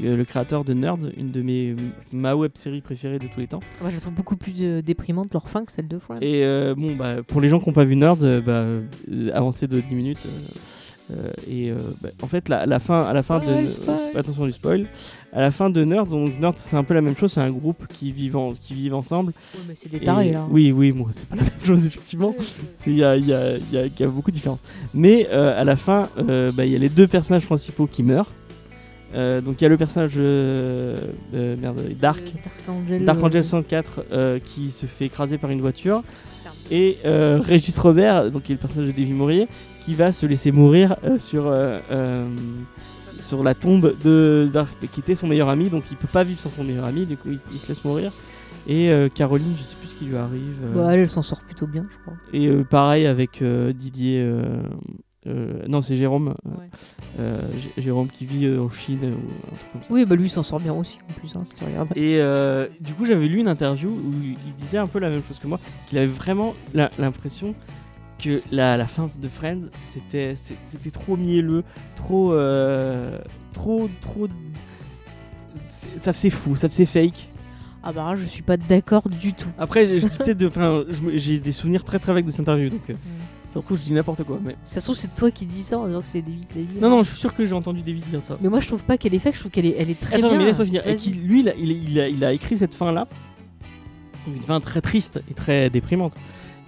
Le créateur de Nerds, une de mes ma web série préférée de tous les temps. Moi, je la trouve beaucoup plus euh, déprimante leur fin que celle de Friends. Et euh, bon, bah, pour les gens qui n'ont pas vu Nerds, euh, bah, euh, avancez de 10 minutes. euh, euh, et euh, bah, en fait, la, la fin, à la fin Spoil, de spoil. attention du spoil, à la fin de Nerds, donc Nerds c'est un peu la même chose, c'est un groupe qui vivent en- qui vivent ensemble. Ouais, mais c'est des tarés Et- là. Oui, oui, moi c'est pas la même chose effectivement. Il y a, y a- y a- il y a beaucoup de différences. Mais euh, à la fin, euh, bah, il y a les deux personnages principaux qui meurent. Euh, donc il y a le personnage euh, euh, merde, Dark, Dark Angel. Dark euh, Angel 64 euh, qui se fait écraser par une voiture. Et Régis Robert, donc qui est le personnage de Davy Maurier, qui va se laisser mourir sur, sur la tombe de Dark, qui était son meilleur ami. Donc il peut pas vivre sans son meilleur ami, du coup il, il se laisse mourir. Et Caroline, je sais plus ce qui lui arrive. euh, Bah, elle, elle s'en sort plutôt bien, je crois. et pareil avec Didier. Euh, non, c'est Jérôme. euh, Ouais. euh, Jérôme qui vit en Chine ou un truc comme ça. Oui, bah lui, il s'en sort bien aussi, en plus, hein, si tu regardes. Et euh, du coup, j'avais lu une interview où il disait un peu la même chose que moi, qu'il avait vraiment l'impression que la, la fin de Friends, c'était trop mielleux, trop, trop, trop. Ça faisait fou, ça faisait fake. Ah bah, je suis pas d'accord du tout. Après, j'ai des souvenirs très très vagues de cette interview, donc euh, ça se trouve, je dis n'importe quoi. Mais... Ça se trouve, c'est toi qui dis ça en disant que c'est David qui l'a dit. Non, non, je suis sûr que j'ai entendu David dire ça. Mais moi, je trouve pas qu'elle est fake, je trouve qu'elle est, elle est très Attends, bien. mais laisse-moi finir. Et lui, il a, il, a- il a- il a écrit cette fin-là, une fin très triste et très déprimante.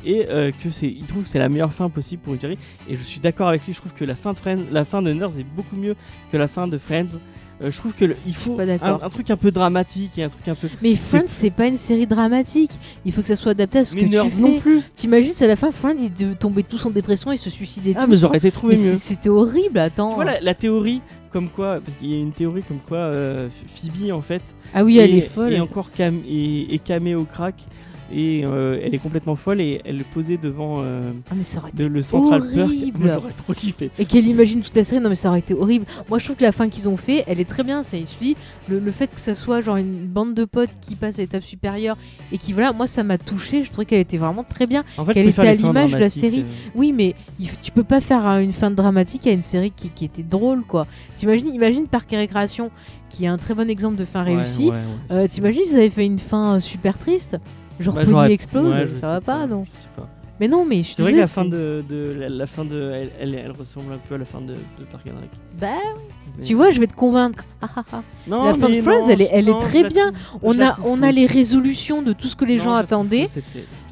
Et euh, que c'est, il trouve que c'est la meilleure fin possible pour une série. Et je suis d'accord avec lui. Je trouve que la fin de Friends, la fin de Nerds est beaucoup mieux que la fin de Friends. Euh, je trouve que le- il faut un, un truc un peu dramatique et un truc un peu. Mais Friends, c'est pas une série dramatique. Il faut que ça soit adapté à ce Mais que tu non fais. plus. T'imagines, c'est à la fin, Friends, ils tombaient tous en dépression, ils se suicidaient Ah, tous. mais j'aurais été trouvé Mais mieux. c'était horrible, attends. Tu vois la, la théorie comme quoi, parce qu'il y a une théorie comme quoi euh, Phoebe en fait Ah oui, elle et, est folle. et encore cam et, et camé au crack et euh, elle est complètement folle et elle est posée devant euh, Ah, mais ça aurait été le Central horrible. Moi j'aurais trop kiffé. Et qu'elle imagine toute la série, non mais ça aurait été horrible. Moi je trouve que la fin qu'ils ont fait, elle est très bien. C'est, je dis, le, le fait que ça soit genre une bande de potes qui passe à l'étape supérieure et qui voilà, moi ça m'a touché. Je trouvais qu'elle était vraiment très bien. En fait, Qu'elle était à l'image de la série. euh. Oui, mais tu peux pas faire euh, une fin dramatique à une série qui, qui était drôle quoi. T'imagines, imagine Parc et Récréation, qui est un très bon exemple de fin Ouais, réussie. ouais, ouais. T'imagines, ils avaient fait une fin super triste. Genre Bah, j'aurais- explose, ouais, ça va pas, non je sais pas. Mais non, mais je C'est vrai te que la fin de, de- la, la fin de elle, elle, elle ressemble un peu à la fin de, de Park and Rec. Bah, Mais- tu vois, je vais te convaincre. Ah, ah, ah. Non, la fin de Friends, non, elle est- elle non, très bien. On a, on a les résolutions de tout ce que les Non, gens attendaient.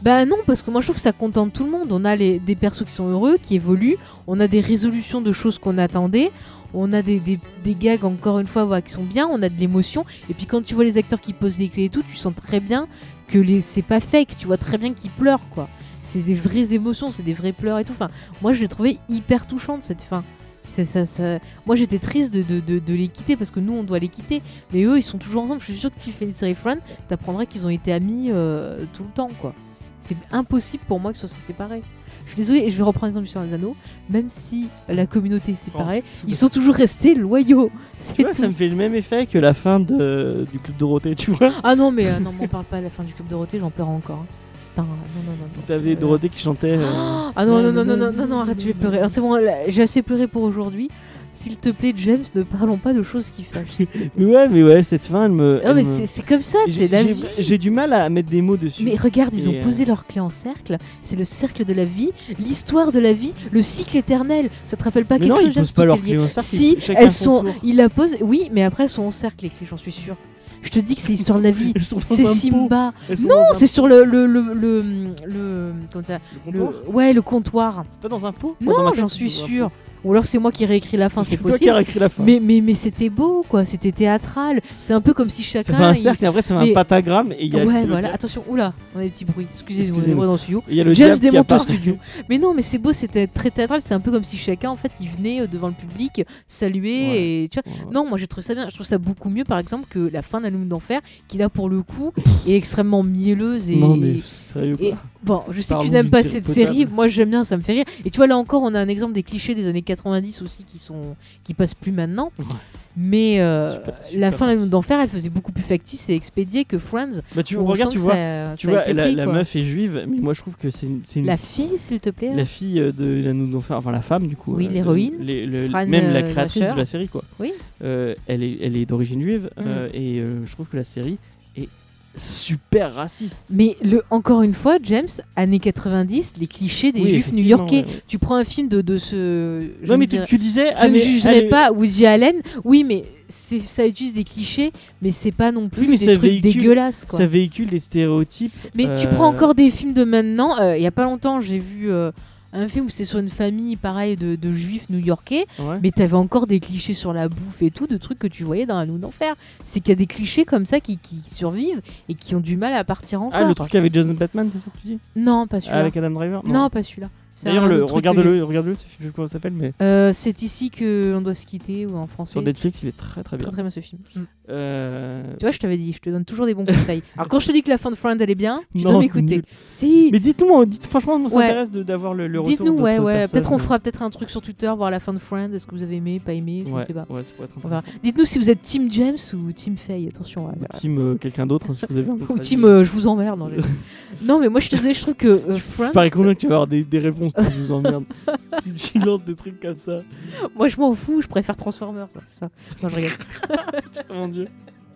Bah non, parce que moi je trouve que ça contente tout le monde. On a les, des persos qui sont heureux, qui évoluent. On a des résolutions de choses qu'on attendait. On a des, des, des gags, encore une fois, voilà, qui sont bien. On a de l'émotion. Et puis quand tu vois les acteurs qui posent les clés et tout, tu sens très bien que c'est pas fake. Tu vois très bien qu'ils pleurent, quoi. C'est des vraies émotions, c'est des vrais pleurs et tout. Enfin, moi je l'ai trouvé hyper touchante cette fin. Ça, ça... Moi j'étais triste de, de, les quitter parce que nous on doit les quitter. Mais eux ils sont toujours ensemble. Je suis sûre que si tu fais une série Friends, t'apprendrais qu'ils ont été amis euh, tout le temps, quoi. C'est impossible pour moi que ce soit séparés. Je suis désolée, et je vais reprendre l'exemple du Seigneur des Anneaux, même si la communauté est séparée, Oh, ils sont toujours restés loyaux. Tu vois, ça me fait le même effet que la fin de, du Club Dorothée, tu vois. Ah non, mais euh, non, m'en parle pas de la fin du Club Dorothée, j'en pleure encore. hein. Putain, non, non, non. non. T'avais Euh, Dorothée qui chantait. euh, Ah non, non, non, non, non, non, non, arrête, je vais pleurer. C'est bon, j'ai assez pleuré pour aujourd'hui. S'il te plaît, James, ne parlons pas de choses qui fâchent. Mais ouais, mais ouais, cette fin, elle me. Elle mais me- c'est- comme ça, c'est la vie. J'ai du mal à mettre des mots dessus. Mais regarde, ils ont euh, posé leur clé en cercle. C'est le cercle de la vie, l'histoire de la vie, le cycle éternel. Ça te rappelle pas Mais quelque non, chose ils James, posent pas leur clé au cercle, Si, elles son sont. Ils la posent, oui, mais après elles sont en cercle, les clés, j'en suis sûr. Je te dis que c'est l'histoire de la vie. Elles sont dans C'est. Simba. Non, c'est sur le le le le, le- comment ça le ouais le comptoir. C'est pas dans un pot Non, j'en suis sûr. Ou alors c'est moi qui réécris la fin, c'est C'est toi qui possible. écrit la fin. Mais mais mais c'était beau quoi, c'était théâtral. C'est un peu comme si chacun. fait un il- cercle et après mais- un pentagramme et il y a Ouais, voilà. Attention, oula, on a des petits bruits. Excusez-moi, bruits dans le studio. il y a le James démonte le apparaît. studio. Mais non, mais c'est beau, c'était très théâtral. C'est un peu comme si chacun, en fait, il venait euh, devant le public, saluer Ouais. et tu vois. Ouais. Non, moi j'ai trouvé ça bien. Je trouve ça beaucoup mieux, par exemple, que la fin d'Anoum d'enfer, qui là pour le coup est extrêmement mielleuse et. Non, mais sérieux et- quoi. Bon, je sais que tu n'aimes pas cette potable. série, moi j'aime bien, ça me fait rire. Et tu vois là encore, on a un exemple des clichés des années 90 aussi qui sont qui passent plus maintenant. Ouais. Mais euh, Super- la super fin d'Anoum facile. d'enfer, elle faisait beaucoup plus factice et expédiée que Friends. Bah, tu sent tu vois, ça- tu ça vois la, la meuf est juive, mais moi je trouve que c'est une, La fille, s'il te plaît. la fille euh, de la nous d'enfer, enfin la femme du coup. Oui, euh, l'héroïne. même la euh, créatrice Drescher. de la série quoi. Oui. Euh, elle est, elle est d'origine juive euh, et je trouve que la série super raciste. Mais le, encore une fois, James, années 90, les clichés des Oui, juifs new-yorkais. ouais, ouais. Tu prends un film de, de ce. je Non ne mais tu, dirais- tu disais. je ne jugerai est- pas Woody Allen. Oui, mais ça utilise des clichés, mais c'est pas non plus mais des trucs véhicule- dégueulasses. Quoi. Ça véhicule des stéréotypes. Mais tu euh, prends encore des films de maintenant. euh, Il y a pas longtemps, j'ai vu euh, un film où c'est sur une famille, pareil, de, de juifs new-yorkais. ouais. Mais t'avais encore des clichés sur la bouffe et tout, de trucs que tu voyais dans un nous d'enfer. C'est qu'il y a des clichés comme ça qui, qui survivent et qui ont du mal à partir encore. Ah le truc avec Jason Batman, c'est ça que tu dis? Non, pas celui-là. Avec Adam Driver? Non. pas celui-là. D'ailleurs, le, que regarde-le, regarde-le, je sais pas comment ça s'appelle, mais Euh, c'est ici que on doit se quitter ou en français. sur Netflix, il est très très bien. Très très bien ce film. Mm. Euh, Tu vois, je t'avais dit, je te donne toujours des bons conseils. Alors quand je te dis que la fin de Friend elle est bien, tu dois m'écouter. Si. Mais dites-nous, dites, franchement, moi ça Ouais. m'intéresse d'avoir le, le retour. Dites-nous, ouais, ouais. Peut-être on fera peut-être un truc sur Twitter, voir la fin de Friend. Est-ce que vous avez aimé, pas aimé, je Ouais, ne sais pas. ouais, ça pourrait être intéressant. Dites-nous si vous êtes Team James ou Team Faye. Attention. Ou. Team euh, quelqu'un d'autre, hein, si vous avez Ou. Team, je vous emmerde. Non, non, mais moi je te disais, je trouve que Friends. Combien que tu vas avoir des, réponses qui vous emmerdent si tu lances des trucs comme ça. Moi je m'en fous, je préfère Transformers. c'est ça. Non, je. Oh mon dieu.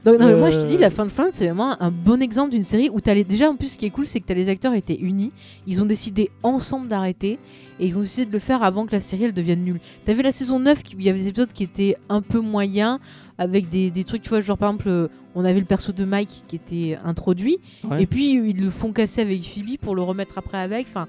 Donc, non, mais moi je te Euh. dis, la fin de Friends, c'est vraiment un bon exemple d'une série où t'as les... déjà en plus ce qui est cool, c'est que t'as les acteurs étaient unis, ils ont décidé ensemble d'arrêter et ils ont décidé de le faire avant que la série elle devienne nulle. T'avais la saison 9 qui- où il y avait des épisodes qui étaient un peu moyens avec des, des trucs, tu vois, genre par exemple, euh, on avait le perso de Mike qui était introduit Ouais. et puis ils le font casser avec Phoebe pour le remettre après avec. Enfin,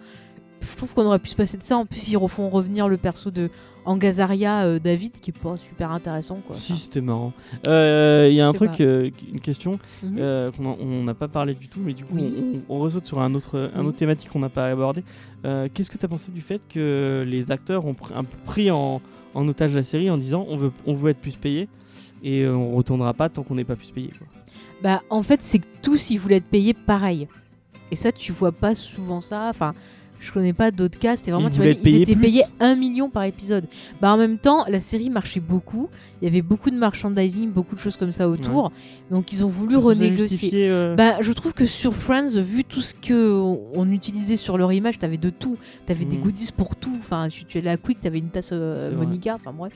je trouve qu'on aurait pu se passer de ça. En plus, ils refont revenir le perso de Angazaria euh, David qui est pas super intéressant quoi. Si, c'était marrant. Euh, Il y a un truc, euh, une question Mhm. euh, qu'on n'a pas parlé du tout, mais du coup, Oui. on, on ressaute sur un autre, un Oui. autre thématique qu'on n'a pas abordé. Euh, Qu'est-ce que tu as pensé du fait que les acteurs ont pr- un peu pris en, en otage la série en disant on veut, on veut être plus payé et euh, on retournera pas tant qu'on n'est pas plus payé quoi. Bah, en fait, c'est que tous ils voulaient être payés pareil. Et ça, tu vois pas souvent ça. Enfin, je connais pas d'autres cas. C'était vraiment, Ils tu vois, ils étaient plus. payés un million par épisode. Bah, en même temps, la série marchait beaucoup. Il y avait beaucoup de merchandising, beaucoup de choses comme ça autour. Donc, ils ont voulu Vous renégocier. euh, Bah, je trouve que sur Friends, vu tout ce que on- utilisait sur leur image, t'avais de tout. T'avais des Mhm. goodies pour tout. Enfin, tu, tu allais à Quick, t'avais une tasse euh. Monica. Enfin bref,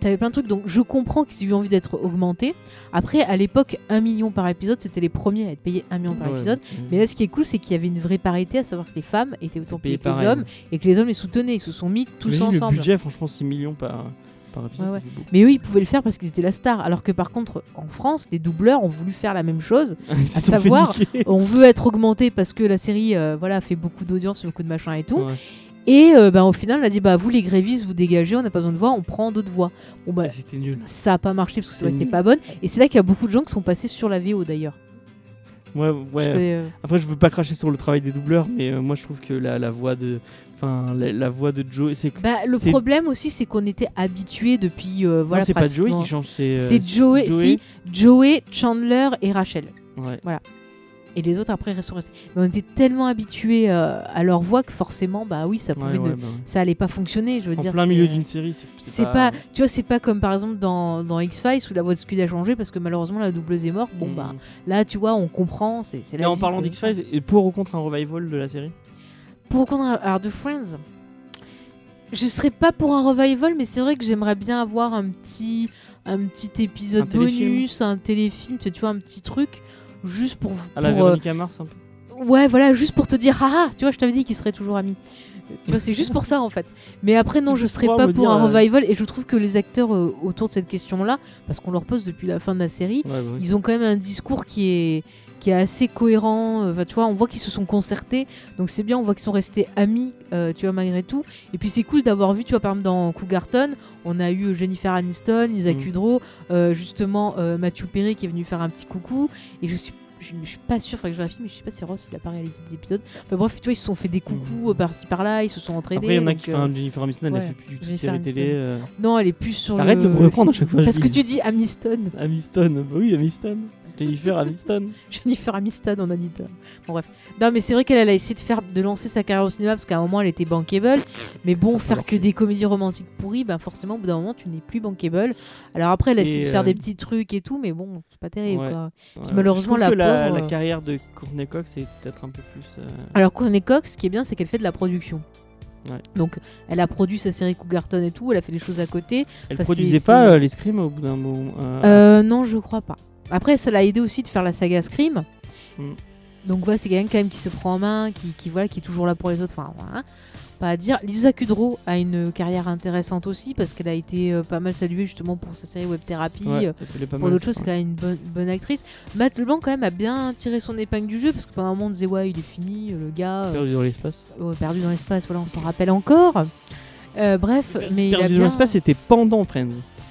t'avais plein de trucs. Donc je comprends qu'ils aient eu envie d'être augmentés. Après, à l'époque, 1 million par épisode, c'était les premiers à être payés 1 million par ouais. épisode. Mais là, ce qui est cool, c'est qu'il y avait une vraie parité, à savoir que les femmes étaient autant Payé payées que les hommes et que les hommes les soutenaient. Ils se sont mis tous T'imagines ensemble. Le budget, franchement, 6 millions par, par épisode, Ouais, ouais. Mais eux, ils pouvaient le faire parce qu'ils étaient la star. Alors que par contre, en France, les doubleurs ont voulu faire la même chose. Fait savoir. On veut être augmenté parce que la série euh, voilà, fait beaucoup d'audience, beaucoup de machin et tout. Ouais. Et euh, bah, au final, on a dit bah, vous les grévistes, vous dégagez, on n'a pas besoin de voix, on prend d'autres voix. Bon, bah, C'était nul. ça a pas marché parce que ça n'était pas bonne. Et c'est là qu'il y a beaucoup de gens qui sont passés sur la VO d'ailleurs. Ouais, ouais. Euh, Après, je veux pas cracher sur le travail des doubleurs, mais euh, moi je trouve que la, la voix de, enfin, la, la voix de Joe, c'est Bah, le problème aussi, c'est qu'on était habitués depuis. euh, voilà, c'est pas Joey qui change, c'est. C'est Joey, si, Joey, Chandler et Rachel. Ouais. Voilà. Et les autres après sont restés. Mais on était tellement habitués euh, à leur voix que forcément, bah oui, ça pouvait Ouais, ne- bah ça allait pas fonctionner. Je veux En dire, plein milieu d'une série, c'est c'est pas, tu vois, c'est pas comme par exemple dans, dans X-Files où la voix de Scully a changé parce que malheureusement la doubleuse est morte. Bon Mm. bah là, tu vois, on comprend. C'est Et la en vie, parlant c'est- d'X-Files, et pour ou contre un revival de la série? Pour contre alors de Friends, je serais pas pour un revival, mais c'est vrai que j'aimerais bien avoir un petit, un petit épisode Un bonus, un téléfilm, tu vois, un petit truc, juste pour. À la pour, euh, Véronica Mars un peu Ouais, voilà, juste pour te dire, ah ah, tu vois, je t'avais dit qu'ils seraient toujours amis. Tu vois, c'est juste pour ça en fait. Mais après, non, je serais pas pour dire, un euh, revival. Et je trouve que les acteurs euh, autour de cette question-là, parce qu'on leur pose depuis la fin de la série, Ouais, bah oui. ils ont quand même un discours qui est qui est assez cohérent. Enfin, tu vois, on voit qu'ils se sont concertés, donc c'est bien. On voit qu'ils sont restés amis, euh, tu vois, malgré tout. Et puis c'est cool d'avoir vu, tu vois, par exemple dans Cougarton, on a eu Jennifer Aniston, Lisa Mm. Kudrow, euh, justement euh, Matthew Perry qui est venu faire un petit coucou. Et je suis je, suis pas sûre, faudrait que je vérifie, mais je sais pas si Ross il a pas réalisé des épisodes. Enfin bref, tu vois, ils se sont fait des coucous Mm. euh, par-ci par-là, ils se sont entraînés. Après, il y en a qui. euh, Enfin, Jennifer Aniston, elle a ouais, fait plus du série télé. euh. Non, elle est plus sur Arrête le. de me reprendre à chaque fois, je Parce que dis. tu dis Amiston. Amiston, bah oui, Amiston. Jennifer Aniston. Jennifer Amistad, on a dit. euh, Bon, bref. Non, mais c'est vrai qu'elle elle a essayé de faire, de lancer sa carrière au cinéma parce qu'à un moment elle était bankable. Mais bon, Ça faire que des comédies romantiques pourries, ben forcément au bout d'un moment tu n'es plus bankable. Alors après, elle a Et, essayé de faire euh, des petits trucs et tout, mais bon, c'est pas terrible. Ouais. quoi. Ouais. malheureusement, Je trouve la que la, pauvre, la euh, carrière de Courtney Cox est peut-être un peu plus. euh, Alors Courtney Cox, ce qui est bien, c'est qu'elle fait de la production. Ouais. Donc, elle a produit sa série Cougarton et tout, elle a fait des choses à côté. Elle Enfin, produisait c'est- pas c'est- euh, les scrims au bout d'un moment. euh, Euh, non, je crois pas. Après, ça l'a aidé aussi de faire la saga Scream. Mm. Donc voilà, c'est quelqu'un quand même qui se prend en main, qui, qui, voilà, qui est toujours là pour les autres. Enfin, voilà. Pas à dire. Lisa Kudrow a une carrière intéressante aussi parce qu'elle a été euh, pas mal saluée justement pour sa série Web Therapy. ouais, euh, pour d'autres choses, c'est quand même une bonne, bonne actrice. Matt LeBlanc, quand même, a bien tiré son épingle du jeu parce que pendant un moment, on disait Ouais, il est fini, le gars. euh, Perdu dans l'espace. ouais, perdu dans l'espace, voilà, on s'en rappelle encore. Bref, mais il a Perdu bien... dans l'espace, c'était pendant Friends.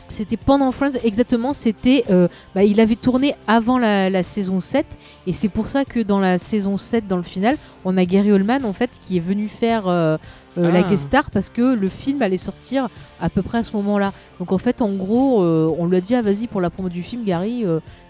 C'était pendant Friends, exactement. C'était, euh, bah, il avait tourné avant la, la saison 7, et c'est pour ça que dans la saison 7, dans le final, on a Gary Oldman en fait qui est venu faire euh, euh, la Ah. guest star parce que le film allait sortir à peu près à ce moment-là. Donc en fait, en gros, on lui a dit ah vas-y pour la promo du film, Gary,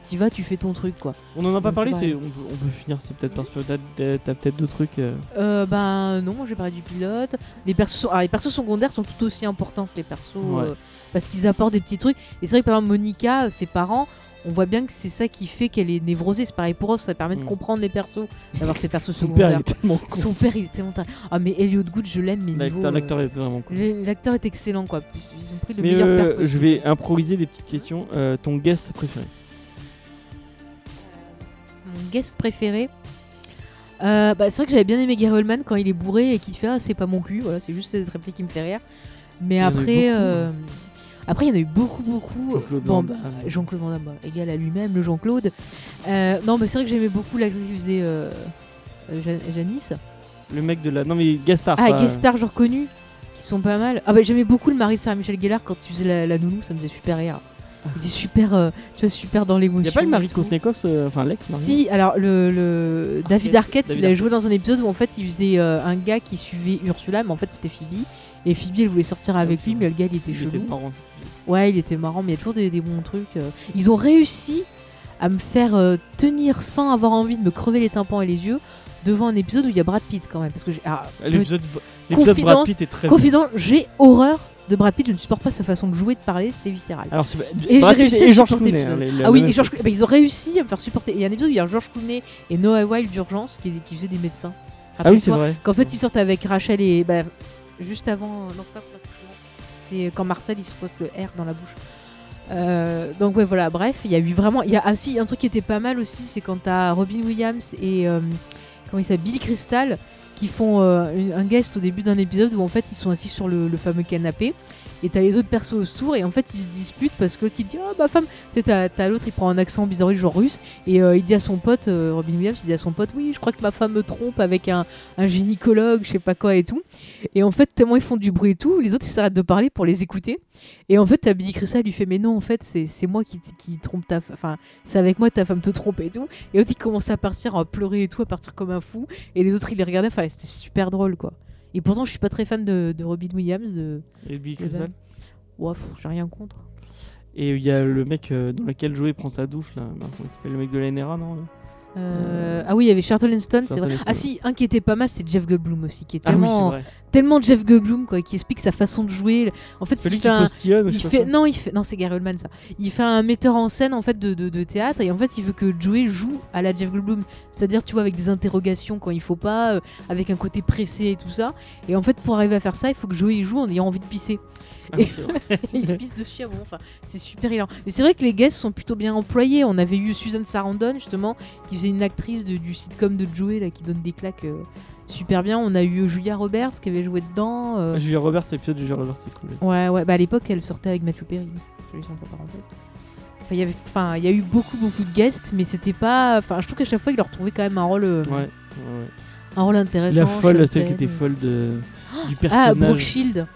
t'y vas, tu fais ton truc quoi. On en a pas Donc, parlé, c'est on, peut, on peut finir, c'est peut-être parce que t'as t'as peut-être d'autres trucs. ben non, j'ai parlé du pilote. Les persos, alors, les persos secondaires sont tout aussi importants que les persos Ouais. Parce qu'ils apportent des petits trucs. Et c'est vrai que par exemple Monica, euh, ses parents, on voit bien que c'est ça qui fait qu'elle est névrosée. C'est pareil pour eux, ça permet de Mm. comprendre les persos, d'avoir ces persos Son père, il secondaires. est tellement con. Son père, il était monté. Ah mais Elliot Good, je l'aime, mais L'acteur euh, est vraiment cool. L'acteur est excellent quoi. Ils ont pris le Mais meilleur euh, père je vais improviser des petites questions. Euh, ton guest préféré? Mon guest préféré. Euh, bah, c'est vrai que j'avais bien aimé Gary Oldman quand il est bourré et qu'il fait ah c'est pas mon cul voilà c'est juste cette réplique qui me fait rire mais après beaucoup, euh, après il y en a eu beaucoup beaucoup Jean-Claude Bon, Van bah, Damme. Jean-Claude Van Damme bah, égal à lui-même le Jean-Claude Euh, non mais c'est vrai que j'aimais beaucoup l'actrice qui faisait euh, euh, Jan- Janice Le mec de la. Non, mais guest star. ah pas- guest star genre connu qui sont pas mal ah bah j'aimais beaucoup le mari de Sarah Michel Gellar quand il faisait la, la nounou ça me faisait super rire il était super euh, tu vois super dans l'émotion Y a pas le mari et de tout. Courtney Cox, euh, enfin l'ex mari Si, alors le, le David Arquette, David il a Arquette. joué dans un épisode où en fait il faisait euh, un gars qui suivait Ursula, mais en fait c'était Phoebe. Et Phoebe elle voulait sortir avec lui, mais le gars il était Il chelou. était marrant. Ouais, il était marrant, mais il y a toujours des, des bons trucs. euh. Ils ont réussi à me faire euh, tenir sans avoir envie de me crever les tympans et les yeux devant un épisode où il y a Brad Pitt quand même. Parce que j'ai- ah, L'épisode Brad Pitt est très. confident, j'ai horreur de Brad Pitt, je ne supporte pas sa façon de jouer, de parler, c'est viscéral. Alors, Et j'ai réussi à et George supporter Clooney. hein, les- Ah oui, et George bah, ils ont réussi à me faire supporter. Il y a un épisode où il y a George Clooney et Noah Wild d'urgence qui, qui faisaient des médecins. Ah oui, c'est vrai. Qu'en fait, ils sortent avec Rachel et. bah, juste avant. Non, c'est pas. C'est quand Marcel il se pose le R dans la bouche. Euh, donc, ouais, voilà, bref, il y a eu vraiment. Il y a, ah, si, un truc qui était pas mal aussi, c'est quand t'as Robin Williams et. euh, comment il s'appelle Billy Crystal qui font euh, un guest au début d'un épisode où en fait ils sont assis sur le fameux canapé et t'as les autres persos autour et en fait ils se disputent parce que l'autre qui dit ah ma femme. T'as, l'autre il prend un accent bizarre genre russe et euh, il dit à son pote euh, Robin Williams il dit à son pote oui je crois que ma femme me trompe avec un, un gynécologue je sais pas quoi et tout. Et en fait tellement ils font du bruit et tout les autres ils s'arrêtent de parler pour les écouter. Et en fait t'as Billy Crystal lui fait mais non en fait c'est, moi qui, qui trompe ta enfin c'est avec moi ta femme te trompe et tout. Et l'autre il commence à partir à pleurer et tout à partir comme un fou. Et les autres ils les regardaient enfin c'était super drôle quoi et pourtant je suis pas très fan de, de Robin Williams de Et Billy Crystal. Ouah, j'ai rien contre Et il y a le mec euh, dans lequel Joey prend sa douche là. Bah, comment il s'appelle le mec de la NRA, non là Euh, ah oui, il y avait Charlton Heston, c'est vrai. Ah si, un qui était pas mal, c'était Jeff Goldblum aussi, qui est Ah oui, c'est tellement, tellement Jeff Goldblum quoi, qui explique sa façon de jouer. En fait, il fait un, il fait, non, il fait, non, c'est Gary Oldman ça. Il fait un metteur en scène en fait de, de, de théâtre et en fait il veut que Joey joue à la Jeff Goldblum, c'est-à-dire tu vois avec des interrogations quand il faut pas, euh, avec un côté pressé et tout ça. Et en fait pour arriver à faire ça, il faut que Joey joue en ayant envie de pisser. Ah. Et il se pisse dessus avant. Enfin, c'est super hilarant. Mais c'est vrai que les guests sont plutôt bien employés. On avait eu Susan Sarandon justement qui faisait une actrice de- du sitcom de Joey là qui donne des claques. euh, Super bien, on a eu Julia Roberts qui avait joué dedans. euh, Julia Roberts, l'épisode de Julia Roberts, c'est cool. aussi. Ouais, ouais, bah à l'époque, elle sortait avec Matthew Perry. Je entre parenthèses. Enfin, il y avait, enfin, il y a eu beaucoup, beaucoup de guests, mais c'était pas. Enfin, je trouve qu'à chaque fois, il leur trouvait quand même un rôle, euh, Ouais, ouais, ouais. un rôle intéressant. La folle, celle qui Chapelle. était folle de, du Ah, personnage. Brooke Shield.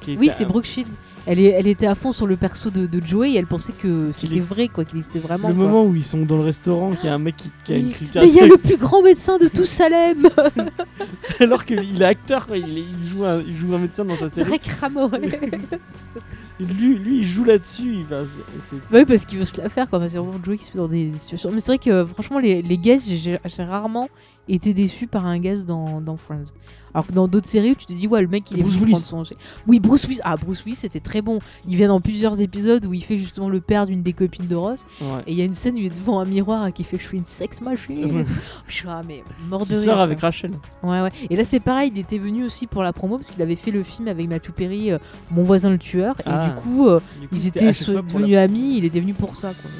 qui était- Oui, c'est Brooke Shield. Elle, est, elle était à fond sur le perso de, de Joey et elle pensait que c'était vrai, quoi, qu'il existait vraiment. Le quoi. moment où ils sont dans le restaurant, qu'il y a un mec qui, qui a crise Mais il y a le plus grand médecin de tout Salem, alors qu'il est acteur, quoi, il, joue un, il joue un médecin dans sa série. Drake Ramoray. Et Lui, lui, il joue là-dessus. Oui, parce qu'il veut se la faire, quoi. C'est vraiment Joey qui se met dans des, situations. Mais c'est vrai que euh, franchement, les, les guests, j'ai j'ai été déçu par un guest dans, dans Friends. Alors que dans d'autres séries, où tu te dis, ouais, le mec, il est Bruce Willis. son. Oui, Bruce Willis. Ah, Bruce Willis, c'était très bon. Il vient dans plusieurs épisodes où il fait justement le père d'une des copines de Ross. Ouais. Et il y a une scène où il est devant un miroir et qui fait Je suis une sex machine. Je suis, ah, mais mort de Il rire. sort avec Rachel. Ouais, ouais. Et là, c'est pareil, il était venu aussi pour la promo parce qu'il avait fait le film avec Matthew Perry, euh, Mon voisin le tueur. Et Ah. du coup, euh, Du coup, ils étaient devenus amis, il était venu pour ça. Quoi.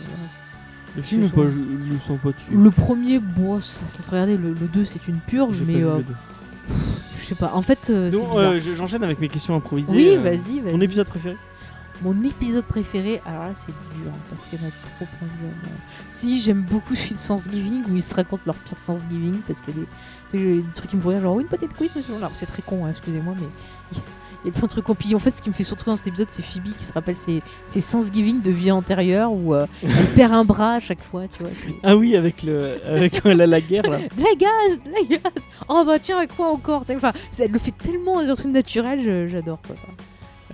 Le film, Ce est pas, sont- je, je le sens pas dessus. Le premier, bon, ça, ça se regardait, le, 2 c'est une purge, pas mais vu euh, le deux. je sais pas. En fait, euh, euh, je- j'enchaîne avec mes questions improvisées. oui, euh, vas-y, vas-y. Ton épisode préféré Mon épisode préféré, alors là c'est dur hein, parce qu'il y en a trop plein de euh. Si j'aime beaucoup celui de Thanksgiving où ils se racontent leur pire Thanksgiving parce qu'il y a des, tu sais, des trucs qui me font rire, genre oui, une petite quiz, monsieur. Alors, C'est très con, hein, excusez-moi, mais il y a- a plein de trucs. Puis en fait, ce qui me fait surtout dans cet épisode, c'est Phoebe qui se rappelle ses, ses Thanksgiving de vie antérieure où euh, elle perd un bras à chaque fois, tu vois. Ah oui, avec le, avec quand elle a la guerre là. De la gaz, de la gaz. Oh bah tiens, et quoi encore Enfin, elle le fait tellement un truc naturel, j'adore quoi.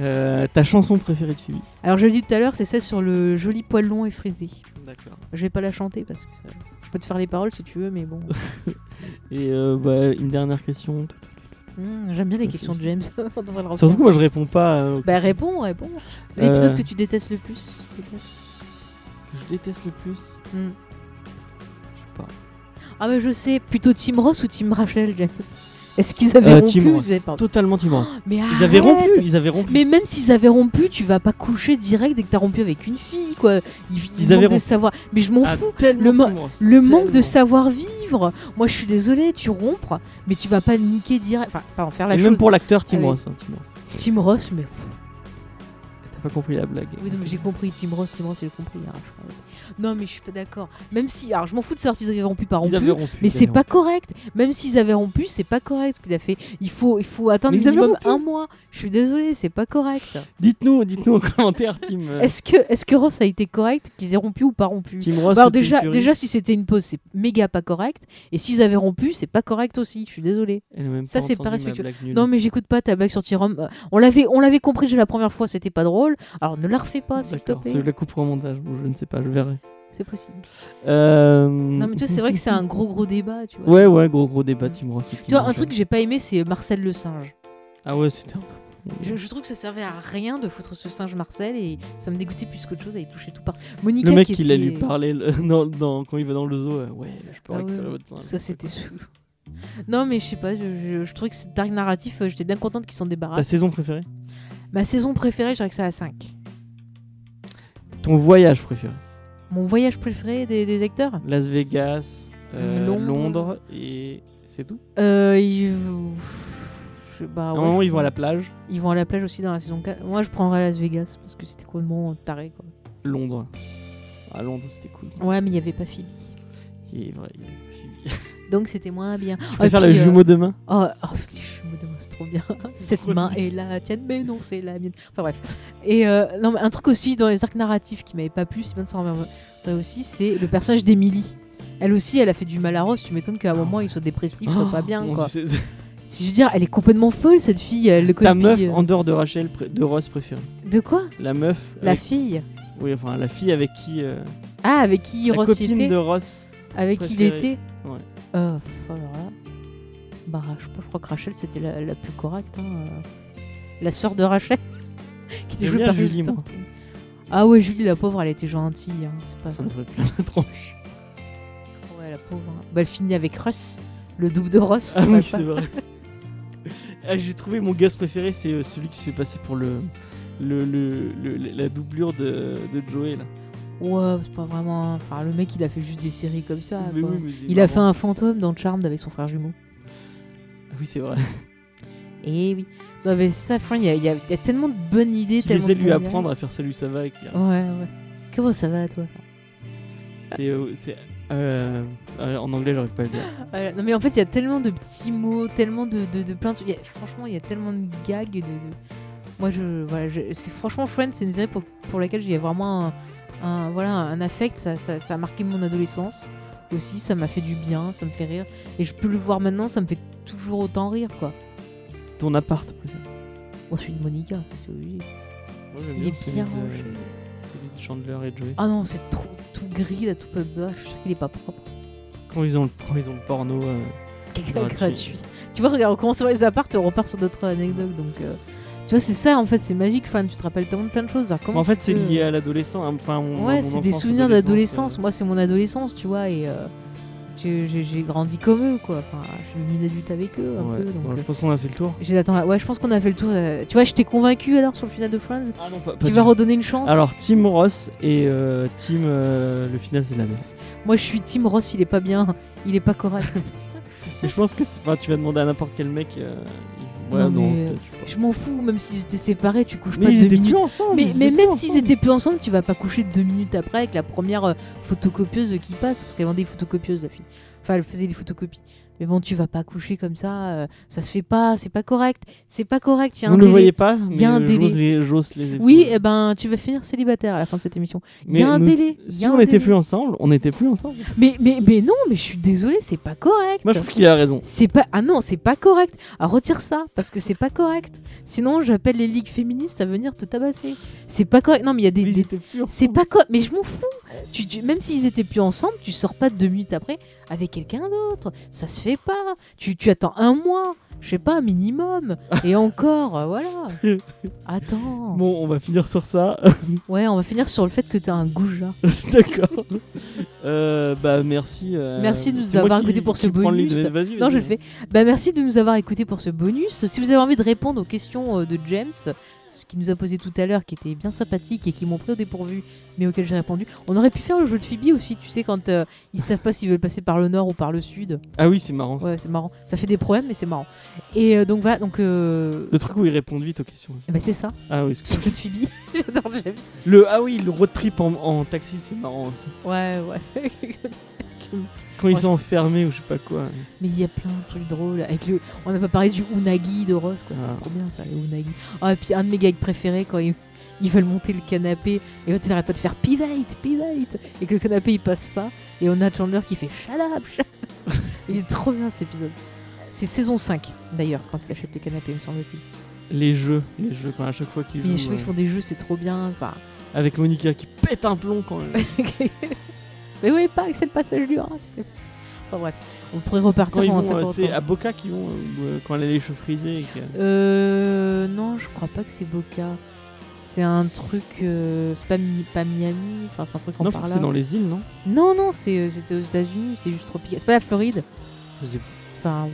Euh, ta chanson préférée de Phoebe Alors je l'ai dit tout à l'heure, c'est celle sur le joli poil long et frisé. D'accord. Je vais pas la chanter parce que ça... je peux te faire les paroles si tu veux, mais bon. Et euh, bah, une dernière question. Hmm, J'aime bien les questions de James. On devrait le reprendre. Surtout que moi je réponds pas. aux Bah réponds, réponds. L'épisode Euh. que tu détestes le plus, que je déteste le plus. Hmm. Je sais pas. Ah bah je sais, plutôt Team Ross ou Team Rachel, James? Est-ce qu'ils avaient Euh, rompu ils avaient Totalement Tim Ross. Mais Ils avaient rompu. Ils avaient rompu. Mais même s'ils avaient rompu, tu vas pas coucher direct dès que t'as rompu avec une fille, quoi. Ils, ils Ils avaient de savoir. Mais je m'en Ah, fous. tellement Le mo- Tim Ross, Le manque de tellement. savoir-vivre. Moi, je suis désolée, tu rompres, mais tu vas pas niquer direct. Enfin, pas en faire la Et chose. même pour l'acteur Tim Ross. hein, Tim Ross. Tim Ross, mais. T'as pas compris la blague. Oui, j'ai compris. Tim Ross, Tim Ross, j'ai compris. hein, je crois. Non, mais je suis pas d'accord. Même si. Alors, je m'en fous de savoir s'ils avaient rompu, pas rompu. Rompu. Mais c'est pas correct. Même s'ils avaient rompu, c'est pas correct ce qu'il a fait. Il faut, il faut attendre minimum un mois. Je suis désolée, c'est pas correct. Dites-nous, dites-nous en commentaire, Tim. Est-ce que, est-ce que Ross a été correct qu'ils aient rompu ou pas rompu Tim Ross. Bah, alors déjà, déjà, si c'était une pause, c'est méga pas correct. Et s'ils avaient rompu, c'est pas correct aussi. Je suis même ça, c'est pas respectueux. Non, mais j'écoute pas ta blague sur Tyrom. Euh, On l'avait, on l'avait compris déjà la première fois, c'était pas drôle. Alors ne la refais pas, s'il te plaît. je la couperai au montage, je ne sais pas, je verrai. C'est possible. Euh... Non, mais tu vois, c'est vrai que c'est un gros gros débat. Tu vois, Ouais, ouais, gros gros débat, Tim Ross. Tu vois, un truc que j'ai pas aimé, c'est Marcel le singe. Ah ouais, c'était un peu. Je, je trouve que ça servait à rien de foutre ce singe Marcel et ça me dégoûtait plus qu'autre chose y toucher tout partout. Monica Le mec, qui il a était- lui parlé le- dans, dans- quand il va dans le zoo. euh, ouais, je peux Ah récupérer ouais, votre singe. Ça c'était sous. Non mais je sais pas, je, je, je trouvais que cet arc narratif, euh, j'étais bien contente qu'ils s'en Ta débarrassent. saison préférée? Ma saison préférée, je dirais que c'est à 5. Ton voyage préféré? Mon voyage préféré des, des acteurs Las Vegas, euh, Londres. Londres. et c'est tout. euh, ils... je- bah, ouais, je ils vont à la plage. Ils vont à la plage aussi dans la saison 4. Moi je prendrais Las Vegas parce que c'était complètement taré quoi. Londres. À Londres, c'était cool. Ouais mais il y avait pas Phoebe. Il est vrai. il Donc c'était moins bien. Je préfère puis, la euh, jumeau de main? Oh, oh c'est jumeau de main, c'est trop bien. Cette main est la tienne, mais non, c'est la mienne. Enfin bref. Et euh, non, mais un truc aussi dans les arcs narratifs qui m'avait pas plu, c'est bien de s'en aussi, c'est le personnage d'Emily. Elle aussi, elle a fait du mal à Ross. Tu m'étonnes qu'à un moment, il soit dépressif, soit pas bien, Oh, quoi. Dieu, Si je veux dire, elle est complètement folle, cette fille. Elle le Ta meuf euh, en dehors de Rachel, de Ross préférée. De quoi? La meuf. La avec- fille. Oui, enfin la fille avec qui. euh, Ah, avec qui La Ross copine était? de Ross. Avec qui il était? Ouais. Euh, pff, alors là. Bah, je, crois que Rachel c'était la, la plus correcte. hein, euh. La sœur de Rachel. qui était jouée par Julie, moi. Ah ouais, Julie la pauvre, elle était gentille. hein, C'est pas Ça me ferait plein la tronche. Ouais, la pauvre. hein. Bah, elle finit avec Russ, le double de Ross. Ah oui, c'est vrai. Ah, J'ai trouvé mon gaz préféré, c'est euh, celui qui se fait passer pour le, le, le- le- la doublure de, de Joey là. Ouais, c'est pas vraiment. Enfin, le mec, il a fait juste des séries comme ça. Mais quoi. oui, mais c'est il a fait un fantôme dans Charmed avec son frère jumeau. Oui, c'est vrai. Et oui. Non, mais ça, il y, a- y y tellement de bonnes idées. Qui de de lui apprendre à faire salut, ça va. qui- gags. Ouais, ouais. Comment ça va, toi C'est. euh, euh, euh, en anglais, j'arrive pas à le dire. Voilà. Non mais en fait il y a tellement de petits mots, tellement de, de, de plein de trucs. Franchement il y a tellement de gags. De, de- Moi je voilà, je- c'est franchement Friends c'est une série pour, pour laquelle j'ai vraiment un, un- voilà un affect. Ça, ça, ça a marqué mon adolescence aussi. Ça m'a fait du bien, ça me fait rire. Et je peux le voir maintenant, ça me fait toujours autant rire quoi. Ton appart, préféré. Oh celui de Monica, c'est obligé. Moi, j'aime Il est celui bien de- rangé. Celui de Chandler et Joey. Ah non c'est trop tout gris là, tout peu bas. Je suis sûr qu'il est pas propre. Quand ils ont, le- quand ils ont le porno. euh, Gratuit. gratuit. Tu vois, regarde, on commence voir les apparts et on repart sur d'autres anecdotes. Donc, euh, tu vois, c'est ça en fait, c'est magique. Enfin, tu te rappelles tellement de plein de choses. Alors, comment En fait, c'est peux- lié à l'adolescent. hein, Enfin, Ouais, c'est des souvenirs adolescence, d'adolescence. euh, Moi, c'est mon adolescence, tu vois, et euh, j'ai- grandi comme eux, quoi. Enfin, je suis devenu une adulte avec eux, un ouais. peu. Donc, euh, je pense qu'on a fait le tour. j'ai attends, ouais, je pense qu'on a fait le tour. euh, Tu vois, je t'ai convaincu alors sur le final de Friends. Ah non, pas, Tu vas redonner une chance. Alors, Team Ross et euh, Team. euh, le final, c'est la même. moi, je suis Tim Ross. Il est pas bien. Il est pas correct. Mais je pense que pas. Tu vas demander à n'importe quel mec. euh, ouais, Non, non, mais, peut-être, je sais pas. je m'en fous. Même s'ils étaient séparés, tu couches Mais pas ils deux étaient minutes. plus ensemble. Mais, ils mais étaient même s'ils étaient plus ensemble, tu vas pas coucher deux minutes après avec la première euh, photocopieuse qui passe, parce qu'elle vendait des photocopieuses, la fille. Enfin, elle faisait des photocopies. Mais bon, tu vas pas coucher comme ça, euh, ça se fait pas, c'est pas correct. C'est pas correct, il y a Vous un ne le délai. voyez pas, Il y a un délai. j'ose les. Oui, eh ben, tu vas finir célibataire à la fin de cette émission. Il y a un nous- délai. y Si on n'était plus ensemble, on n'était plus ensemble. Mais, mais, mais non, mais je suis désolée, c'est pas correct. Moi, je trouve qu'il a raison. C'est pas ah non c'est pas correct. Ah, retire ça parce que c'est pas correct. Sinon j'appelle les ligues féministes à venir te tabasser. C'est pas correct. Non mais il y a des, des- c'est pas correct. Mais je m'en fous. Tu, tu- même s'ils étaient plus ensemble, tu sors pas deux minutes après avec quelqu'un d'autre. Ça se fait pas. Tu, tu attends un mois. Je sais pas, minimum. Et encore, euh, voilà. Attends. Bon, on va finir sur ça. Ouais, on va finir sur le fait que t'as un goujat. D'accord. Euh, bah merci. euh, Merci de nous avoir écoutés pour ce bonus. Non, je fais. Bah, merci de nous avoir écoutés pour ce bonus. Si vous avez envie de répondre aux questions de James, ce qu'il nous a posé tout à l'heure, qui était bien sympathique et qui m'ont pris au dépourvu, mais auquel j'ai répondu, on aurait pu faire le jeu de Phoebe aussi, tu sais, quand euh, ils savent pas s'ils veulent passer par le nord ou par le sud. Ah oui, c'est marrant. ça. Ouais, c'est marrant. Ça fait des problèmes, mais c'est marrant. Et euh, donc voilà, donc. Euh... Le truc où ils répondent vite aux questions. aussi. ben, c'est ça, Ah oui, sur excuse-moi. le jeu de Phoebe. J'adore James. Le ah oui, le road trip en, en taxi, c'est marrant aussi. Ouais, ouais. Quand ils sont enfermés ou je sais pas quoi. Mais il y a plein de trucs drôles. Avec le... On n'a pas parlé du unagi de Ross, quoi. Ah. C'est trop bien ça, le unagi. Ah, et puis un de mes gags préférés quand ils, ils veulent monter le canapé et l'autre il arrête pas de faire pivate, pivate et que le canapé il passe pas. Et on a Chandler qui fait shut up, shut up. Il est trop bien cet épisode. C'est saison 5 d'ailleurs quand il achète le canapé, il me semble-t-il. Les jeux, les jeux quand à chaque fois qu'ils Mais les jouent. cheveux qui euh, font des jeux, c'est trop bien. Enfin... Avec Monica qui pète un plomb quand. Mais oui, pas avec le passage du plaît. Enfin bref, on pourrait repartir pendant euh, 50 c'est à Boca qu'ils vont euh, euh, quand elle a les cheveux frisés. Euh. Non, je crois pas que c'est Boca. C'est un truc. euh, c'est pas, pas Miami. Enfin, c'est un truc en Non, je crois par que là. c'est dans les îles, non? Non, non, c'est, c'était aux États-Unis. C'est juste tropical. C'est pas la Floride. Je sais Enfin,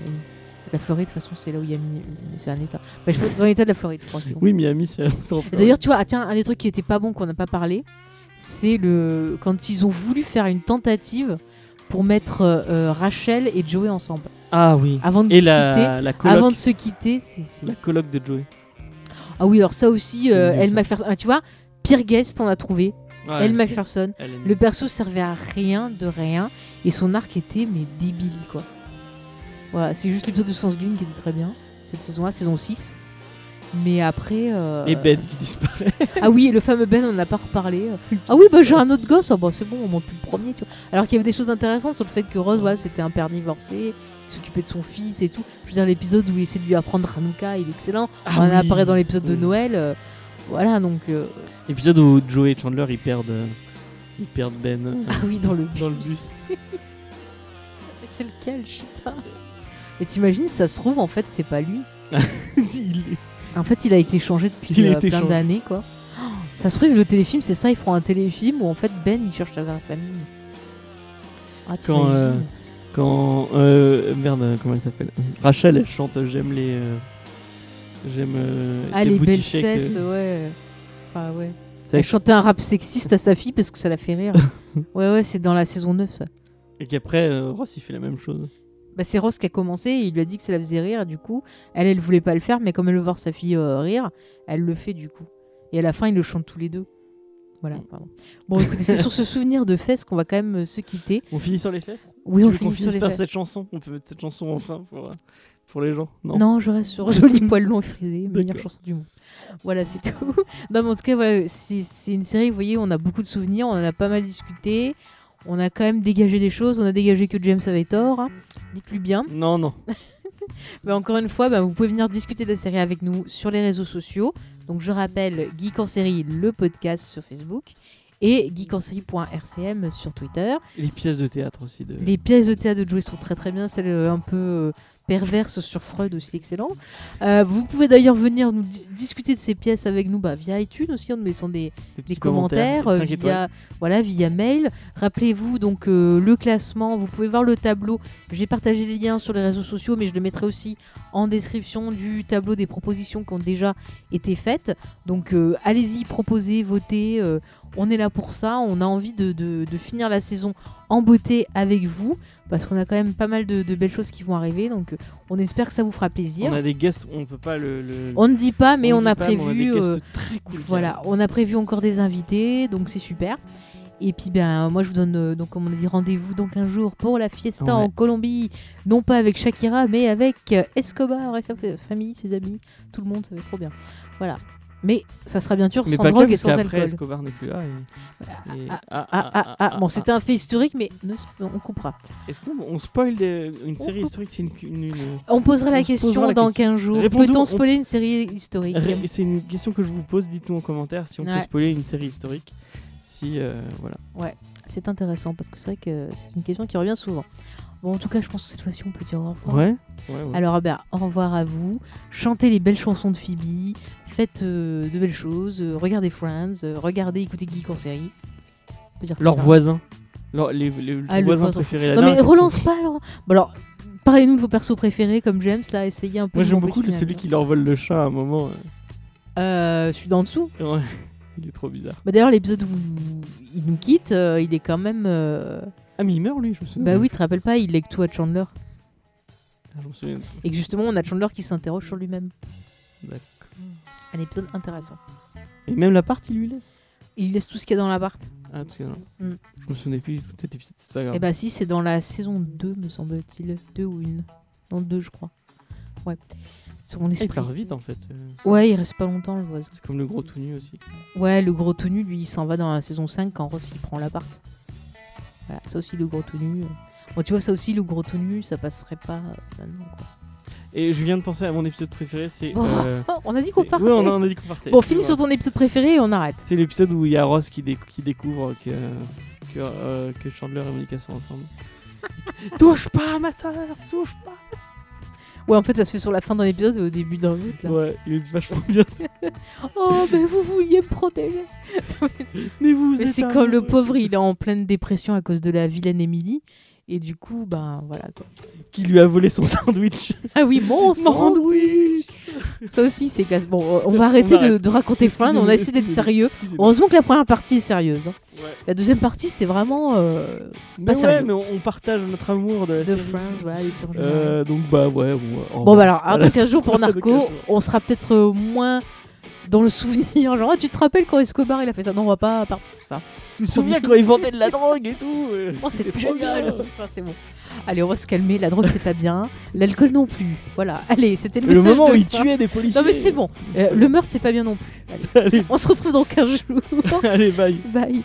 la Floride, de toute façon, c'est là où il y a. C'est un état. Bah, je dans l'état de la Floride, je crois. Oui, Miami, c'est. D'ailleurs, tu vois, ah, tiens, un des trucs qui était pas bon qu'on n'a pas parlé, c'est le quand ils ont voulu faire une tentative pour mettre euh, euh, Rachel et Joey ensemble. Ah oui. Avant de Et se quitter. la, coloc, Avant de se quitter, c'est. la coloc de Joey. Ah oui, alors ça aussi, euh, Elle ça. McPherson. ah, tu vois, pire guest, on a trouvé. Ouais, Elle McPherson. Le perso servait à rien de rien et son arc était mais débile quoi. Voilà, c'est juste l'épisode de Thanksgiving qui était très bien cette saison-là, saison 6. Mais après. euh, Et Ben qui disparaît. Ah oui, le fameux Ben, on n'a pas reparlé. Ah oui, bah j'ai un autre gosse, ah bah c'est bon, on monte plus le premier. Tu vois. Alors qu'il y avait des choses intéressantes sur le fait que Rose, voilà, c'était un père divorcé, il s'occupait de son fils et tout. Je veux dire, l'épisode où il essaie de lui apprendre Hanouka, il est excellent. Ah on oui. apparaît dans l'épisode de Oui. Noël. euh, voilà, donc. euh, Épisode où Joey et Chandler ils perdent, euh, ils perdent Ben Ah oui, dans le bus. dans le bus. c'est lequel Je sais pas. Mais t'imagines, ça se trouve, en fait, c'est pas lui. Il est- En fait, il a été changé depuis euh, été plein d'années, quoi. Oh, Ça se trouve, le téléfilm, c'est ça, ils feront un téléfilm où en fait Ben il cherche sa famille. Ah, Quand, euh, Quand. euh, merde, comment elle s'appelle? Rachel, elle chante J'aime les. J'aime. Ah, les, booty belles fesses, ouais. Ouais. Elle chantait un rap sexiste à sa fille parce que ça la fait rire. ouais, ouais, c'est dans la saison 9, ça. Et qu'après, Ross, il fait la même chose. Bah, c'est Ross qui a commencé et il lui a dit que ça la faisait rire. Du coup, elle, elle voulait pas le faire, mais comme elle veut voir sa fille euh, rire, elle le fait du coup. Et à la fin, ils le chantent tous les deux. Voilà, Mm. pardon. Bon, écoutez, c'est sur ce souvenir de fesses qu'on va quand même euh, se quitter. On finit sur les fesses? Oui, on finit sur les par fesses. cette chanson On peut mettre cette chanson enfin pour, euh, pour les gens Non? Non, je reste sur Joli poil long et frisé, meilleure chanson du monde. Voilà, c'est tout. non, mais en tout cas, ouais, c'est c'est une série, vous voyez, on a beaucoup de souvenirs, on en a pas mal discuté. On a quand même dégagé des choses, on a dégagé que James avait tort. hein. Dites-lui bien. Non, non. Mais encore une fois, bah, vous pouvez venir discuter de la série avec nous sur les réseaux sociaux. Donc je rappelle Geek en série, le podcast sur Facebook, et geekensérie.rcm sur Twitter. Et les pièces de théâtre aussi. De... Les pièces de théâtre de Joey sont très très bien, celles euh, un peu perverses sur Freud aussi excellent. Euh, vous pouvez d'ailleurs venir nous di- discuter de ces pièces avec nous bah, via iTunes aussi en nous laissant des, des des petits commentaires, euh, via voilà via mail. Rappelez-vous donc euh, le classement, vous pouvez voir le tableau. J'ai partagé les liens sur les réseaux sociaux, mais je le mettrai aussi en description du tableau des propositions qui ont déjà été faites. Donc euh, allez-y, proposez, votez. on est là pour ça. On a envie de, de- de finir la saison en beauté avec vous parce qu'on a quand même pas mal de, de belles choses qui vont arriver. Donc euh, on espère que ça vous fera plaisir. On a des guests, on peut pas le. le- On ne dit pas, mais on, a pas, prévu. on a des guests euh, très cool. voilà, on a prévu encore des invités, donc c'est super. Et puis ben moi je vous donne euh, donc comme on a dit rendez-vous dans 15 jours pour la fiesta Ouais. en Colombie, non pas avec Shakira mais avec euh, Escobar et sa fa- famille, ses amis, tout le monde, ça va être trop bien. Voilà. Mais ça sera bien sûr Mais sans pas drogue et sans alcool. Escobar n'est plus là. et- et- ah, ah, Ah, ah, bon, c'était un fait historique, mais ne- on coupera. Est-ce qu'on on spoil des- une série historique C'est une, une- une- On posera On la question posera la dans question. 15 jours. Peut-on on- spoiler une série historique Ré- C'est une question que je vous pose. Dites-nous en commentaire si on peut Ouais. spoiler une série historique. Si euh, voilà. C'est intéressant parce que c'est vrai que c'est une question qui revient souvent. Bon, en tout cas, je pense que cette fois-ci, on peut dire au revoir. Ouais. ouais, ouais. Alors, ben, au revoir à vous. Chantez les belles chansons de Phoebe. Faites euh, de belles choses. euh, regardez Friends. euh, regardez, écoutez Geek en série. On peut dire que Leurs voisins. Leurs- les, les Ah, le voisins voisin. préférés. Non, mais relance pas alors. Bon, alors, parlez-nous de vos persos préférés comme James. Là, essayez un peu. Moi j'aime beaucoup le- celui qui leur vole le chat à un moment. Euh, celui d'en dessous. Ouais. Il est trop bizarre. Bah, D'ailleurs, l'épisode où il nous quitte, euh, il est quand même. Ah mais il meurt lui, je me souviens. Bah oui, tu te rappelles pas, il lègue tout à Chandler. Ah, je me souviens. Et que justement, on a Chandler qui s'interroge sur lui-même. D'accord. Un épisode intéressant. Et même la part il lui laisse? Il laisse tout ce qu'il y a dans l'appart. Ah tu sais, non. Mm. Je me souvenais plus tout de cet épisode. C'est pas grave. Et bah si, c'est dans la saison 2, me semble-t-il. 2 ou une. Non, 2, je crois. Ouais. C'est mon Ah, il esprit. part vite en fait. euh. Ouais, il reste pas longtemps, le voisin. C'est comme le gros tout nu aussi. Ouais, le gros tout nu, lui, il s'en va dans la saison 5 quand Ross il prend l'appart. Voilà, ça aussi, le gros tout nu. euh. Bon, tu vois, ça aussi, le gros tout nu, ça passerait pas euh, maintenant, quoi. Et je viens de penser à mon épisode préféré, c'est. Oh, euh, on a dit qu'on partait. Ouais, on a, on a dit qu'on partait. Bon, finis sur ton épisode préféré et on arrête. C'est l'épisode où il y a Ross qui, dé- qui découvre que, que, euh, que Chandler et Monica sont ensemble. touche pas ma soeur, touche pas. Ouais, en fait, ça se fait sur la fin d'un épisode et au début d'un autre. Là. Ouais, il est vachement bien. Oh, mais vous vouliez me protéger. Mais vous, êtes c'est comme le pauvre, il est en pleine dépression à cause de la vilaine Emily. Et du coup, ben voilà quoi. Qui lui a volé son sandwich. Ah oui, mon sandwich Ça aussi, c'est classe. Bon, on va arrêter arrête. de, de raconter Friends, on a essayé d'être sérieux. Heureusement que la première partie est sérieuse. hein. Ouais. La deuxième partie, c'est vraiment euh, Mais ouais, mais on, on partage notre amour de la de série. Friends, voilà, les Euh, donc bah ouais. Bon, Bon, bah alors, Voilà. attends 15 jours pour Dans 15 Narco, on sera peut-être euh, moins dans le souvenir. Genre, ah, tu te rappelles quand Escobar il a fait ça? Non, on va pas partir sur ça. Tu te souviens quand ils vendaient de la drogue et tout euh, Oh, c'était trop génial. Enfin, C'est bon. Allez, on va se calmer. La drogue, c'est pas bien. L'alcool non plus. Voilà. Allez, c'était le Le message moment de où ils fin. tuaient des policiers. Non, mais c'est bon. Euh, le meurtre, c'est pas bien non plus. Allez, Allez, on se retrouve dans 15 jours. allez, bye. Bye.